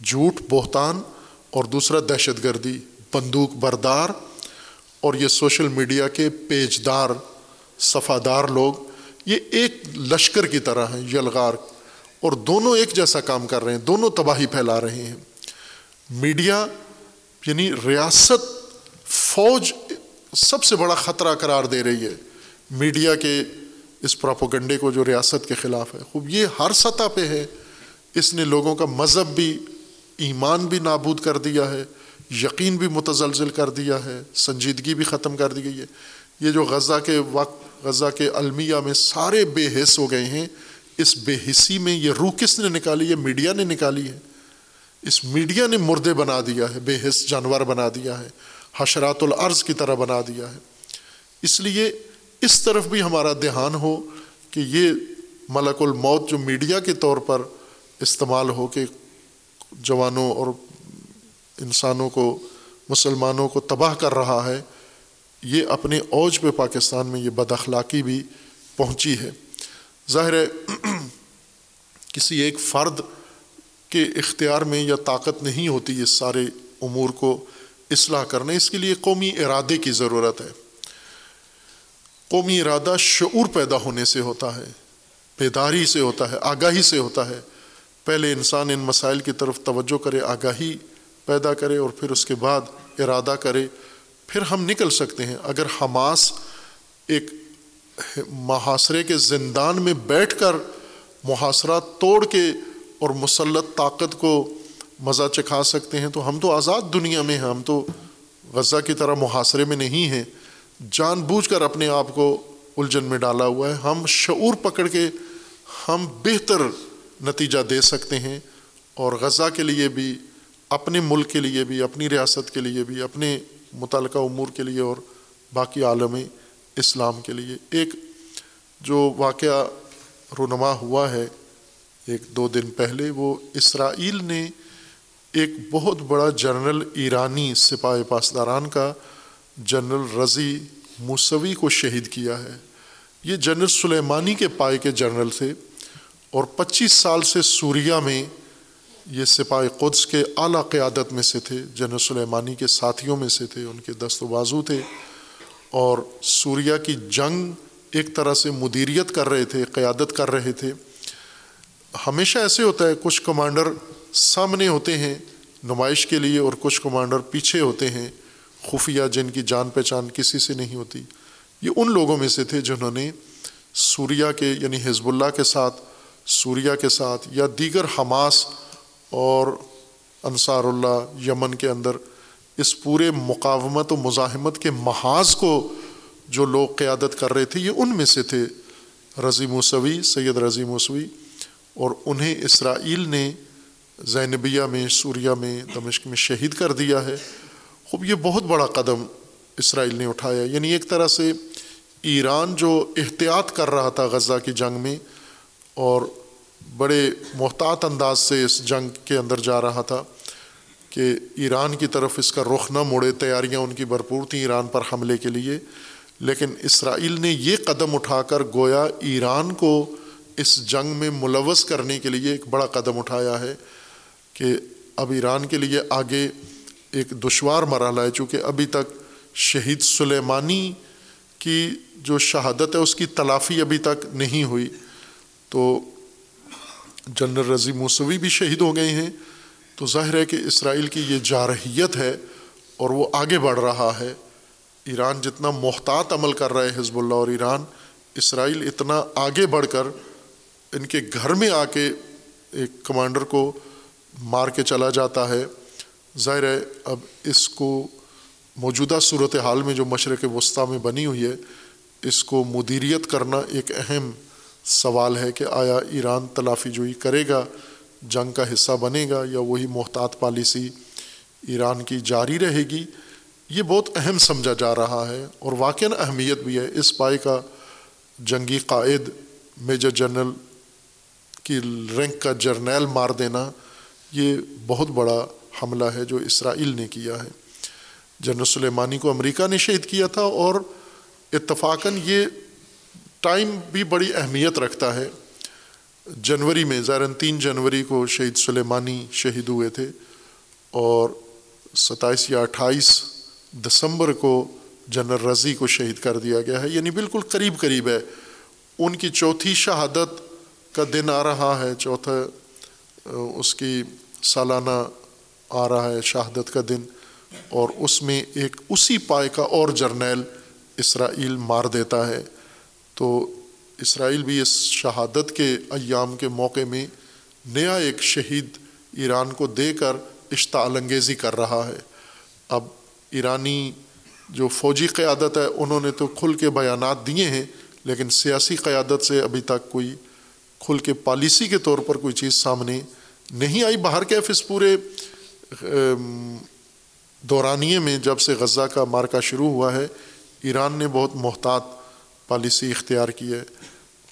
جھوٹ، بہتان۔ اور دوسرا دہشت گردی، بندوق بردار اور یہ سوشل میڈیا کے پیج دار صفادار لوگ، یہ ایک لشکر کی طرح ہیں، یلغار، اور دونوں ایک جیسا کام کر رہے ہیں، دونوں تباہی پھیلا رہے ہیں۔ میڈیا یعنی ریاست، فوج سب سے بڑا خطرہ قرار دے رہی ہے۔ میڈیا کے اس پراپوگنڈے کو جو ریاست کے خلاف ہے۔ خوب، یہ ہر سطح پہ ہے۔ اس نے لوگوں کا مذہب بھی ایمان بھی نابود کر دیا ہے، یقین بھی متزلزل کر دیا ہے، سنجیدگی بھی ختم کر دی گئی ہے۔ یہ جو غزہ کے وقت، غزہ کے المیہ میں سارے بے حص ہو گئے ہیں، اس بے حصی میں یہ روح کس نے نکالی؟ ہے میڈیا نے نکالی ہے۔ اس میڈیا نے مردے بنا دیا ہے، بے حص جانور بنا دیا ہے، حشرات العرض کی طرح بنا دیا ہے۔ اس لیے اس طرف بھی ہمارا دھیان ہو کہ یہ ملک الموت جو میڈیا کے طور پر استعمال ہو کے جوانوں اور انسانوں کو، مسلمانوں کو تباہ کر رہا ہے، یہ اپنے اوج پہ پاکستان میں یہ بد اخلاقی بھی پہنچی ہے۔ ظاہر ہے، *clears throat* کسی ایک فرد کے اختیار میں یا طاقت نہیں ہوتی یہ سارے امور کو اصلاح کرنا اس کے لیے قومی ارادے کی ضرورت ہے۔ قومی ارادہ شعور پیدا ہونے سے ہوتا ہے، بیداری سے ہوتا ہے، آگاہی سے ہوتا ہے۔ پہلے انسان ان مسائل کی طرف توجہ کرے، آگاہی پیدا کرے اور پھر اس کے بعد ارادہ کرے، پھر ہم نکل سکتے ہیں۔ اگر حماس ایک محاصرے کے زندان میں بیٹھ کر محاصرہ توڑ کے اور مسلط طاقت کو مزہ چکھا سکتے ہیں، تو ہم تو آزاد دنیا میں ہیں، ہم تو غزہ کی طرح محاصرے میں نہیں ہیں۔ جان بوجھ کر اپنے آپ کو الجھن میں ڈالا ہوا ہے۔ ہم شعور پکڑ کے ہم بہتر نتیجہ دے سکتے ہیں اور غزہ کے لیے بھی، اپنے ملک کے لیے بھی، اپنی ریاست کے لیے بھی، اپنے متعلقہ امور کے لیے اور باقی عالم اسلام کے لیے۔ ایک جو واقعہ رونما ہوا ہے ایک دو دن پہلے، وہ اسرائیل نے ایک بہت بڑا جنرل ایرانی سپاہ پاسداران کا جنرل رضی موسوی کو شہید کیا ہے۔ یہ جنرل سلیمانی کے پائے کے جنرل تھے۔ اور پچیس سال سے سوریا میں یہ سپاہی قدس کے اعلیٰ قیادت میں سے تھے، جنرل سلیمانی کے ساتھیوں میں سے تھے، ان کے دست و بازو تھے۔ اور سوریا کی جنگ ایک طرح سے مدیریت کر رہے تھے، قیادت کر رہے تھے۔ ہمیشہ ایسے ہوتا ہے، کچھ کمانڈر سامنے ہوتے ہیں نمائش کے لیے اور کچھ کمانڈر پیچھے ہوتے ہیں۔ خفیہ جن کی جان پہچان کسی سے نہیں ہوتی۔ یہ ان لوگوں میں سے تھے جنہوں نے سوریا کے یعنی حزب اللہ کے ساتھ سوریا کے ساتھ یا دیگر حماس اور انصار اللہ یمن کے اندر اس پورے مقاومت و مزاحمت کے محاذ کو جو لوگ قیادت کر رہے تھے، یہ ان میں سے تھے۔ رضی موسوی، سید رضی موسوی اور انہیں اسرائیل نے زینبیہ میں سوریا میں، دمشق میں شہید کر دیا ہے۔ خوب، یہ بہت بڑا قدم اسرائیل نے اٹھایا۔ یعنی ایک طرح سے ایران جو احتیاط کر رہا تھا غزہ کی جنگ میں اور بڑے محتاط انداز سے اس جنگ کے اندر جا رہا تھا کہ ایران کی طرف اس کا رخ نہ موڑے، تیاریاں ان کی بھرپور تھیں ایران پر حملے کے لیے، لیکن اسرائیل نے یہ قدم اٹھا کر گویا ایران کو اس جنگ میں ملوث کرنے کے لیے ایک بڑا قدم اٹھایا ہے کہ اب ایران کے لیے آگے ایک دشوار مرحلہ ہے چونکہ ابھی تک شہید سلیمانی کی جو شہادت ہے، اس کی تلافی ابھی تک نہیں ہوئی۔ تو جنرل رضی موسوی بھی شہید ہو گئے ہیں۔ تو ظاہر ہے کہ اسرائیل کی یہ جارحیت ہے اور وہ آگے بڑھ رہا ہے۔ ایران جتنا محتاط عمل کر رہا ہے حزب اللہ اور ایران، اسرائیل اتنا آگے بڑھ کر ان کے گھر میں آ کے ایک کمانڈر کو مار کے چلا جاتا ہے۔ ظاہر ہے، اب اس کو موجودہ صورت حال میں جو مشرق وسطیٰ میں بنی ہوئی ہے، اس کو مدیریت کرنا ایک اہم سوال ہے کہ آیا ایران تلافی جوئی کرے گا، جنگ کا حصہ بنے گا یا وہی محتاط پالیسی ایران کی جاری رہے گی؟ یہ بہت اہم سمجھا جا رہا ہے اور واقع اہمیت بھی ہے۔ اس پائے کا جنگی قائد میجر جنرل کی رینک کا جرنیل مار دینا یہ بہت بڑا حملہ ہے جو اسرائیل نے کیا ہے۔ جنرل سلیمانی کو امریکہ نے شہید کیا تھا اور اتفاقاً یہ ٹائم بھی بڑی اہمیت رکھتا ہے۔ جنوری میں زائرن تین جنوری کو شہید سلیمانی شہید ہوئے تھے اور ستائیس یا اٹھائیس دسمبر کو جنرل رضی کو شہید کر دیا گیا ہے۔ یعنی بالکل قریب قریب ہے۔ ان کی چوتھی شہادت کا دن آ رہا ہے، چوتھا، اس کی سالانہ آ رہا ہے شہادت کا دن۔ اور اس میں ایک اسی پائے کا اور جرنیل اسرائیل مار دیتا ہے۔ تو اسرائیل بھی اس شہادت کے ایام کے موقع میں نیا ایک شہید ایران کو دے کر اشتعال انگیزی کر رہا ہے۔ اب ایرانی جو فوجی قیادت ہے، انہوں نے تو کھل کے بیانات دیے ہیں، لیکن سیاسی قیادت سے ابھی تک کوئی کھل کے پالیسی کے طور پر کوئی چیز سامنے نہیں آئی۔ باہر کیف اس پورے دورانیے میں جب سے غزہ کا مارکا شروع ہوا ہے، ایران نے بہت محتاط پالیسی اختیار کی ہے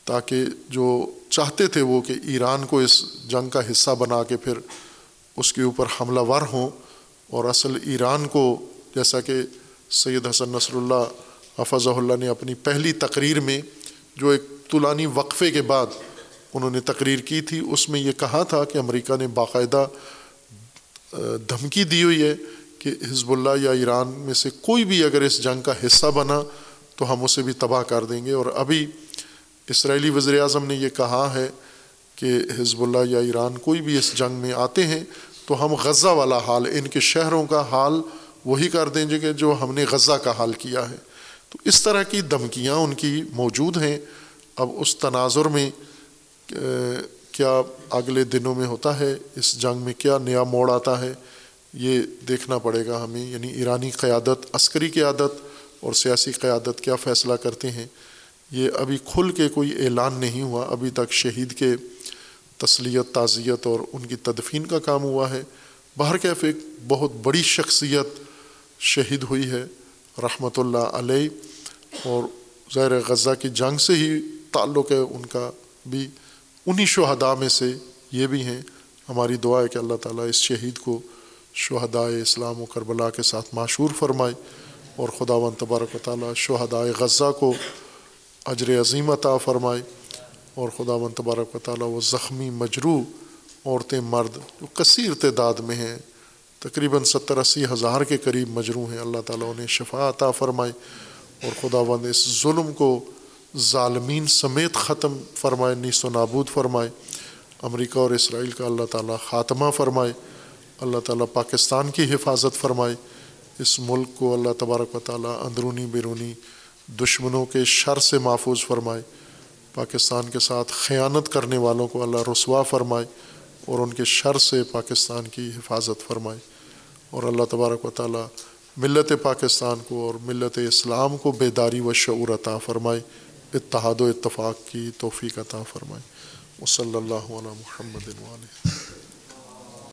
تاکہ جو چاہتے تھے وہ کہ ایران کو اس جنگ کا حصہ بنا کے پھر اس کے اوپر حملہ ور ہوں اور اصل ایران کو جیسا کہ سید حسن نصر اللہ حفظ اللہ نے اپنی پہلی تقریر میں جو ایک طولانی وقفے کے بعد انہوں نے تقریر کی تھی، اس میں یہ کہا تھا کہ امریکہ نے باقاعدہ دھمکی دی ہوئی ہے کہ حزب اللہ یا ایران میں سے کوئی بھی اگر اس جنگ کا حصہ بنا تو ہم اسے بھی تباہ کر دیں گے۔ اور ابھی اسرائیلی وزیر اعظم نے یہ کہا ہے کہ حزب اللہ یا ایران کوئی بھی اس جنگ میں آتے ہیں تو ہم غزہ والا حال، ان کے شہروں کا حال وہی کر دیں گے جو ہم نے غزہ کا حال کیا ہے۔ تو اس طرح کی دھمکیاں ان کی موجود ہیں۔ اب اس تناظر میں کیا اگلے دنوں میں ہوتا ہے؟ اس جنگ میں کیا نیا موڑ آتا ہے؟ یہ دیکھنا پڑے گا ہمیں۔ یعنی ایرانی قیادت، عسکری قیادت اور سیاسی قیادت کیا فیصلہ کرتے ہیں؟ یہ ابھی کھل کے کوئی اعلان نہیں ہوا، ابھی تک شہید کے تسلیت، تعزیت اور ان کی تدفین کا کام ہوا ہے۔ باہر کیف ایک بہت بڑی شخصیت شہید ہوئی ہے رحمۃ اللہ علیہ۔ اور زیر غزہ کی جنگ سے ہی تعلق ہے، ان کا بھی انہی شہداء میں سے یہ بھی ہیں۔ ہماری دعا ہے کہ اللہ تعالیٰ اس شہید کو شہدائے اسلام و کربلا کے ساتھ معشور فرمائے۔ اور خدا و تبارک و تعالیٰ شہدائے غزہ کو اجر عظیم عطا فرمائے اور خدا و تبارک و تعالیٰ وہ زخمی مجروح عورتیں مرد جو کثیر تعداد میں ہیں، تقریباً ستر اسی ہزار کے قریب مجروح ہیں۔ اللہ تعالیٰ انہیں شفا عطا فرمائے اور خدا بند اس ظلم کو ظالمین سمیت ختم فرمائے نیس و نابود فرمائے۔ امریکہ اور اسرائیل کا اللہ تعالیٰ خاتمہ فرمائے۔ اللہ تعالیٰ پاکستان کی حفاظت فرمائے۔ اس ملک کو اللہ تبارک و تعالیٰ اندرونی بیرونی دشمنوں کے شر سے محفوظ فرمائے، پاکستان کے ساتھ خیانت کرنے والوں کو اللہ رسوا فرمائے اور ان کے شر سے پاکستان کی حفاظت فرمائے۔ اور اللہ تبارک و تعالیٰ ملت پاکستان کو اور ملت اسلام کو بیداری و شعور عطا فرمائے، اتحاد و اتفاق کی توفیق عطا فرمائے۔ و صلی اللہ علیہ محمد علیہ